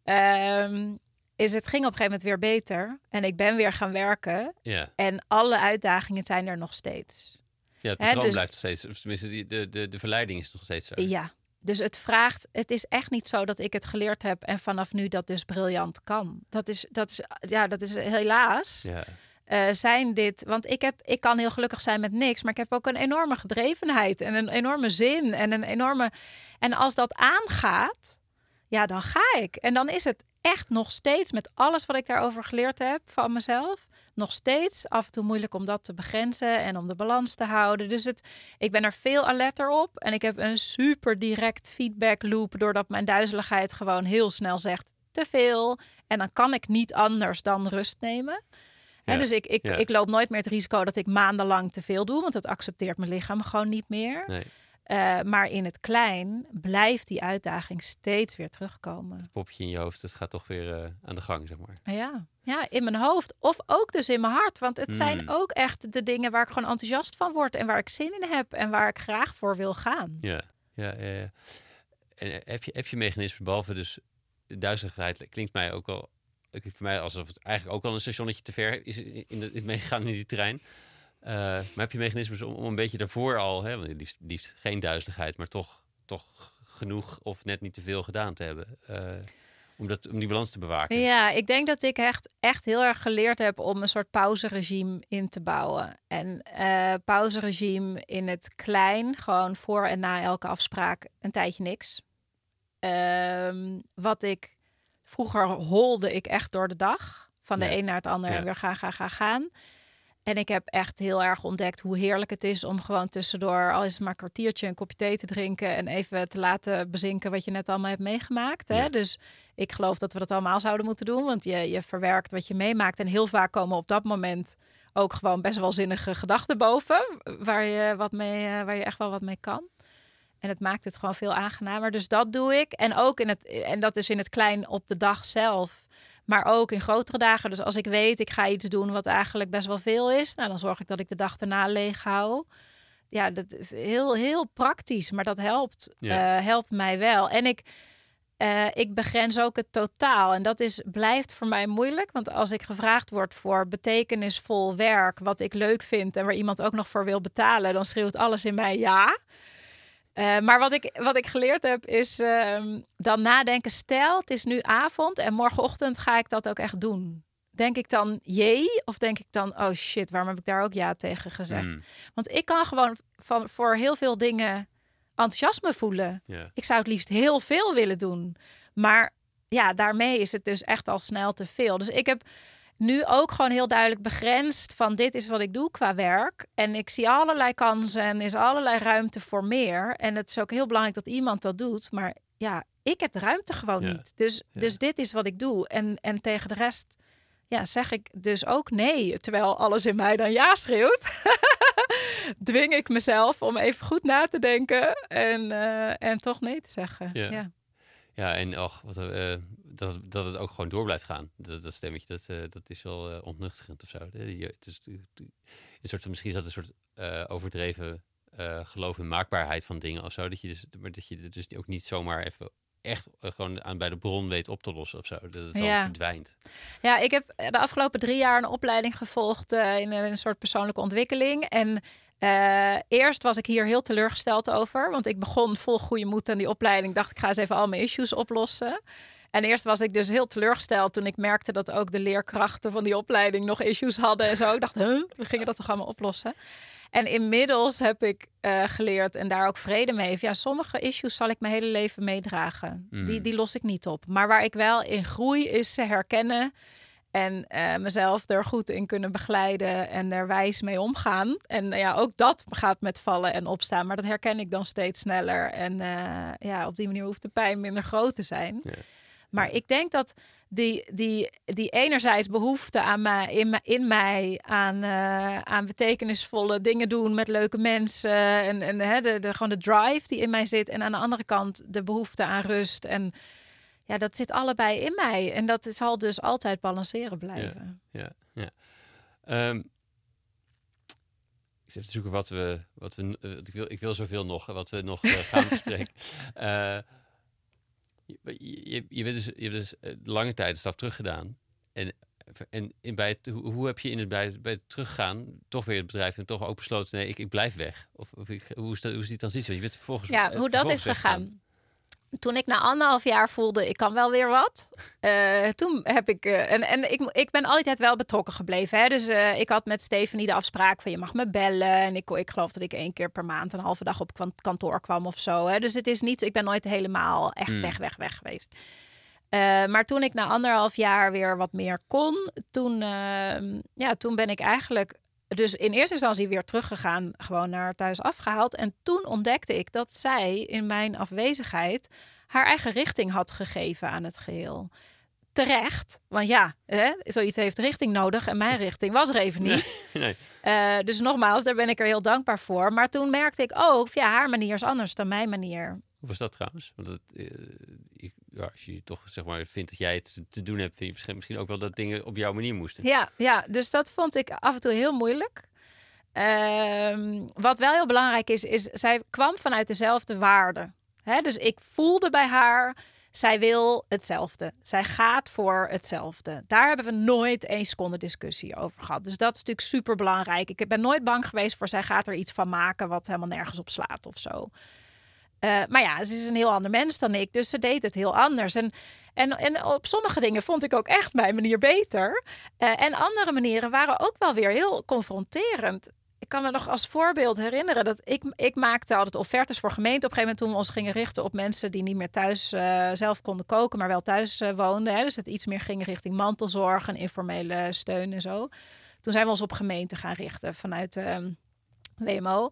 ehm, is het ging op een gegeven moment weer beter. En ik ben weer gaan werken. ja. En alle uitdagingen zijn er nog steeds. ja, het patroon dus- blijft nog steeds. Tenminste, de, de, de verleiding is nog steeds zo. Ja. Dus het vraagt, het is echt niet zo dat ik het geleerd heb en vanaf nu dat dus briljant kan. Dat is, dat is, ja, dat is helaas. Ja. eh, zijn dit. Want ik, heb, ik kan heel gelukkig zijn met niks, maar ik heb ook een enorme gedrevenheid en een enorme zin en een enorme. En als dat aangaat, ja, dan ga ik. En dan is het echt nog steeds met alles wat ik daarover geleerd heb van mezelf, nog steeds af en toe moeilijk om dat te begrenzen en om de balans te houden. Dus het, ik ben er veel alerter op en ik heb een super direct feedback loop doordat mijn duizeligheid gewoon heel snel zegt te veel en dan kan ik niet anders dan rust nemen. Ja, dus ik, ik, ja. ik loop nooit meer het risico dat ik maandenlang te veel doe, want dat accepteert mijn lichaam gewoon niet meer. Nee, Eh, maar in het klein blijft die uitdaging steeds weer terugkomen. het popje in je hoofd, het gaat toch weer eh, aan de gang, zeg maar. Ja. ja, in mijn hoofd of ook dus in mijn hart. Want het zijn Hmm. ook echt de dingen waar ik gewoon enthousiast van word en waar ik zin in heb en waar ik graag voor wil gaan. Ja, ja, ja. ja. En eh, heb je, heb je mechanismen, behalve dus de duizeligheid, klinkt mij ook al, voor mij alsof het eigenlijk ook al een stationnetje te ver is in, het- in meegaan in die trein. Eh, maar heb je mechanismes om, om een beetje daarvoor al, hè, want liefst, liefst geen duizeligheid, maar toch, toch genoeg of net niet te veel gedaan te hebben, eh, om, dat, om die balans te bewaken? Ja, ik denk dat ik echt, echt heel erg geleerd heb om een soort pauzeregime in te bouwen. En eh pauzeregime in het klein, gewoon voor en na elke afspraak een tijdje niks. Ehm, wat ik vroeger holde ik echt door de dag, van de Ja. een naar het ander Ja. en weer gaan, gaan, gaan, gaan. En ik heb echt heel erg ontdekt hoe heerlijk het is om gewoon tussendoor, al is het maar een kwartiertje, een kopje thee te drinken en even te laten bezinken wat je net allemaal hebt meegemaakt. Hè? Ja. Dus ik geloof dat we dat allemaal zouden moeten doen, want je, je verwerkt wat je meemaakt. En heel vaak komen op dat moment ook gewoon best wel zinnige gedachten boven, waar je, wat mee, eh, waar je echt wel wat mee kan. En het maakt het gewoon veel aangenamer. Dus dat doe ik. En ook in het, en dat is in het klein op de dag zelf. Maar ook in grotere dagen. Dus als ik weet, ik ga iets doen wat eigenlijk best wel veel is. Nou, dan zorg ik dat ik de dag daarna leeg hou. Ja, dat is heel, heel praktisch. Maar dat helpt, Ja. eh, helpt mij wel. En ik, eh, ik begrens ook het totaal. En dat is, blijft voor mij moeilijk. Want als ik gevraagd word voor betekenisvol werk... wat ik leuk vind en waar iemand ook nog voor wil betalen... dan schreeuwt alles in mij ja. Eh, maar wat ik, wat ik geleerd heb is ehm, dan nadenken. Stel, het is nu avond en morgenochtend ga ik dat ook echt doen. Denk ik dan jee? Of denk ik dan, oh shit, waarom heb ik daar ook ja tegen gezegd? Mm, Want ik kan gewoon van, voor heel veel dingen enthousiasme voelen. Ik zou het liefst heel veel willen doen. Maar ja, daarmee is het dus echt al snel te veel. Dus ik heb nu ook gewoon heel duidelijk begrensd van dit is wat ik doe qua werk. En ik zie allerlei kansen en is allerlei ruimte voor meer. En het is ook heel belangrijk dat iemand dat doet. Maar ja, ik heb de ruimte gewoon niet. Dus, dus dit is wat ik doe. En, en tegen de rest ja, zeg ik dus ook nee. Terwijl alles in mij dan ja schreeuwt. Dwing ik mezelf om even goed na te denken en, uh, en toch nee te zeggen. Ja, ja. ja en och, wat, uh, dat, dat het ook gewoon door blijft gaan. Dat, dat stemmetje, dat, uh, dat is wel uh, ontnuchterend of zo. Het is, een soort, misschien is dat een soort uh, overdreven geloof in maakbaarheid van dingen of zo. Dat je dus, maar dat je dus ook niet zomaar even echt gewoon aan bij de bron weet op te lossen of zo. Dat het ja. verdwijnt. Ja, ik heb de afgelopen drie jaar een opleiding gevolgd in, in, een soort persoonlijke ontwikkeling. En uh, eerst was ik hier heel teleurgesteld over, want ik begon vol goede moed aan die opleiding. Dacht ik ga eens even al mijn issues oplossen. En eerst was ik dus heel teleurgesteld toen ik merkte dat ook de leerkrachten van die opleiding nog issues hadden en zo. Ik dacht, huh, we gingen dat toch allemaal oplossen? En inmiddels heb ik uh, geleerd en daar ook vrede mee. Ja, sommige issues zal ik mijn hele leven meedragen. Die, hmm. die los ik niet op. Maar waar ik wel in groei is ze herkennen en uh, mezelf er goed in kunnen begeleiden en er wijs mee omgaan. En ja, ook dat gaat met vallen en opstaan. Maar dat herken ik dan steeds sneller. En ja, op die manier hoeft de pijn minder groot te zijn. Ja. Maar ik denk dat die, die, die enerzijds behoefte aan mij, in, in mij aan, uh, aan betekenisvolle dingen doen met leuke mensen. En, en hè, de, de, gewoon de drive die in mij zit. En aan de andere kant de behoefte aan rust. En ja, dat zit allebei in mij. En dat zal dus altijd balanceren blijven. Ja, ja. ja. Um, ik zit te zoeken wat we. Wat we uh, ik, wil, ik wil zoveel nog, wat we nog uh, gaan bespreken. Uh, je, je, bent dus, je hebt dus eh, lange tijd een stap terug gedaan. En, en in bij het, hoe, hoe, heb je in het, bij, het, bij het teruggaan toch weer het bedrijf en toch ook besloten, nee, ik, ik blijf weg? Of, of ik, hoe, is dat, hoe is die transitie? Want je bent vervolgens. Ja, hoe dat is gegaan toen ik na anderhalf jaar voelde, ik kan wel weer wat. Uh, toen heb ik. Uh, en en ik, ik ben altijd wel betrokken gebleven. Hè? Dus uh, ik had met Stephanie de afspraak van je mag me bellen. En ik, ik geloof dat ik één keer per maand een halve dag op kantoor kwam of zo. Hè? Dus het is niet. Ik ben nooit helemaal echt mm. weg, weg, weg geweest. maar toen ik na anderhalf jaar weer wat meer kon, toen, ehm, ja, toen ben ik eigenlijk dus in eerste instantie weer teruggegaan, gewoon naar thuis afgehaald. En toen ontdekte ik dat zij in mijn afwezigheid haar eigen richting had gegeven aan het geheel. Terecht, want ja, hè, zoiets heeft richting nodig en mijn richting was er even niet. Nee, Uh, dus nogmaals, daar ben ik er heel dankbaar voor. Maar toen merkte ik ook, ja, haar manier is anders dan mijn manier. Hoe was dat trouwens? Want het, ik, ja, als je toch zeg maar vindt dat jij het te doen hebt, vind je misschien ook wel dat dingen op jouw manier moesten. Ja, ja dus dat vond ik af en toe heel moeilijk. Uh, wat wel heel belangrijk is, is zij kwam vanuit dezelfde waarden. Dus ik voelde bij haar, zij wil hetzelfde. Zij gaat voor hetzelfde. Daar hebben we nooit één seconde discussie over gehad. Dus dat is natuurlijk super belangrijk. Ik ben nooit bang geweest voor zij gaat er iets van maken wat helemaal nergens op slaat of zo. Uh, maar ja, ze is een heel ander mens dan ik, dus ze deed het heel anders. En, en, en op sommige dingen vond ik ook echt mijn manier beter. Uh, en andere manieren waren ook wel weer heel confronterend. Ik kan me nog als voorbeeld herinneren dat ik, ik maakte altijd offertes voor gemeenten. Op een gegeven moment toen we ons gingen richten op mensen die niet meer thuis uh, zelf konden koken, maar wel thuis woonden. Hè. Dus het iets meer ging richting mantelzorg en informele steun en zo. Toen zijn we ons op gemeenten gaan richten vanuit ehm, WMO.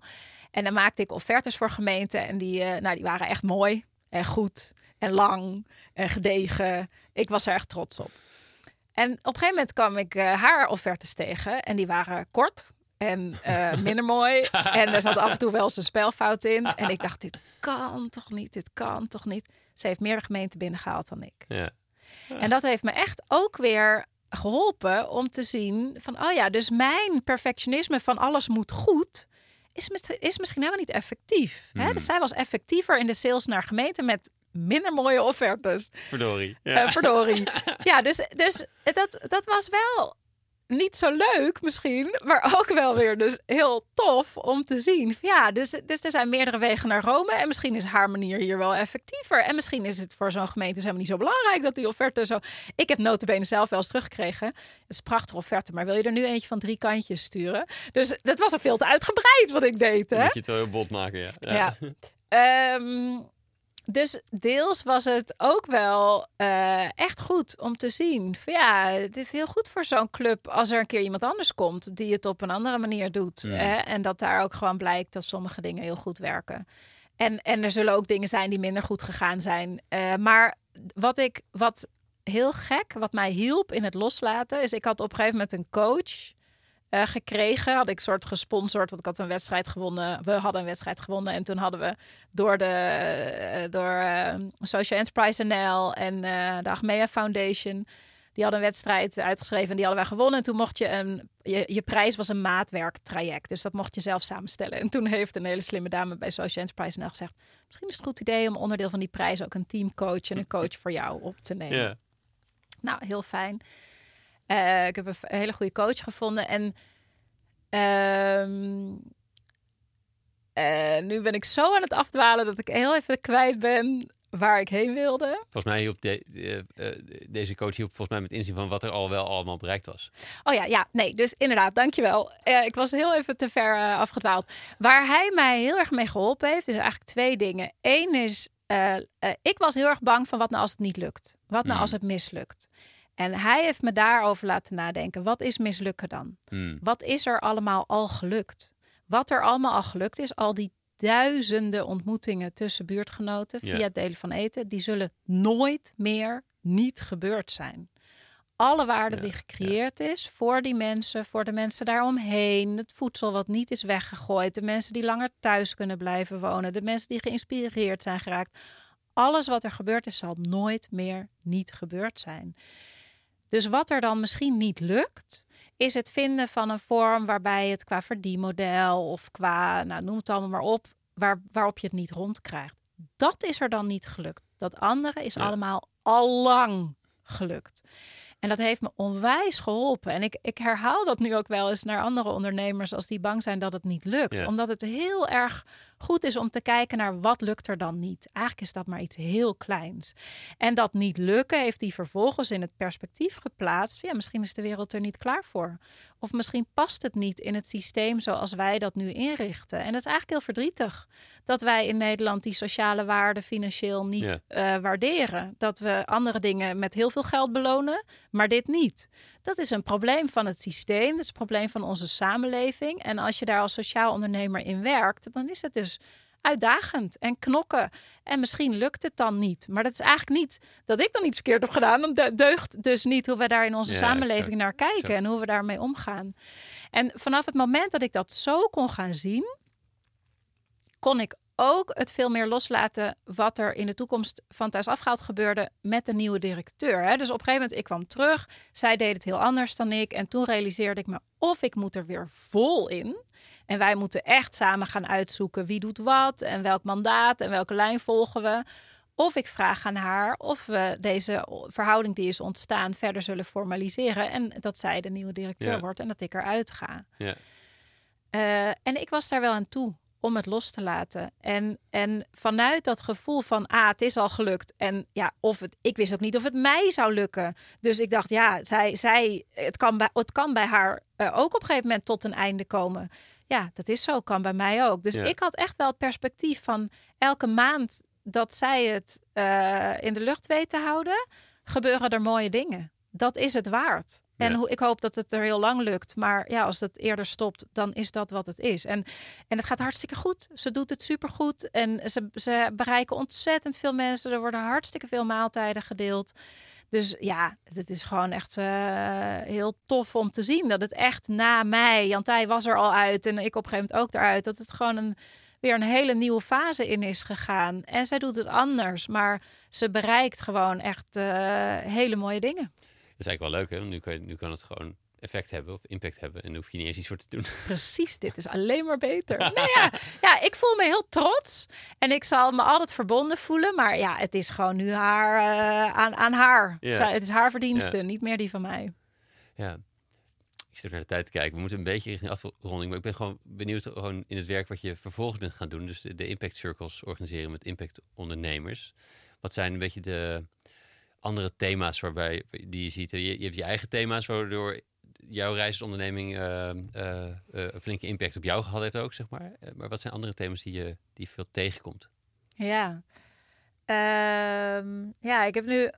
En dan maakte ik offertes voor gemeenten. En die, uh, nou, die waren echt mooi en goed en lang en gedegen. Ik was er echt trots op. En op een gegeven moment kwam ik uh, haar offertes tegen. En die waren kort en uh, minder mooi. En er zat af en toe wel eens een spelfout in. En ik dacht, dit kan toch niet, dit kan toch niet. Ze heeft meer gemeenten binnengehaald dan ik. Ja. En dat heeft me echt ook weer geholpen om te zien van, oh ja, dus mijn perfectionisme van alles moet goed is, is misschien helemaal niet effectief. Hè? Hmm. Dus zij was effectiever in de sales naar gemeenten met minder mooie offertes. Verdorie. Ja, uh, verdorie. ja dus, dus dat, dat was wel niet zo leuk misschien, maar ook wel weer dus heel tof om te zien. Ja, dus, dus er zijn meerdere wegen naar Rome en misschien is haar manier hier wel effectiever. En misschien is het voor zo'n gemeente helemaal niet zo belangrijk dat die offerte zo... Ik heb notabene zelf wel eens teruggekregen. Het is een prachtige offerte, maar wil je er nu eentje van drie kantjes sturen? Dus dat was al veel te uitgebreid wat ik deed, hè? Moet je het wel heel bot maken, ja. Ja. ja. Ehm, dus deels was het ook wel uh, echt goed om te zien. Van ja, het is heel goed voor zo'n club als er een keer iemand anders komt die het op een andere manier doet. Hè? En dat daar ook gewoon blijkt dat sommige dingen heel goed werken. En, en er zullen ook dingen zijn die minder goed gegaan zijn. Uh, maar wat ik, wat heel gek, wat mij hielp in het loslaten, is ik had op een gegeven moment een coach uh, gekregen. Had ik soort gesponsord, want ik had een wedstrijd gewonnen. We hadden een wedstrijd gewonnen. En toen hadden we door de uh, door uh, Social Enterprise NL en de Achmea Foundation. Die hadden een wedstrijd uitgeschreven en die hadden wij gewonnen. En toen mocht je een. Je, je prijs was een maatwerktraject. Dus dat mocht je zelf samenstellen. En toen heeft een hele slimme dame bij Social Enterprise NL gezegd. Misschien is het een goed idee om onderdeel van die prijs ook een teamcoach en een coach voor jou op te nemen. Nou, heel fijn. Uh, ik heb een hele goede coach gevonden. En uh, uh, nu ben ik zo aan het afdwalen dat ik heel even kwijt ben waar ik heen wilde. Volgens mij hielp de, uh, deze coach hielp volgens mij met inzien van wat er al wel allemaal bereikt was. Oh ja, ja, nee, dus inderdaad, dankjewel. ik was heel even te ver afgedwaald. Waar hij mij heel erg mee geholpen heeft, is eigenlijk twee dingen. Eén is, ik was heel erg bang van wat nou als het niet lukt. Wat nou Mm. als het mislukt. En hij heeft me daarover laten nadenken. Wat is mislukken dan? Hmm. Wat is er allemaal al gelukt? Wat er allemaal al gelukt is, al die duizenden ontmoetingen tussen buurtgenoten via het delen van eten, die zullen nooit meer niet gebeurd zijn. Alle waarde Ja, die gecreëerd is voor die mensen, voor de mensen daaromheen, het voedsel wat niet is weggegooid, de mensen die langer thuis kunnen blijven wonen, de mensen die geïnspireerd zijn geraakt. Alles wat er gebeurd is, zal nooit meer niet gebeurd zijn. Dus wat er dan misschien niet lukt, is het vinden van een vorm waarbij het qua verdienmodel of qua, nou, noem het allemaal maar op, waar, waarop je het niet rondkrijgt. Dat is er dan niet gelukt. Dat andere is Ja. allemaal al lang gelukt. En dat heeft me onwijs geholpen. En ik, ik herhaal dat nu ook wel eens naar andere ondernemers als die bang zijn dat het niet lukt. Ja. Omdat het heel erg goed is om te kijken naar wat lukt er dan niet. Eigenlijk is dat maar iets heel kleins. En dat niet lukken heeft hij vervolgens in het perspectief geplaatst. Ja, misschien is de wereld er niet klaar voor. Of misschien past het niet in het systeem zoals wij dat nu inrichten. En dat is eigenlijk heel verdrietig. Dat wij in Nederland die sociale waarden financieel niet Ja. eh, waarderen. Dat we andere dingen met heel veel geld belonen, maar dit niet. Dat is een probleem van het systeem. Dat is een probleem van onze samenleving. En als je daar als sociaal ondernemer in werkt, dan is het dus uitdagend en knokken. En misschien lukt het dan niet. Maar dat is eigenlijk niet dat ik dan iets verkeerd heb gedaan. Dan de- deugt dus niet hoe we daar in onze Ja, samenleving exact, naar kijken exact. en hoe we daarmee omgaan. En vanaf het moment dat ik dat zo kon gaan zien, kon ik ook het veel meer loslaten wat er in de toekomst van thuis afgehaald gebeurde met de nieuwe directeur. Hè. Dus op een gegeven moment, ik kwam terug, zij deed het heel anders dan ik. En toen realiseerde ik me, of ik moet er weer vol in. En wij moeten echt samen gaan uitzoeken wie doet wat en welk mandaat en welke lijn volgen we. Of ik vraag aan haar of we deze verhouding die is ontstaan verder zullen formaliseren. En dat zij de nieuwe directeur Ja. wordt en dat ik eruit ga. Ja. Eh, en ik was daar wel aan toe om het los te laten. En, en vanuit dat gevoel van, ah, het is al gelukt. En ja, of het, ik wist ook niet of het mij zou lukken. Dus ik dacht, ja, zij, zij, het, kan bij, het kan bij haar eh, ook op een gegeven moment tot een einde komen. Ja, dat is zo, kan bij mij ook. Dus Ja. ik had echt wel het perspectief van elke maand dat zij het eh, in de lucht weet te houden, gebeuren er mooie dingen. Dat is het waard. En Ja. hoe, ik hoop dat het er heel lang lukt. Maar ja, als het eerder stopt, dan is dat wat het is. En, en het gaat hartstikke goed. Ze doet het supergoed. En ze, ze bereiken ontzettend veel mensen. Er worden hartstikke veel maaltijden gedeeld. Dus ja, het is gewoon echt eh, heel tof om te zien dat het echt na mij, Jantij was er al uit en ik op een gegeven moment ook eruit, dat het gewoon een, weer een hele nieuwe fase in is gegaan. En zij doet het anders, maar ze bereikt gewoon echt eh, hele mooie dingen. Dat is eigenlijk wel leuk, hè? Want nu kan, nu kan het gewoon effect hebben of impact hebben. En daar hoef je niet eens iets voor te doen. Precies, dit is alleen maar beter. nou ja, ja, ik voel me heel trots en ik zal me altijd verbonden voelen. Maar ja, het is gewoon nu haar, eh, aan, aan haar. Ja. Het is haar verdienste, niet meer die van mij. Ja. Ik zit naar de tijd te kijken. We moeten een beetje richting afronding. Maar ik ben gewoon benieuwd gewoon in het werk wat je vervolgens bent gaan doen. Dus de, de impact circles organiseren met impact ondernemers. Wat zijn een beetje de andere thema's waarbij die je ziet? Je, je hebt je eigen thema's waardoor jouw reisonderneming eh, een flinke impact op jou gehad heeft ook, zeg maar. Maar wat zijn andere thema's die je die veel tegenkomt? Ja. Ehm, ja, ik heb nu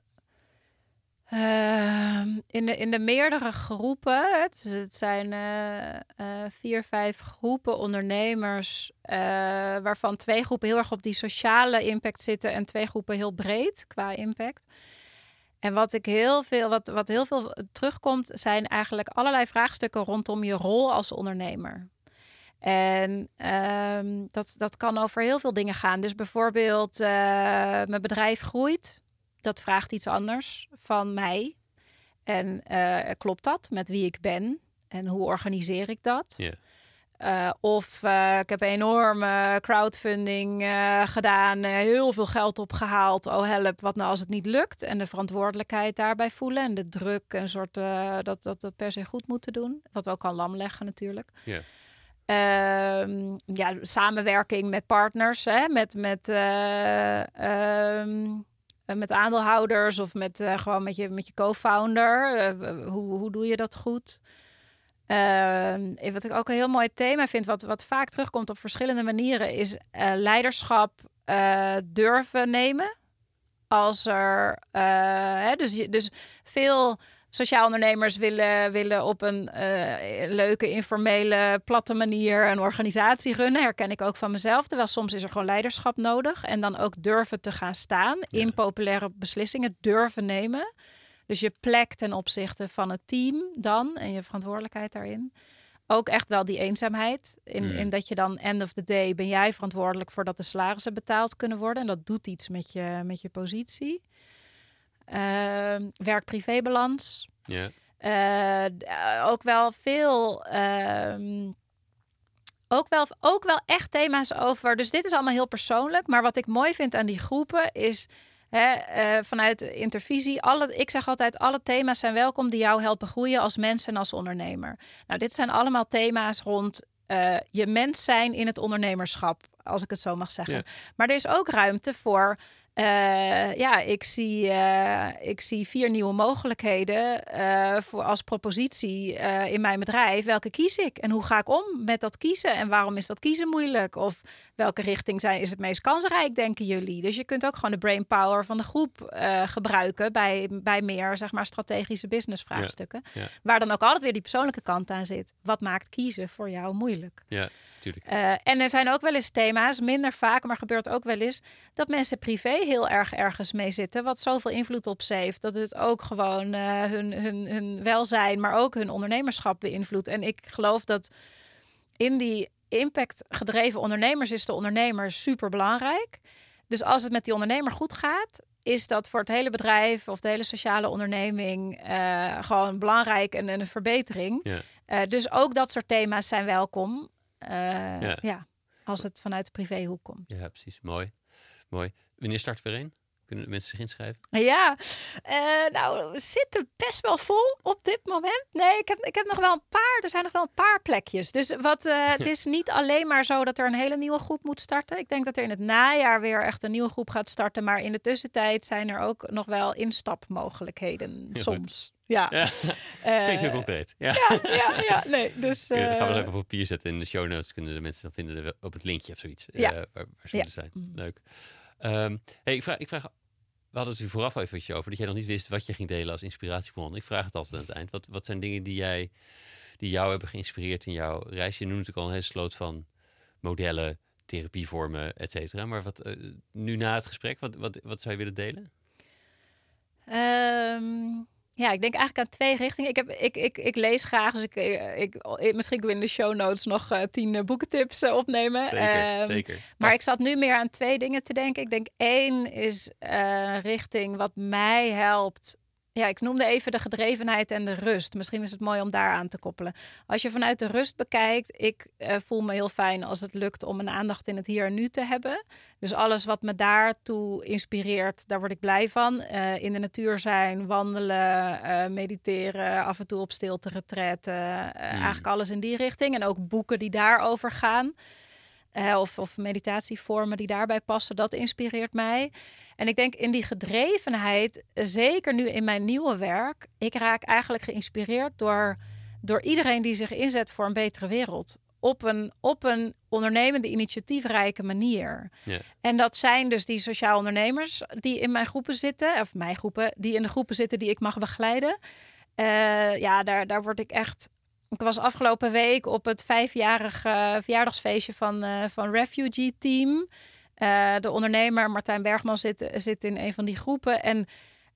ehm, in, de, in de meerdere groepen, het, dus het zijn vier, vijf groepen ondernemers, waarvan twee groepen heel erg op die sociale impact zitten en twee groepen heel breed qua impact. En wat ik heel veel, wat, wat heel veel terugkomt, zijn eigenlijk allerlei vraagstukken rondom je rol als ondernemer. En ehm, dat, dat kan over heel veel dingen gaan. Dus bijvoorbeeld, uh, mijn bedrijf groeit. Dat vraagt iets anders van mij. En uh, klopt dat met wie ik ben? En hoe organiseer ik dat? Ja. Uh, of ik heb een enorme crowdfunding gedaan, heel veel geld opgehaald. Oh help, wat nou als het niet lukt? En de verantwoordelijkheid daarbij voelen en de druk en soort dat, dat dat per se goed moeten doen. Wat ook kan lam leggen natuurlijk. Ja. Ehm, ja, samenwerking met partners, hè, met, met, uh, um, met aandeelhouders of met, uh, gewoon met je, met je co-founder. Uh, hoe, hoe doe je dat goed? Ehm, wat ik ook een heel mooi thema vind, wat, wat vaak terugkomt op verschillende manieren, is leiderschap durven nemen. Als er, hè, dus, dus veel Sociaal ondernemers willen, willen op een leuke, informele, platte manier een organisatie runnen. Herken ik ook van mezelf. Terwijl soms is er gewoon leiderschap nodig. En dan ook durven te gaan staan. Ja. Impopulaire beslissingen durven nemen. Dus je plek ten opzichte van het team dan. En je verantwoordelijkheid daarin. Ook echt wel die eenzaamheid. In, mm. in dat je dan end of the day ben jij verantwoordelijk voor dat de salarissen betaald kunnen worden. En dat doet iets met je, met je positie. Uh, werk-privébalans. Ja. Uh, ook wel veel. Uh, ook wel, ook wel echt thema's over. Dus dit is allemaal heel persoonlijk. Maar wat ik mooi vind aan die groepen is. Hè, uh, vanuit intervisie, alle, ik zeg altijd, alle thema's zijn welkom die jou helpen groeien als mens en als ondernemer. Nou, dit zijn allemaal thema's rond uh, je mens zijn in het ondernemerschap, als ik het zo mag zeggen. Ja. Maar er is ook ruimte voor uh, ja, ik zie, uh, ik zie vier nieuwe mogelijkheden uh, voor als propositie in mijn bedrijf. Welke kies ik en hoe ga ik om met dat kiezen? En waarom is dat kiezen moeilijk? Of welke richting zijn, is het meest kansrijk, denken jullie? Dus je kunt ook gewoon de brainpower van de groep gebruiken bij, bij meer zeg maar, strategische business vraagstukken. Ja, ja. Waar dan ook altijd weer die persoonlijke kant aan zit. Wat maakt kiezen voor jou moeilijk? Ja. Uh, en er zijn ook wel eens thema's, minder vaak, maar gebeurt ook wel eens, dat mensen privé heel erg ergens mee zitten, wat zoveel invloed op ze heeft, dat het ook gewoon uh, hun, hun, hun welzijn, maar ook hun ondernemerschap beïnvloedt. En ik geloof dat in die impactgedreven ondernemers is de ondernemer super belangrijk. Dus als het met die ondernemer goed gaat, is dat voor het hele bedrijf of de hele sociale onderneming uh, gewoon belangrijk en, en een verbetering. Ja. Uh, dus ook dat soort thema's zijn welkom. Uh, ja. ja. als het vanuit de privéhoek komt. Ja, precies. Mooi. Mooi. Wanneer start weer een? Kunnen mensen zich inschrijven? Ja, uh, nou, we zitten best wel vol op dit moment. Nee, ik heb, ik heb nog wel een paar. Er zijn nog wel een paar plekjes. Dus wat, uh, het is niet alleen maar zo dat er een hele nieuwe groep moet starten. Ik denk dat er in het najaar weer echt een nieuwe groep gaat starten. Maar in de tussentijd zijn er ook nog wel instapmogelijkheden soms. Ja. Uh, Klinkt heel concreet. Ja, ja, ja, ja nee. Dus, uh, gaan we even op papier zetten in de show notes. Kunnen de mensen dan vinden op het linkje of zoiets. Ja. Uh, waar, waar ze ja. zijn. Leuk. Um, hey, ik vraag, ik vraag we hadden het er vooraf even over, dat jij nog niet wist wat je ging delen als inspiratiebron. Ik vraag het altijd aan het eind. Wat, wat zijn dingen die, jij, die jou hebben geïnspireerd in jouw reis? Je noemt natuurlijk al een hele sloot van modellen, therapievormen, et cetera. Maar wat, uh, nu na het gesprek, wat, wat, wat zou je willen delen? Um, ja, ik denk eigenlijk aan twee richtingen. Ik, heb, ik, ik, ik lees graag, dus ik, ik, ik misschien kunnen we in de show notes nog uh, tien uh, boekentips uh, opnemen. Zeker, um, zeker. Maar ik zat nu meer aan twee dingen te denken. Ik denk één is richting wat mij helpt ja, ik noemde even de gedrevenheid en de rust. Misschien is het mooi om daar aan te koppelen. Als je vanuit de rust bekijkt, ik uh, voel me heel fijn als het lukt om mijn aandacht in het hier en nu te hebben. Dus alles wat me daartoe inspireert, daar word ik blij van. Uh, in de natuur zijn, wandelen, uh, mediteren, af en toe op stilte retretten. Mm. Eigenlijk alles in die richting. En ook boeken die daarover gaan. Uh, of, of meditatievormen die daarbij passen, dat inspireert mij. En ik denk in die gedrevenheid, zeker nu in mijn nieuwe werk, ik raak eigenlijk geïnspireerd door, door iedereen die zich inzet voor een betere wereld. op een, op een ondernemende, initiatiefrijke manier. En dat zijn dus die sociaal ondernemers die in mijn groepen zitten, of mijn groepen, die in de groepen zitten die ik mag begeleiden. Eh, ja, daar, daar word ik echt. Ik was afgelopen week op het vijfjarige verjaardagsfeestje van, eh, van Refugee Team. Eh, de ondernemer Martijn Bergman zit, zit in een van die groepen. En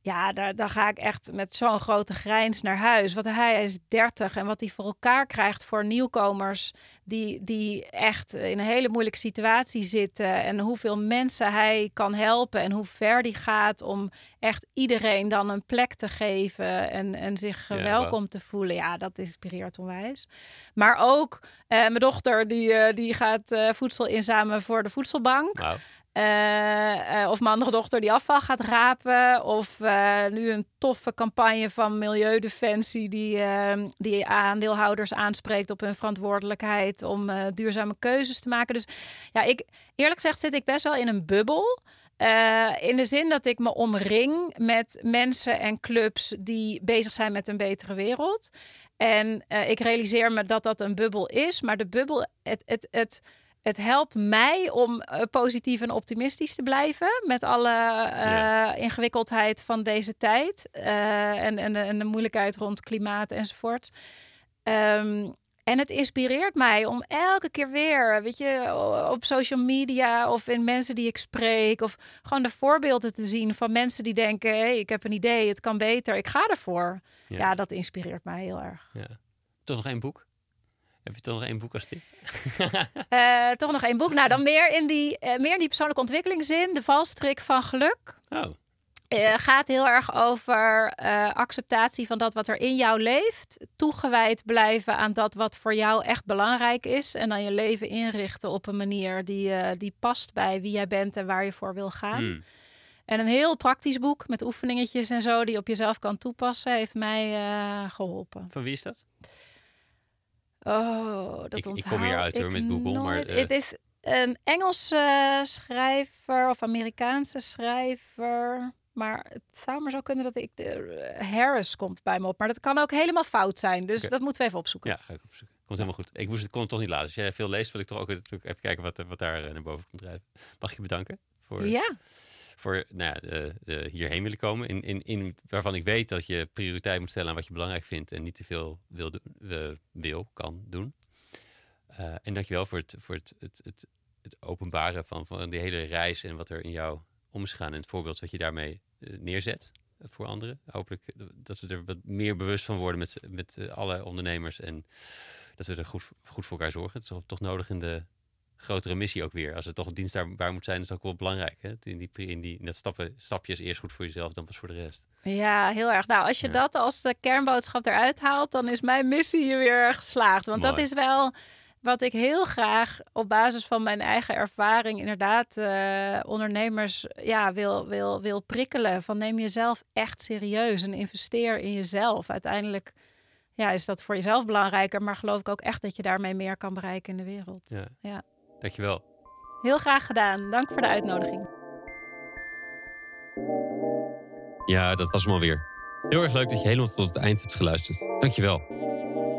ja, daar, daar ga ik echt met zo'n grote grijns naar huis. Wat hij, is 30 en wat hij voor elkaar krijgt voor nieuwkomers die, die echt in een hele moeilijke situatie zitten. En hoeveel mensen hij kan helpen en hoe ver die gaat om echt iedereen dan een plek te geven en, en zich Ja, welkom te voelen. Ja, dat inspireert onwijs. Maar ook eh, mijn dochter die, eh, die gaat eh, voedsel inzamelen voor de voedselbank. Eh, eh, of mijn andere dochter die afval gaat rapen. Of eh, nu een toffe campagne van Milieudefensie die, eh, die aandeelhouders aanspreekt op hun verantwoordelijkheid om duurzame keuzes te maken. Dus ja, ik eerlijk gezegd zit ik best wel in een bubbel. In de zin dat ik me omring met mensen en clubs die bezig zijn met een betere wereld. En ik realiseer me dat dat een bubbel is. Maar de bubbel, het, het, het, het helpt mij om eh, positief en optimistisch te blijven. Met alle eh, ingewikkeldheid van deze tijd. eh, en, en, de, en de moeilijkheid rond klimaat enzovoort. Ehm, en het inspireert mij om elke keer weer, weet je, op social media of in mensen die ik spreek, of gewoon de voorbeelden te zien van mensen die denken: hé, hey, ik heb een idee, het kan beter, ik ga ervoor. Ja. Ja, dat inspireert mij heel erg. Ja. Toch nog één boek? Heb je toch nog één boek als tip? Eh, toch nog één boek. Nou, dan meer in die, eh, meer in die persoonlijke ontwikkelingszin. De valstrik van geluk. Oh, Eh, gaat heel erg over acceptatie van dat wat er in jou leeft. Toegewijd blijven aan dat wat voor jou echt belangrijk is. En dan je leven inrichten op een manier die, die past bij wie jij bent en waar je voor wil gaan. hmm. En een heel praktisch boek met oefeningetjes en zo die je op jezelf kan toepassen, heeft mij eh, geholpen. van wie is dat? Oh, dat Ik- ik kom hier uit, hoor, met Google, maar, nooit. eh, Het is een Engelse schrijver of Amerikaanse schrijver. Maar het zou maar zo kunnen dat ik... De, Harris komt bij me op. Maar dat kan ook helemaal fout zijn. Dus dat moeten we even opzoeken. Ja, ga ik opzoeken. Komt helemaal goed. Ik moest het kon het toch niet laten. Als jij veel leest, wil ik toch ook even kijken wat, wat daar eh, naar boven komt drijven. Mag ik je bedanken voor, Ja, voor nou de, hierheen willen komen. In, in, in, waarvan ik weet dat je prioriteit moet stellen aan wat je belangrijk vindt en niet te veel wil, eh, wil kan doen. Eh, en dankjewel voor het, voor het, het, het, het openbaren van, van die hele reis en wat er in jou om is. En het voorbeeld wat je daarmee eh, neerzet voor anderen. Hopelijk dat we er wat meer bewust van worden met, met eh, alle ondernemers. En dat we er goed, goed voor elkaar zorgen. Het is toch nodig in de grotere missie ook weer. Als het toch dienstbaar moet zijn, is het ook wel belangrijk. Hè? In, die, in, die, in dat stappen, stapje is eerst goed voor jezelf, dan pas voor de rest. ja, heel erg. Nou, als je Ja. dat als de kernboodschap eruit haalt... dan is mijn missie hier weer geslaagd. Want dat is wel wat ik heel graag op basis van mijn eigen ervaring... inderdaad eh, ondernemers ja, wil, wil, wil prikkelen. Van neem jezelf echt serieus en investeer in jezelf. Uiteindelijk ja, is dat voor jezelf belangrijker... maar geloof ik ook echt dat je daarmee meer kan bereiken in de wereld. Ja. Ja. Dankjewel. Heel graag gedaan. Dank voor de uitnodiging. Ja, dat was hem alweer. Heel erg leuk dat je helemaal tot het eind hebt geluisterd. Dankjewel.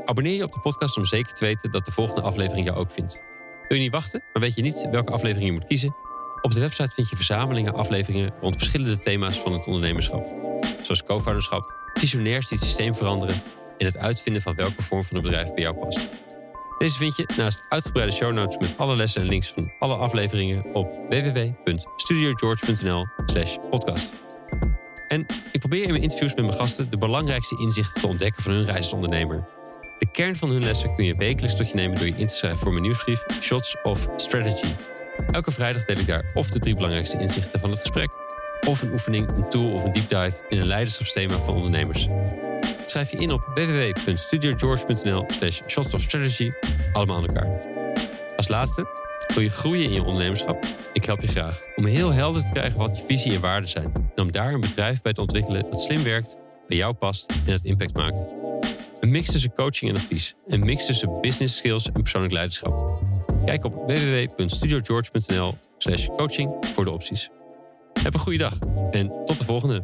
Abonneer je op de podcast om zeker te weten dat de volgende aflevering jou ook vindt. Wil je niet wachten, maar weet je niet welke aflevering je moet kiezen? Op de website vind je verzamelingen afleveringen rond verschillende thema's van het ondernemerschap. Zoals co-founderschap, visionairs die het systeem veranderen en het uitvinden van welke vorm van het bedrijf bij jou past. Deze vind je naast uitgebreide show notes met alle lessen en links van alle afleveringen op www.studiogeorge.nl slash podcast. En ik probeer in mijn interviews met mijn gasten de belangrijkste inzichten te ontdekken van hun reis als ondernemer. De kern van hun lessen kun je wekelijks tot je nemen door je in te schrijven voor mijn nieuwsbrief Shots of Strategy. Elke vrijdag deel ik daar of de drie belangrijkste inzichten van het gesprek, of een oefening, een tool of een deep dive in een leiderschapsthema van ondernemers. Schrijf je in op www.studiogeorge.nl slash shots of strategy, allemaal aan elkaar. Als laatste, wil je groeien in je ondernemerschap? Ik help je graag om heel helder te krijgen wat je visie en waarden zijn. En om daar een bedrijf bij te ontwikkelen dat slim werkt, bij jou past en het impact maakt. Een mix tussen coaching en advies. Een mix tussen business skills en persoonlijk leiderschap. Kijk op www.studiogeorge.nl slash coaching voor de opties. Heb een goede dag en tot de volgende.